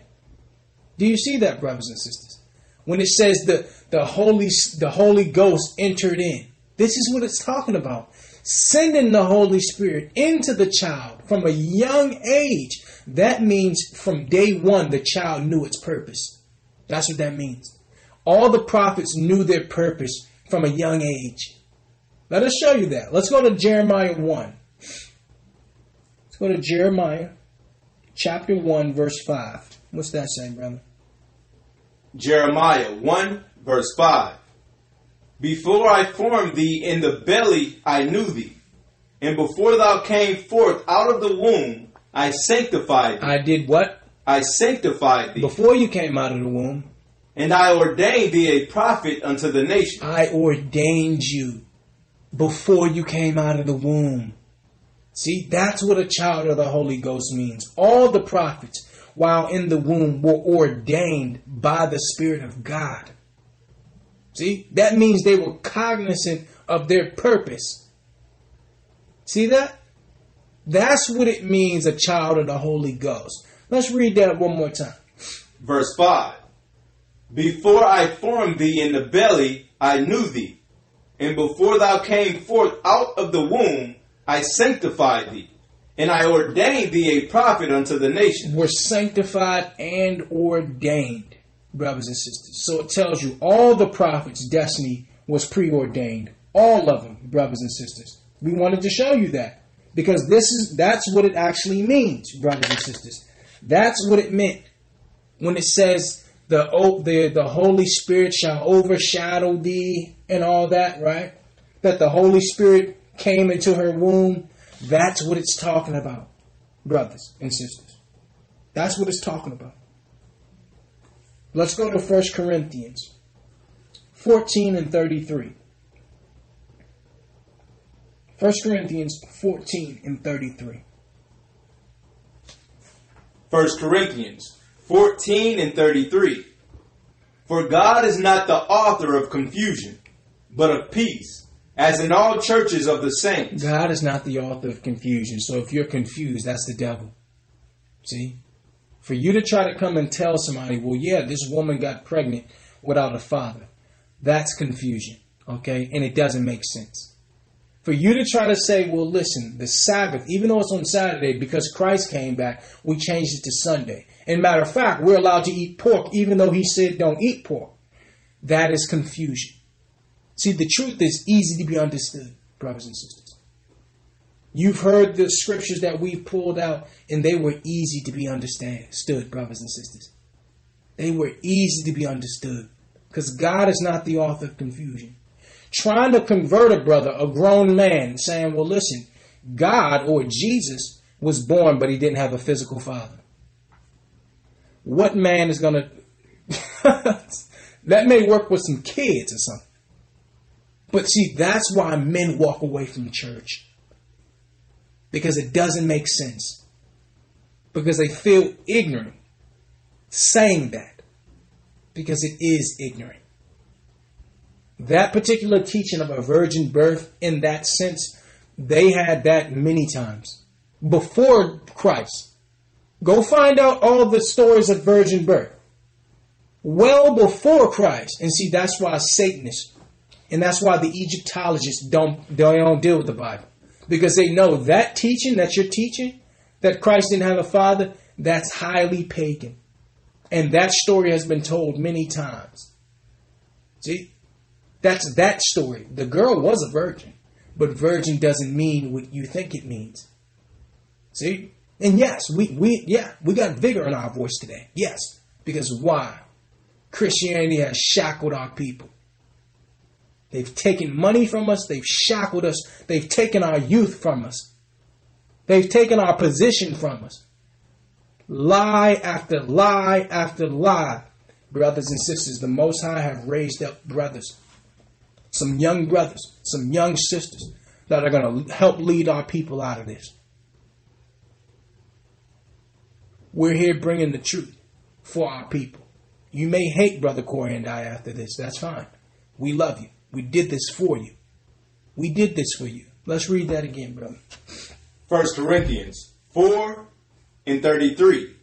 Do you see that, brothers and sisters? When it says the, the Holy the Holy Ghost entered in. This is what it's talking about. Sending the Holy Spirit into the child from a young age. That means from day one the child knew its purpose. That's what that means. All the prophets knew their purpose from a young age. Let us show you that. Let's go to Jeremiah 1. Let's go to Jeremiah chapter 1, verse 5. What's that saying, brother? Jeremiah 1, verse 5. Before I formed thee in the belly, I knew thee. And before thou came forth out of the womb, I sanctified thee. I did what? I sanctified thee. Before you came out of the womb. And I ordained thee a prophet unto the nation. I ordained you before you came out of the womb. See, that's what a child of the Holy Ghost means. All the prophets, while in the womb, were ordained by the Spirit of God. See, that means they were cognizant of their purpose. See that? That's what it means, a child of the Holy Ghost. Let's read that one more time. Verse 5 Before I formed thee in the belly, I knew thee. And before thou came forth out of the womb, I sanctified thee. And I ordained thee a prophet unto the nation. We're sanctified and ordained, brothers and sisters. So it tells you all the prophets' destiny was preordained. All of them, brothers and sisters. We wanted to show you that. Because this is that's what it actually means, brothers and sisters. That's what it meant when it says the the the Holy Spirit shall overshadow thee and all that, right? That the Holy Spirit came into her womb. That's what it's talking about, brothers and sisters. That's what it's talking about. Let's go to 1 Corinthians 14 and 33. 1 Corinthians 14 and 33. 1 Corinthians 14 and 33. For God is not the author of confusion, but of peace, as in all churches of the saints. God is not the author of confusion. So if you're confused, that's the devil. See? For you to try to come and tell somebody, well, yeah, this woman got pregnant without a father, that's confusion. Okay? And it doesn't make sense. For you to try to say, well, listen, the Sabbath, even though it's on Saturday, because Christ came back, we changed it to Sunday. And matter of fact, we're allowed to eat pork, even though he said don't eat pork. That is confusion. See, the truth is easy to be understood, brothers and sisters. You've heard the scriptures that we've pulled out, and they were easy to be understood, brothers and sisters. They were easy to be understood because God is not the author of confusion trying to convert a brother, a grown man, saying, well, listen, God or Jesus was born, but he didn't have a physical father. What man is going to. that may work with some kids or something. But see, that's why men walk away from church. Because it doesn't make sense. because they feel ignorant saying that because it is ignorant. That particular teaching of a virgin birth, in that sense, they had that many times before Christ. Go find out all the stories of virgin birth. Well before Christ. And see, that's why Satanists and that's why the Egyptologists don't, they don't deal with the Bible. Because they know that teaching that you're teaching, that Christ didn't have a father, that's highly pagan. And that story has been told many times. See? That's that story. The girl was a virgin, but virgin doesn't mean what you think it means. See? And yes, we, we yeah, we got vigor in our voice today. Yes. Because why? Christianity has shackled our people. They've taken money from us, they've shackled us, they've taken our youth from us. They've taken our position from us. Lie after lie after lie. Brothers and sisters, the Most High have raised up brothers, some young brothers, some young sisters that are going to help lead our people out of this. We're here bringing the truth for our people. You may hate Brother Corey and I after this. That's fine. We love you. We did this for you. We did this for you. Let's read that again, brother. First Corinthians 4 and 33.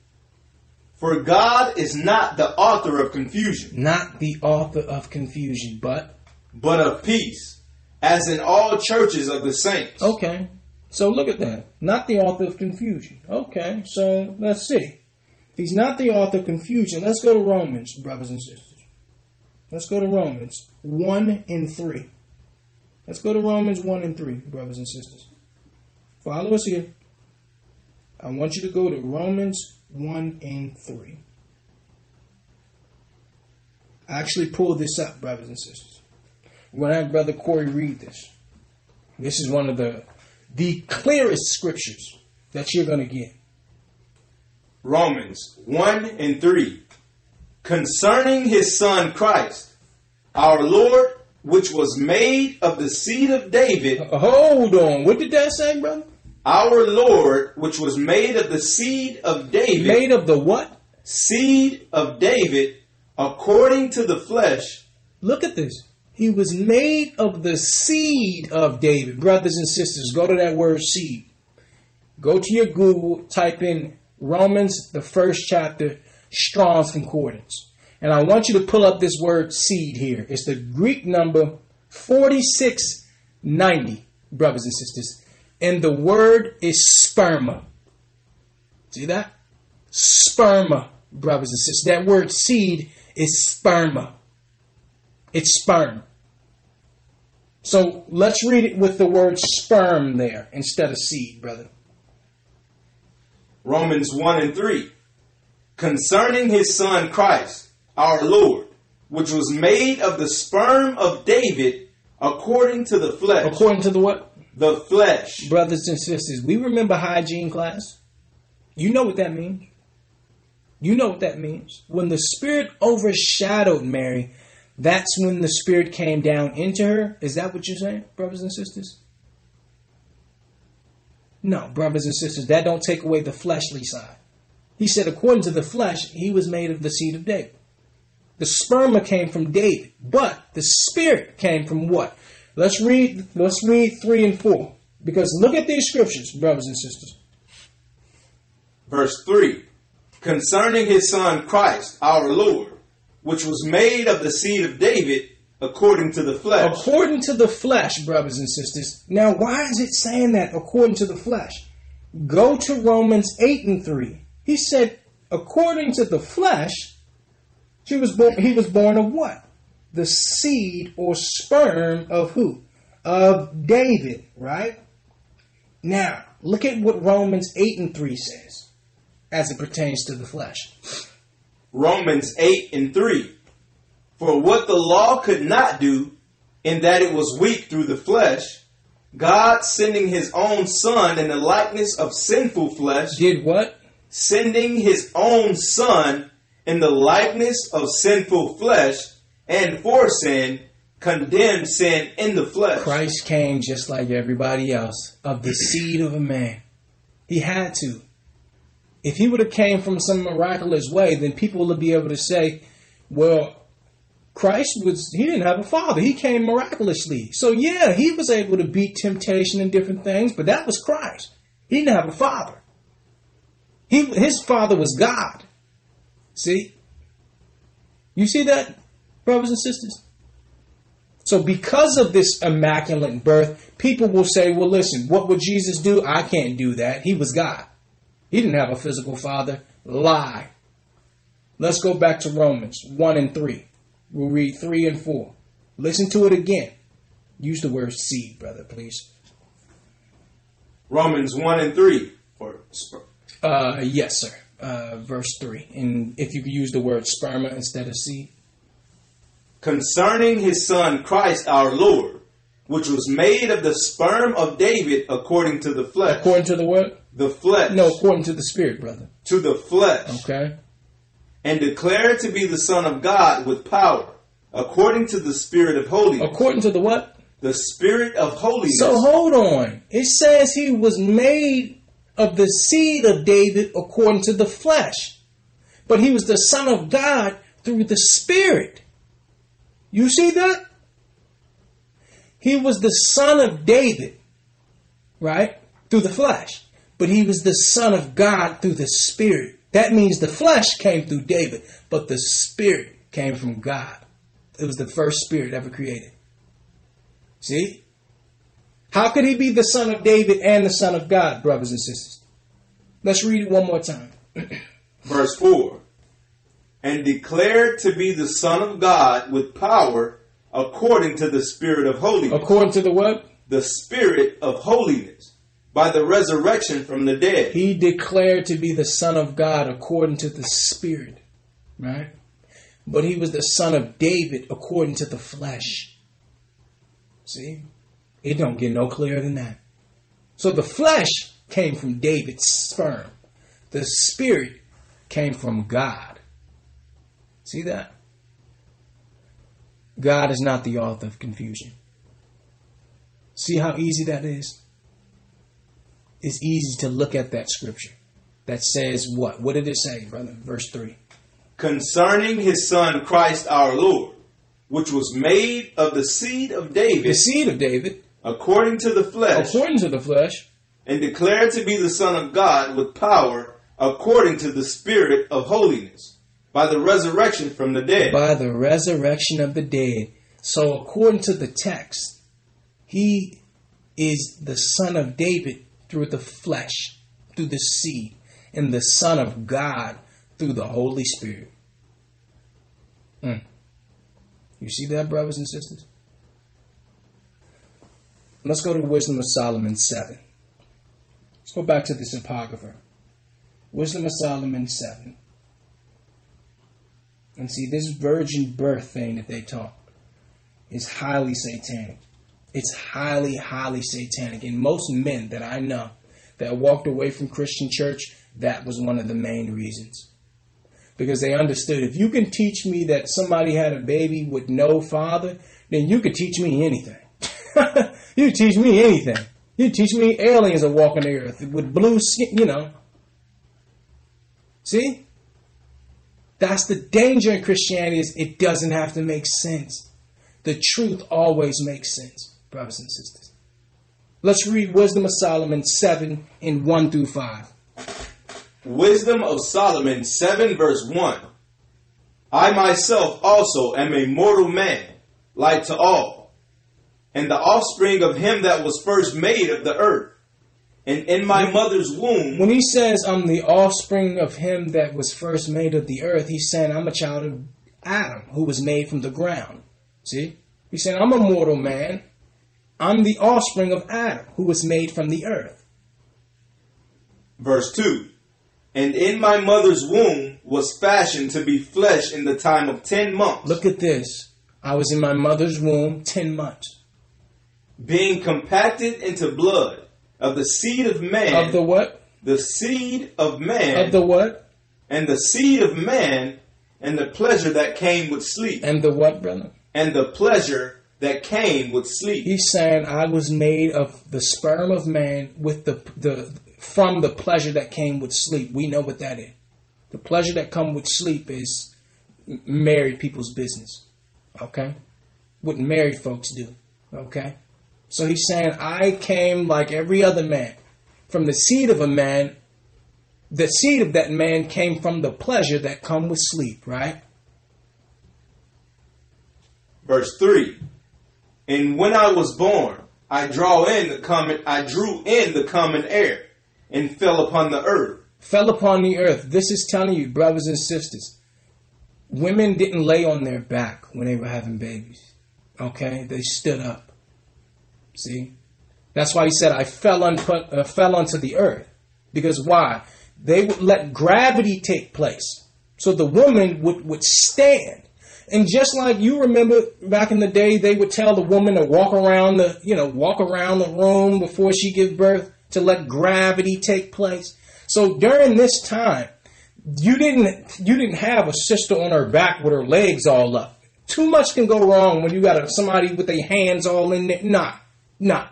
For God is not the author of confusion, Not the author of confusion, but but of peace, as in all churches of the saints. okay. So look at that. Not the author of confusion. Okay, so let's see. If he's not the author of confusion, let's go to Romans, brothers and sisters. Let's go to Romans 1 and 3. Let's go to Romans 1 and 3, brothers and sisters. Follow us here. I want you to go to Romans 1 and 3. I actually pulled this up, brothers and sisters. We're going to have Brother Corey read this. This is one of the the clearest scriptures that you're going to get. Romans 1 and 3. Concerning his son Christ, our Lord, which was made of the seed of David, Uh, Hold on. What did that say, brother? our Lord, which was made of the seed of David, Made of the what? seed of David, according to the flesh, Look at this. He was made of the seed of David. Brothers and sisters, go to that word seed. Go to your Google, type in Romans, the first chapter, Strong's Concordance. And I want you to pull up this word seed here. It's the Greek number 4690, brothers and sisters. And the word is sperma. See that? Sperma, brothers and sisters. That word seed is sperma. It's sperm. So let's read it with the word sperm there instead of seed, brother. Romans 1 and 3. Concerning his son Christ, our Lord, which was made of the sperm of David, according to the flesh. According to the what? the flesh. Brothers and sisters, we remember hygiene class. You know what that means. You know what that means. When the Spirit overshadowed Mary, that's when the Spirit came down into her. Is that what you're saying, brothers and sisters? No, brothers and sisters, that don't take away the fleshly side. He said, according to the flesh, he was made of the seed of David. The sperma came from David, but the spirit came from what? Let's read. Let's read three and four because look at these scriptures, brothers and sisters. Verse 3. Concerning his son Christ, our Lord, which was made of the seed of David, according to the flesh. According to the flesh, brothers and sisters. Now, why is it saying that according to the flesh? Go to Romans eight and three. He said, according to the flesh, he was born. He was born of what? The seed or sperm of who? Of David, right? Now, look at what Romans 8 and 3 says as it pertains to the flesh. Romans 8 and 3. For what the law could not do, in that it was weak through the flesh, God sending his own Son in the likeness of sinful flesh, Did what? Sending his own Son in the likeness of sinful flesh, and for sin, condemned sin in the flesh. Christ came just like everybody else, of the seed of a man. He had to. If he would have came from some miraculous way, then people would be able to say, well, Christ was he didn't have a father. He came miraculously. So yeah, he was able to beat temptation and different things, but that was Christ. He didn't have a father. He his father was God. See? You see that, brothers and sisters? So because of this immaculate birth, people will say, well listen, what would Jesus do? I can't do that. He was God. He didn't have a physical father. Lie. Let's go back to Romans 1 and 3. We'll read 3 and 4. Listen to it again. Use the word seed, brother, please. Romans 1 and 3. For Uh, yes, sir. Uh, verse 3. And if you could use the word sperma instead of seed. concerning his son Christ our Lord, which was made of the sperm of David according to the flesh. According to the what? the flesh. No, according to the spirit, brother. To the flesh. Okay? And declared to be the Son of God with power, according to the Spirit of holiness. According to the what? The Spirit of holiness. So hold on. It says he was made of the seed of David according to the flesh. But he was the son of God through the spirit. You see that? He was the son of David, right? Through the flesh. But he was the son of God through the spirit. That means the flesh came through David, but the spirit came from God. It was the first spirit ever created. See? How could he be the son of David and the son of God, brothers and sisters? Let's read it one more time. Verse 4. And declared to be the Son of God with power, according to the Spirit of holiness. According to the what? The Spirit of holiness. By the resurrection from the dead. He declared to be the son of God according to the spirit, right? But he was the son of David according to the flesh. See? It don't get no clearer than that. So the flesh came from David's sperm. The spirit came from God. See that? God is not the author of confusion. See how easy that is? It's easy to look at that scripture that says what? What did it say, brother? Verse 3. Concerning his Son Christ our Lord, which was made of the seed of David. The seed of David, according to the flesh, according to the flesh, and declared to be the Son of God with power, according to the Spirit of holiness, by the resurrection from the dead. by the resurrection of the dead. So, according to the text, he is the son of David through the flesh, through the seed, and the son of God through the Holy Spirit. Mm. You see that, brothers and sisters? Let's go to Wisdom of Solomon 7. Let's go back to this apocrypha. Wisdom of Solomon 7. And see, this virgin birth thing that they taught is highly satanic. It's highly, highly satanic. And most men that I know that walked away from Christian church, that was one of the main reasons. Because they understood if you can teach me that somebody had a baby with no father, then you could teach me anything. you teach me anything. You teach me aliens are walking the earth with blue skin, you know. See? That's the danger in Christianity is it doesn't have to make sense. The truth always makes sense, brothers and sisters. Let's read Wisdom of Solomon 7 in 1 through 5. Wisdom of Solomon 7 verse 1. I myself also am a mortal man, like to all, and the offspring of him that was first made of the earth. And in my mother's womb, When he says I'm the offspring of him that was first made of the earth, he's saying I'm a child of Adam who was made from the ground. See? He's saying I'm a mortal man. I'm the offspring of Adam who was made from the earth. verse 2. And in my mother's womb was fashioned to be flesh in the time of ten months, Look at this. I was in my mother's womb 10 months. Being compacted into blood of the seed of man, Of the what? the seed of man, Of the what? and the seed of man, and the pleasure that came with sleep, And the what, brother? and the pleasure that came with sleep. He's saying I was made of the sperm of man with the the from the pleasure that came with sleep. We know what that is. The pleasure that come with sleep is married people's business. Okay? What married folks do. Okay? So he's saying, I came like every other man. From the seed of a man, the seed of that man came from the pleasure that come with sleep, right? Verse 3 And when I was born, I draw in the common I drew in the common air and fell upon the earth. Fell upon the earth. This is telling you, brothers and sisters, women didn't lay on their back when they were having babies. Okay? They stood up. See? That's why he said, I fell, un- uh, fell onto the earth. Because why? They would let gravity take place. So the woman would, would stand. And just like you remember back in the day, they would tell the woman to walk around the, you know, walk around the room before she give birth to let gravity take place. So during this time, you didn't you didn't have a sister on her back with her legs all up. Too much can go wrong when you got somebody with their hands all in there. Nah, nah.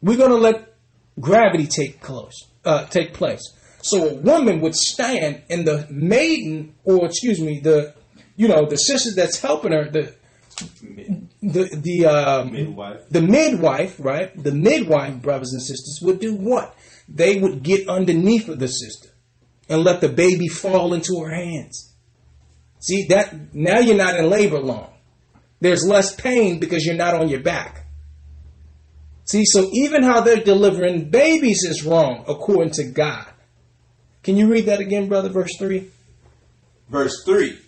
We're gonna let gravity take close, uh, take place. So a woman would stand, and the maiden, or excuse me, the you know the sister that's helping her, the the the um, Midwife. the midwife, right? The midwife brothers and sisters would do what? They would get underneath of the sister and let the baby fall into her hands. See that now you're not in labor long. There's less pain because you're not on your back. See, so even how they're delivering babies is wrong according to God. Can you read that again, brother? Verse 3? Verse 3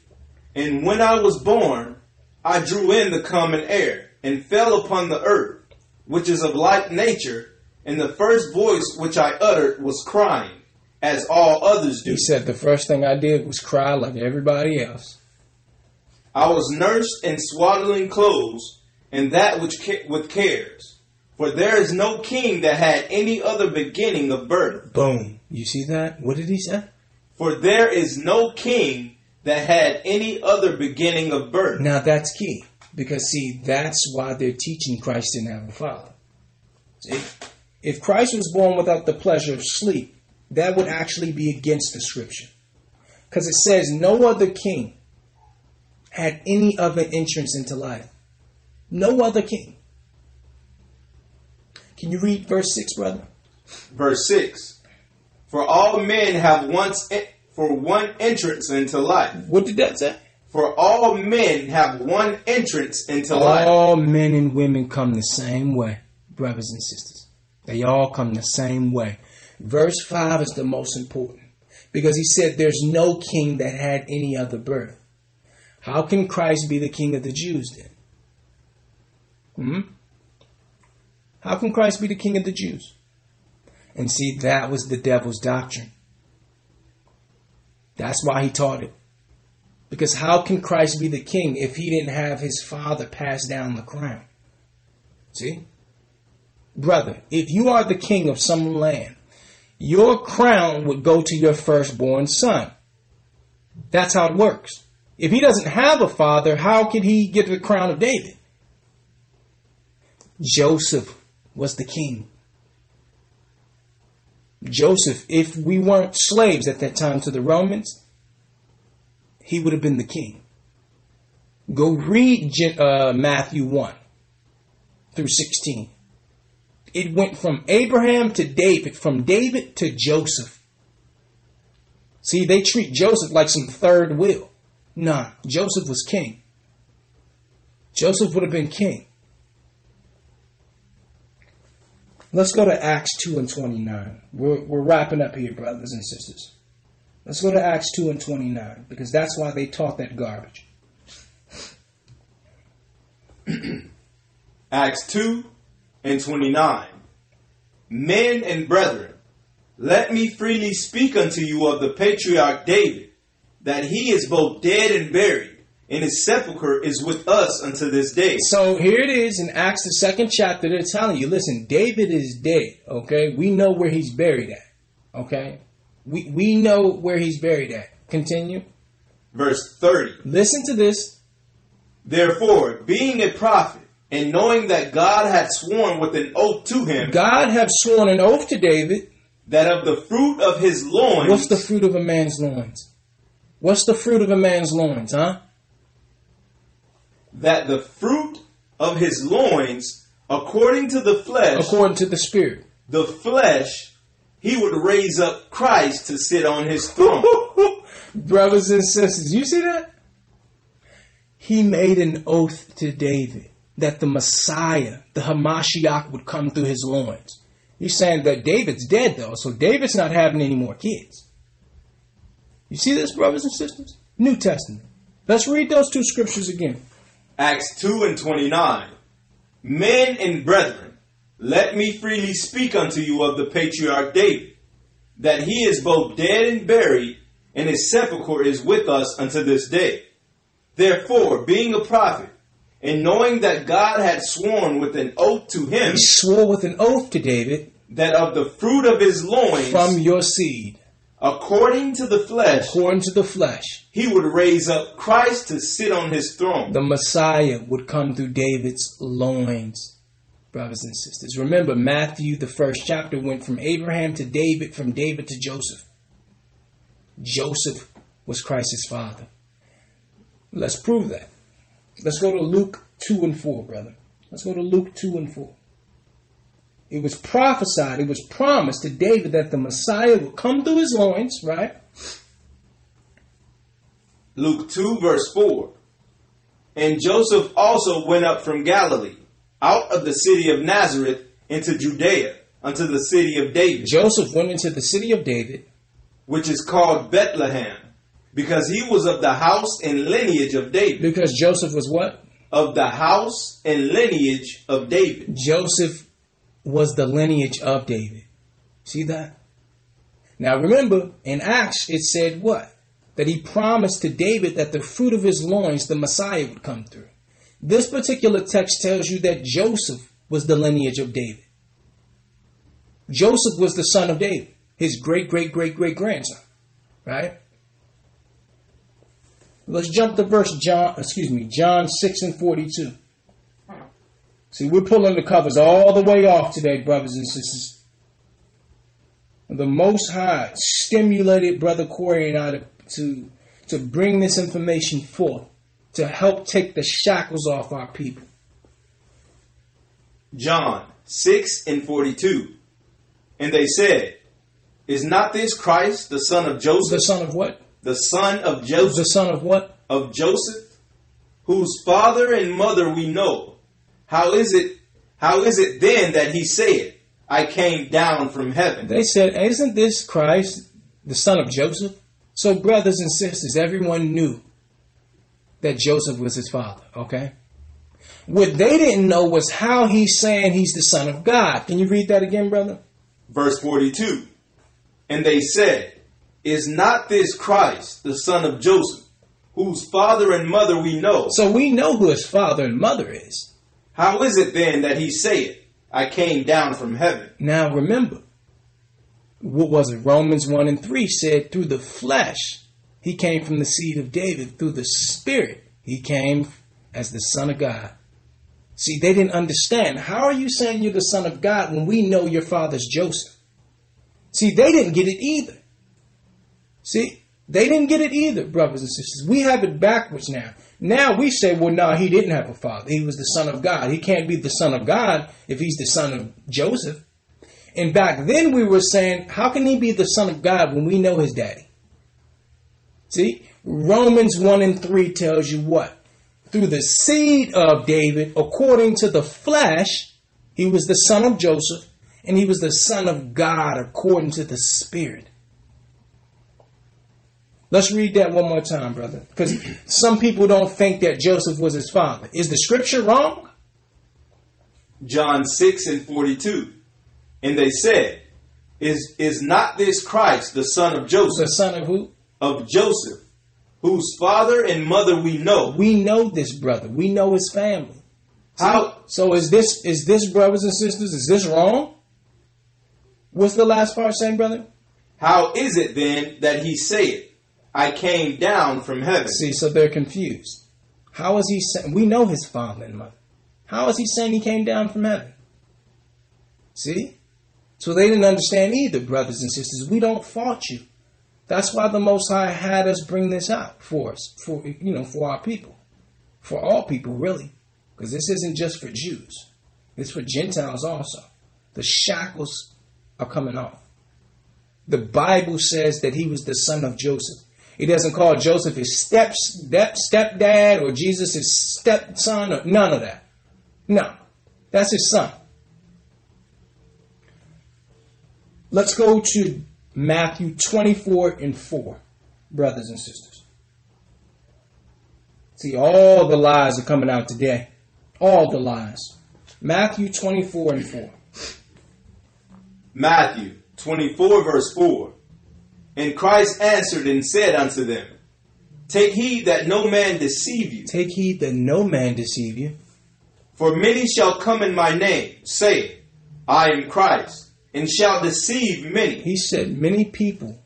And when I was born, I drew in the common air and fell upon the earth, which is of like nature, and the first voice which I uttered was crying, as all others do. He said, The first thing I did was cry like everybody else. I was nursed in swaddling clothes, and that which ca- with cares. For there is no king that had any other beginning of birth. Boom. You see that? What did he say? For there is no king that had any other beginning of birth. Now that's key. Because see, that's why they're teaching Christ didn't have a father. See? If Christ was born without the pleasure of sleep, that would actually be against the scripture. Because it says no other king had any other entrance into life. No other king. Can you read verse 6, brother? Verse 6 For all men have once en- for one entrance into life. What did that say? For all men have one entrance into life. All men and women come the same way, brothers and sisters. They all come the same way. Verse 5 is the most important because he said there's no king that had any other birth. How can Christ be the king of the Jews then? Hmm? How can Christ be the king of the Jews? And see, that was the devil's doctrine. That's why he taught it. Because how can Christ be the king if he didn't have his father pass down the crown? See? Brother, if you are the king of some land, your crown would go to your firstborn son. That's how it works. If he doesn't have a father, how can he get the crown of David? Joseph was the king. Joseph, if we weren't slaves at that time to the Romans, he would have been the king. Go read uh, Matthew 1 through 16. It went from Abraham to David, from David to Joseph. See, they treat Joseph like some third wheel. Nah, Joseph was king. Joseph would have been king. Let's go to Acts 2 and 29. We're, we're wrapping up here, brothers and sisters. Let's go to Acts 2 and 29, because that's why they taught that garbage. Acts 2 and 29. Men and brethren, let me freely speak unto you of the patriarch David, that he is both dead and buried, and his sepulchre is with us unto this day. So here it is in Acts, the second chapter. They're telling you, listen, David is dead. Okay, we know where he's buried at. Okay, we we know where he's buried at. Continue. Verse 30. Listen to this. Therefore, being a prophet, and knowing that God had sworn with an oath to him God have sworn an oath to David. that of the fruit of his loins. What's the fruit of a man's loins? What's the fruit of a man's loins, huh? That the fruit of his loins, according to the flesh, According to the Spirit. the flesh, he would raise up Christ to sit on his throne. Brothers and sisters, you see that? He made an oath to David that the Messiah, the Hamashiach, would come through his loins. He's saying that David's dead, though, so David's not having any more kids. You see this, brothers and sisters? New Testament. Let's read those two scriptures again. Acts 2 and 29. Men and brethren, let me freely speak unto you of the patriarch David, that he is both dead and buried, and his sepulchre is with us unto this day. Therefore, being a prophet, and knowing that God had sworn with an oath to him He swore with an oath to David, that of the fruit of his loins, from your seed, according to the flesh, according to the flesh, he would raise up Christ to sit on his throne. the Messiah would come through David's loins. Brothers and sisters, remember Matthew, the first chapter, went from Abraham to David, from David to Joseph. Joseph was Christ's father. Let's prove that. Let's go to Luke 2 and 4, brother. Let's go to Luke 2 and 4. It was prophesied, it was promised to David that the Messiah would come through his loins, right? Luke 2, verse 4. And Joseph also went up from Galilee, out of the city of Nazareth, into Judea, unto the city of David, Joseph went into the city of David, which is called Bethlehem, because he was of the house and lineage of David. because Joseph was what? Of the house and lineage of David. Joseph was the lineage of David. See that? Now remember, in Acts it said what? That he promised to David that the fruit of his loins, the Messiah, would come through. This particular text tells you that Joseph was the lineage of David. Joseph was the son of David, his great, great, great, great grandson. Right? Let's jump to verse John, excuse me, John 6 and 42. See, we're pulling the covers all the way off today, brothers and sisters. The Most High stimulated Brother Corey and I to, to, to bring this information forth to help take the shackles off our people. John 6 and 42. And they said, Is not this Christ, the son of Joseph? The son of what? the son of Joseph. The son of what? of Joseph, whose father and mother we know? How is it, how is it then that he said, I came down from heaven? They said, Isn't this Christ, the son of Joseph? So, brothers and sisters, everyone knew that Joseph was his father, okay? What they didn't know was how he's saying he's the son of God. Can you read that again, brother? Verse 42. And they said, Is not this Christ, the son of Joseph, whose father and mother we know? So we know who his father and mother is. How is it then that he saith, I came down from heaven? Now remember, what was it? Romans 1 and 3 said, through the flesh, he came from the seed of David. Through the spirit, he came as the son of God. See, they didn't understand. How are you saying you're the son of God when we know your father's Joseph? See, they didn't get it either. See, they didn't get it either, brothers and sisters. We have it backwards now. Now we say, well, no, he didn't have a father. He was the son of God. He can't be the son of God if he's the son of Joseph. And back then we were saying, how can he be the son of God when we know his daddy? See, Romans 1 and 3 tells you what? Through the seed of David, according to the flesh, he was the son of Joseph, and he was the son of God according to the spirit. Let's read that one more time, brother. Because some people don't think that Joseph was his father. Is the scripture wrong? John 6 and 42. And they said, Is, is not this Christ, the son of Joseph? The son of who? of Joseph, whose father and mother we know? We know this brother. We know his family. How, So is this is this brothers and sisters? Is this wrong? What's the last part saying, brother? how is it then that he saith, I came down from heaven? See, so they're confused. How is he saying? We know his father and mother. How is he saying he came down from heaven? See, So they didn't understand either, brothers and sisters. We don't fault you. That's why the Most High had us bring this out for us, for you know, for our people, for all people, really, because this isn't just for Jews; it's for Gentiles also. The shackles are coming off. The Bible says that he was the son of Joseph. He doesn't call Joseph his step, step stepdad or Jesus his stepson or none of that. No, that's his son. Let's go to Matthew 24 and 4, brothers and sisters. See, all the lies are coming out today. All the lies. Matthew 24 and 4. Matthew 24, verse 4. And Christ answered and said unto them, Take heed that no man deceive you. Take heed that no man deceive you. For many shall come in my name, saying, I am Christ, and shall deceive many. He said, Many people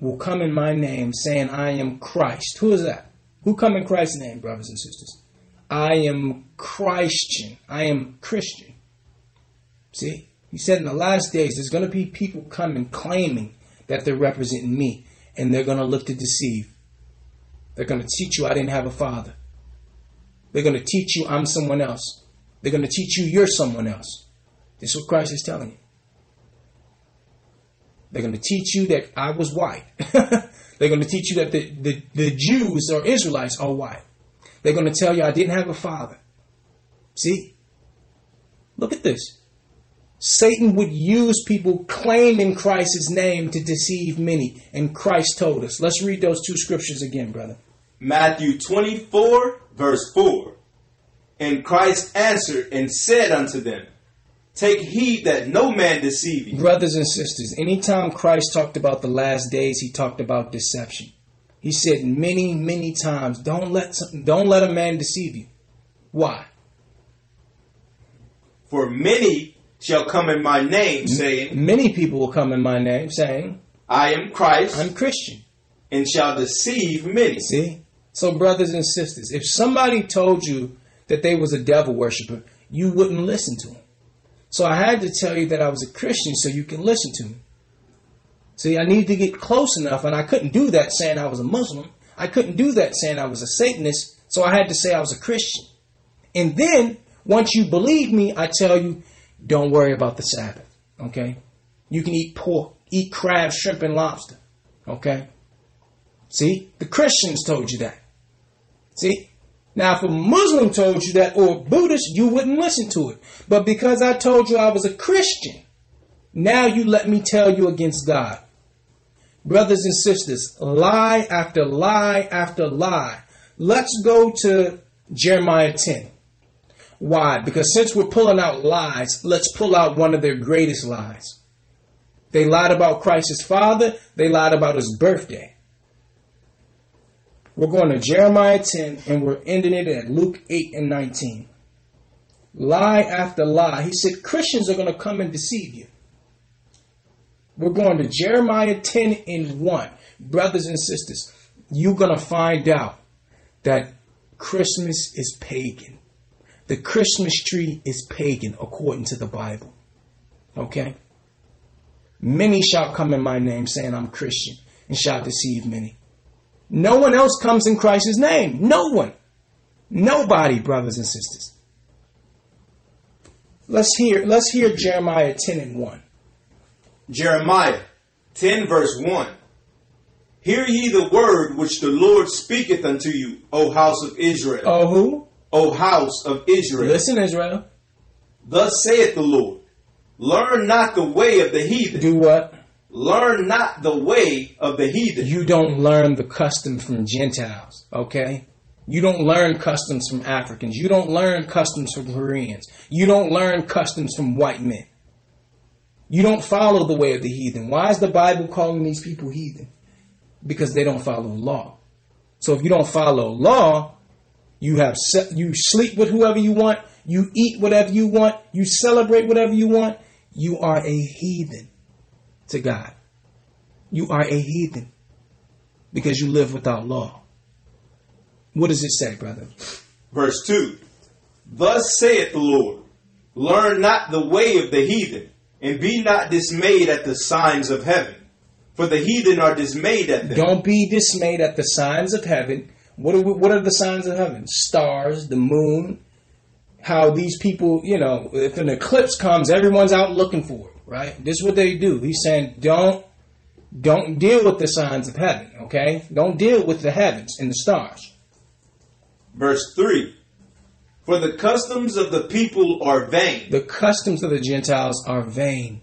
will come in my name saying, I am Christ. Who is that? Who come in Christ's name, brothers and sisters? I am Christian. I am Christian. See? He said in the last days, there's going to be people coming claiming that they're representing me, and they're going to look to deceive. They're going to teach you I didn't have a father. They're going to teach you I'm someone else. They're going to teach you you're someone else. This is what Christ is telling you. They're going to teach you that I was white. They're going to teach you that the, the, the Jews or Israelites are white. They're going to tell you I didn't have a father. See? Look at this. Satan would use people claiming Christ's name to deceive many, and Christ told us. Let's read those two scriptures again, brother. Matthew 24, verse 4. And Christ answered and said unto them, Take heed that no man deceive you. Brothers and sisters, anytime Christ talked about the last days, he talked about deception. He said many, many times, don't let, don't let a man deceive you. Why? For many shall come in my name, saying, Many people will come in my name saying, I am Christ, I'm Christian. and shall deceive many. See? So, brothers and sisters, if somebody told you that they was a devil worshiper, you wouldn't listen to him. So I had to tell you that I was a Christian so you can listen to me. See, I need to get close enough, and I couldn't do that saying I was a Muslim. I couldn't do that saying I was a Satanist, so I had to say I was a Christian. And then, once you believe me, I tell you, don't worry about the Sabbath. Okay? You can eat pork, eat crab, shrimp, and lobster. Okay? See? The Christians told you that. See? Now, if a Muslim told you that or a Buddhist, you wouldn't listen to it. But because I told you I was a Christian, now you let me tell you against God. Brothers and sisters, lie after lie after lie. Let's go to Jeremiah 10. Why? Because since we're pulling out lies, let's pull out one of their greatest lies. They lied about Christ's father, they lied about his birthday. We're going to Jeremiah 10 and we're ending it at Luke 8 and 19. Lie after lie. He said Christians are going to come and deceive you. We're going to Jeremiah 10 and 1. Brothers and sisters, you're going to find out that Christmas is pagan. The Christmas tree is pagan according to the Bible. Okay? Many shall come in my name saying I'm Christian and shall deceive many. No one else comes in Christ's name. No one. Nobody, brothers and sisters. Let's hear let's hear Jeremiah 10 and 1. Jeremiah 10, verse 1. Hear ye the word which the Lord speaketh unto you, O house of Israel. Oh who? O house of Israel. Listen, Israel. Thus saith the Lord Learn not the way of the heathen. Do what? Learn not the way of the heathen. You don't learn the customs from Gentiles, okay? You don't learn customs from Africans. You don't learn customs from Koreans. You don't learn customs from white men. You don't follow the way of the heathen. Why is the Bible calling these people heathen? Because they don't follow law. So if you don't follow law, you have se- you sleep with whoever you want, you eat whatever you want, you celebrate whatever you want. You are a heathen to God. You are a heathen because you live without law. What does it say, brother? Verse 2 Thus saith the Lord Learn not the way of the heathen, And be not dismayed at the signs of heaven, for the heathen are dismayed at them. Don't be dismayed at the signs of heaven. What are, what are the signs of heaven? Stars, the moon. How these people, you know, if an eclipse comes, everyone's out looking for it, right? This is what they do. He's saying, don't, don't deal with the signs of heaven, okay? Don't deal with the heavens and the stars. Verse 3 For the customs of the people are vain. The customs of the Gentiles are vain.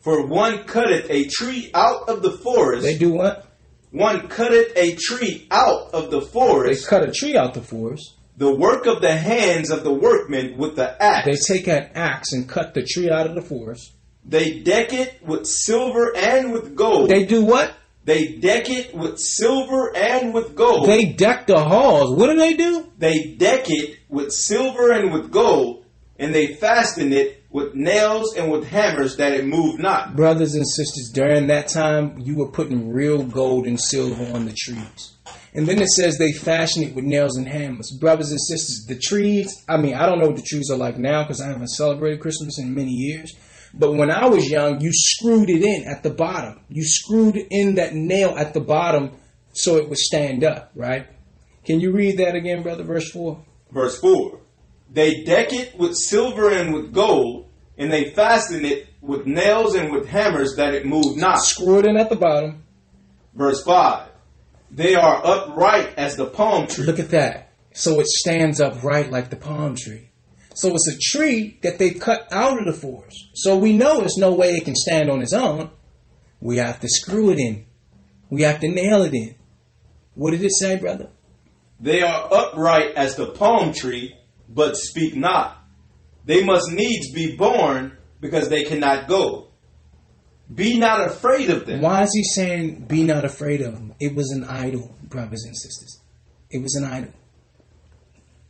For one cutteth a tree out of the forest. They do what? One cutteth a tree out of the forest. They cut a tree out the forest. The work of the hands of the workmen with the axe. They take an axe and cut the tree out of the forest. They deck it with silver and with gold. They do what? They deck it with silver and with gold. They deck the halls. What do they do? They deck it with silver and with gold, and they fasten it with nails and with hammers that it moved not. Brothers and sisters, during that time, you were putting real gold and silver on the trees. And then it says they fashioned it with nails and hammers. Brothers and sisters, the trees, I mean, I don't know what the trees are like now because I haven't celebrated Christmas in many years. But when I was young, you screwed it in at the bottom. You screwed in that nail at the bottom so it would stand up, right? Can you read that again, brother? Verse 4. Verse 4 They deck it with silver and with gold, and they fasten it with nails and with hammers that it move not. Screw it in at the bottom. Verse 5 They are upright as the palm tree. Look at that. So it stands upright like the palm tree. So it's a tree that they cut out of the forest. So we know there's no way it can stand on its own. We have to screw it in. We have to nail it in. What did it say, brother? They are upright as the palm tree, but speak not. They must needs be borne because they cannot go. Be not afraid of them. Why is he saying, be not afraid of them? It was an idol, brothers and sisters. It was an idol.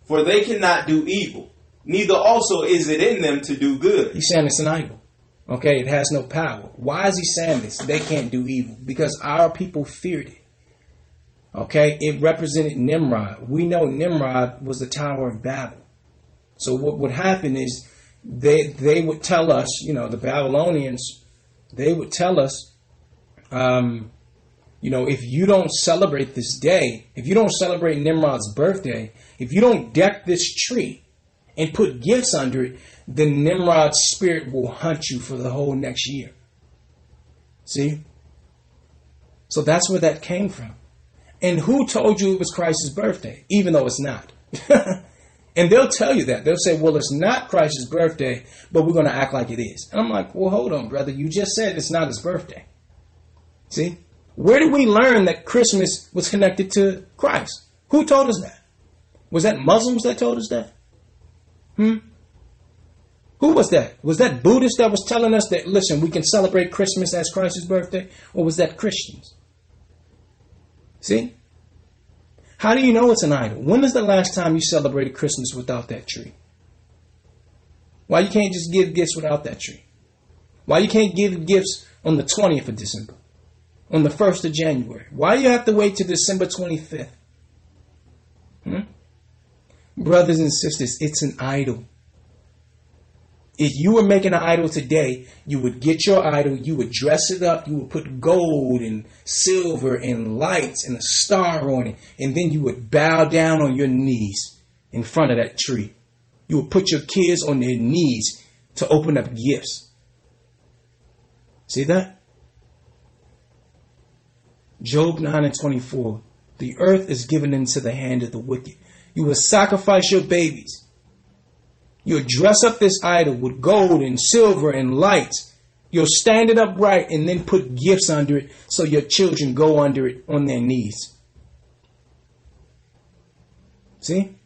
For they cannot do evil, neither also is it in them to do good. He's saying it's an idol. Okay, it has no power. Why is he saying this? They can't do evil. Because our people feared it. Okay, it represented Nimrod. We know Nimrod was the Tower of Babel. So what would happen is they they would tell us, you know, the Babylonians, they would tell us, um, you know, if you don't celebrate this day, if you don't celebrate Nimrod's birthday, if you don't deck this tree and put gifts under it, then Nimrod's spirit will hunt you for the whole next year. See? So that's where that came from. And who told you it was Christ's birthday, even though it's not? and they'll tell you that. They'll say, well, it's not Christ's birthday, but we're going to act like it is. And I'm like, well, hold on, brother. You just said it's not his birthday. See? Where did we learn that Christmas was connected to Christ? Who told us that? Was that Muslims that told us that? Hmm? Who was that? Was that Buddhist that was telling us that, listen, we can celebrate Christmas as Christ's birthday? Or was that Christians? See? How do you know it's an idol? When is the last time you celebrated Christmas without that tree? Why you can't just give gifts without that tree? Why you can't give gifts on the 20th of December? On the 1st of January? Why do you have to wait till December 25th? Hmm? Brothers and sisters, it's an idol. If you were making an idol today, you would get your idol, you would dress it up, you would put gold and silver and lights and a star on it, and then you would bow down on your knees in front of that tree. You would put your kids on their knees to open up gifts. See that? Job 9 and 24. The earth is given into the hand of the wicked. You will sacrifice your babies. You'll dress up this idol with gold and silver and lights. You'll stand it upright and then put gifts under it so your children go under it on their knees. See?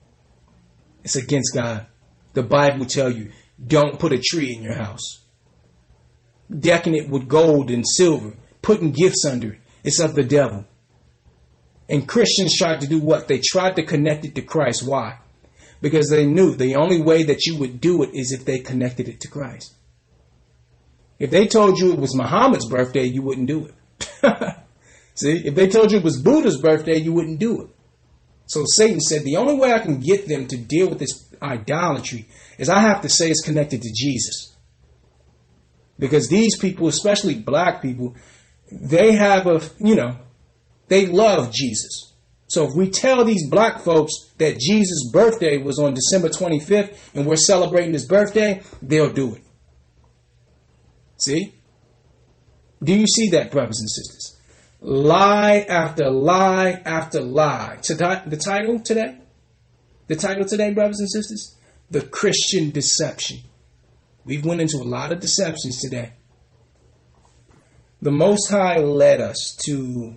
It's against God. The Bible tell you don't put a tree in your house. Decking it with gold and silver, putting gifts under it. It's of the devil. And Christians tried to do what? They tried to connect it to Christ. Why? Because they knew the only way that you would do it is if they connected it to Christ. If they told you it was Muhammad's birthday, you wouldn't do it. See, if they told you it was Buddha's birthday, you wouldn't do it. So Satan said, the only way I can get them to deal with this idolatry is I have to say it's connected to Jesus. Because these people, especially black people, they have a, you know, they love Jesus. So if we tell these black folks that Jesus' birthday was on December 25th and we're celebrating his birthday, they'll do it. See? Do you see that, brothers and sisters? Lie after lie after lie. The title today? The title today, brothers and sisters? The Christian Deception. We've went into a lot of deceptions today. The Most High led us to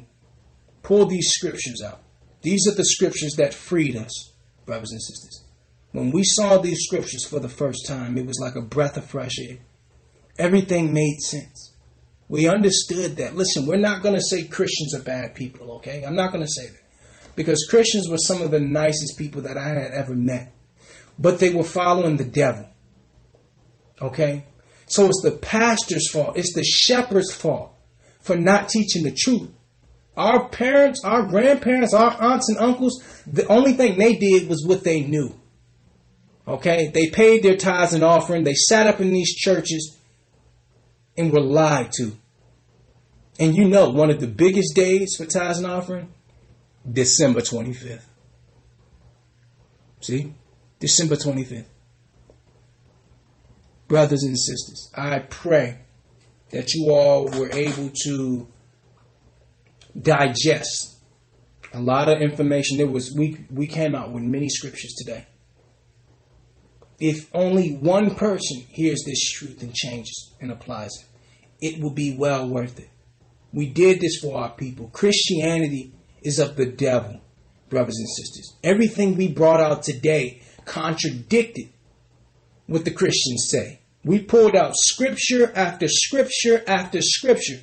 pull these scriptures out. These are the scriptures that freed us, brothers and sisters. When we saw these scriptures for the first time, it was like a breath of fresh air. Everything made sense. We understood that. Listen, we're not going to say Christians are bad people, okay? I'm not going to say that. Because Christians were some of the nicest people that I had ever met. But they were following the devil. Okay? So it's the pastor's fault. It's the shepherd's fault for not teaching the truth. Our parents, our grandparents, our aunts and uncles, the only thing they did was what they knew. Okay? They paid their tithes and offering. They sat up in these churches and were lied to. And you know, one of the biggest days for tithes and offering, December 25th. See? December 25th. Brothers and sisters, I pray that you all were able to digest a lot of information. There was we we came out with many scriptures today. If only one person hears this truth and changes and applies it, it will be well worth it. We did this for our people. Christianity is of the devil, brothers and sisters. Everything we brought out today contradicted what the Christians say. We pulled out scripture after scripture after scripture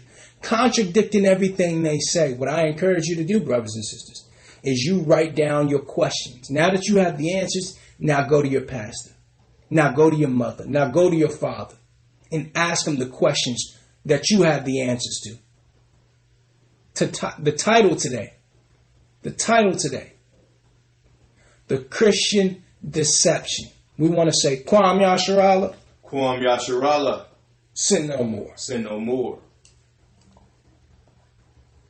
contradicting everything they say. What I encourage you to do, brothers and sisters, is you write down your questions. Now that you have the answers, now go to your pastor. Now go to your mother. Now go to your father and ask them the questions that you have the answers to. to t- the title today, the title today, the Christian deception. We want to say, Kwam Yasharala. Kwam Yasharala. Sin no more. Sin no more.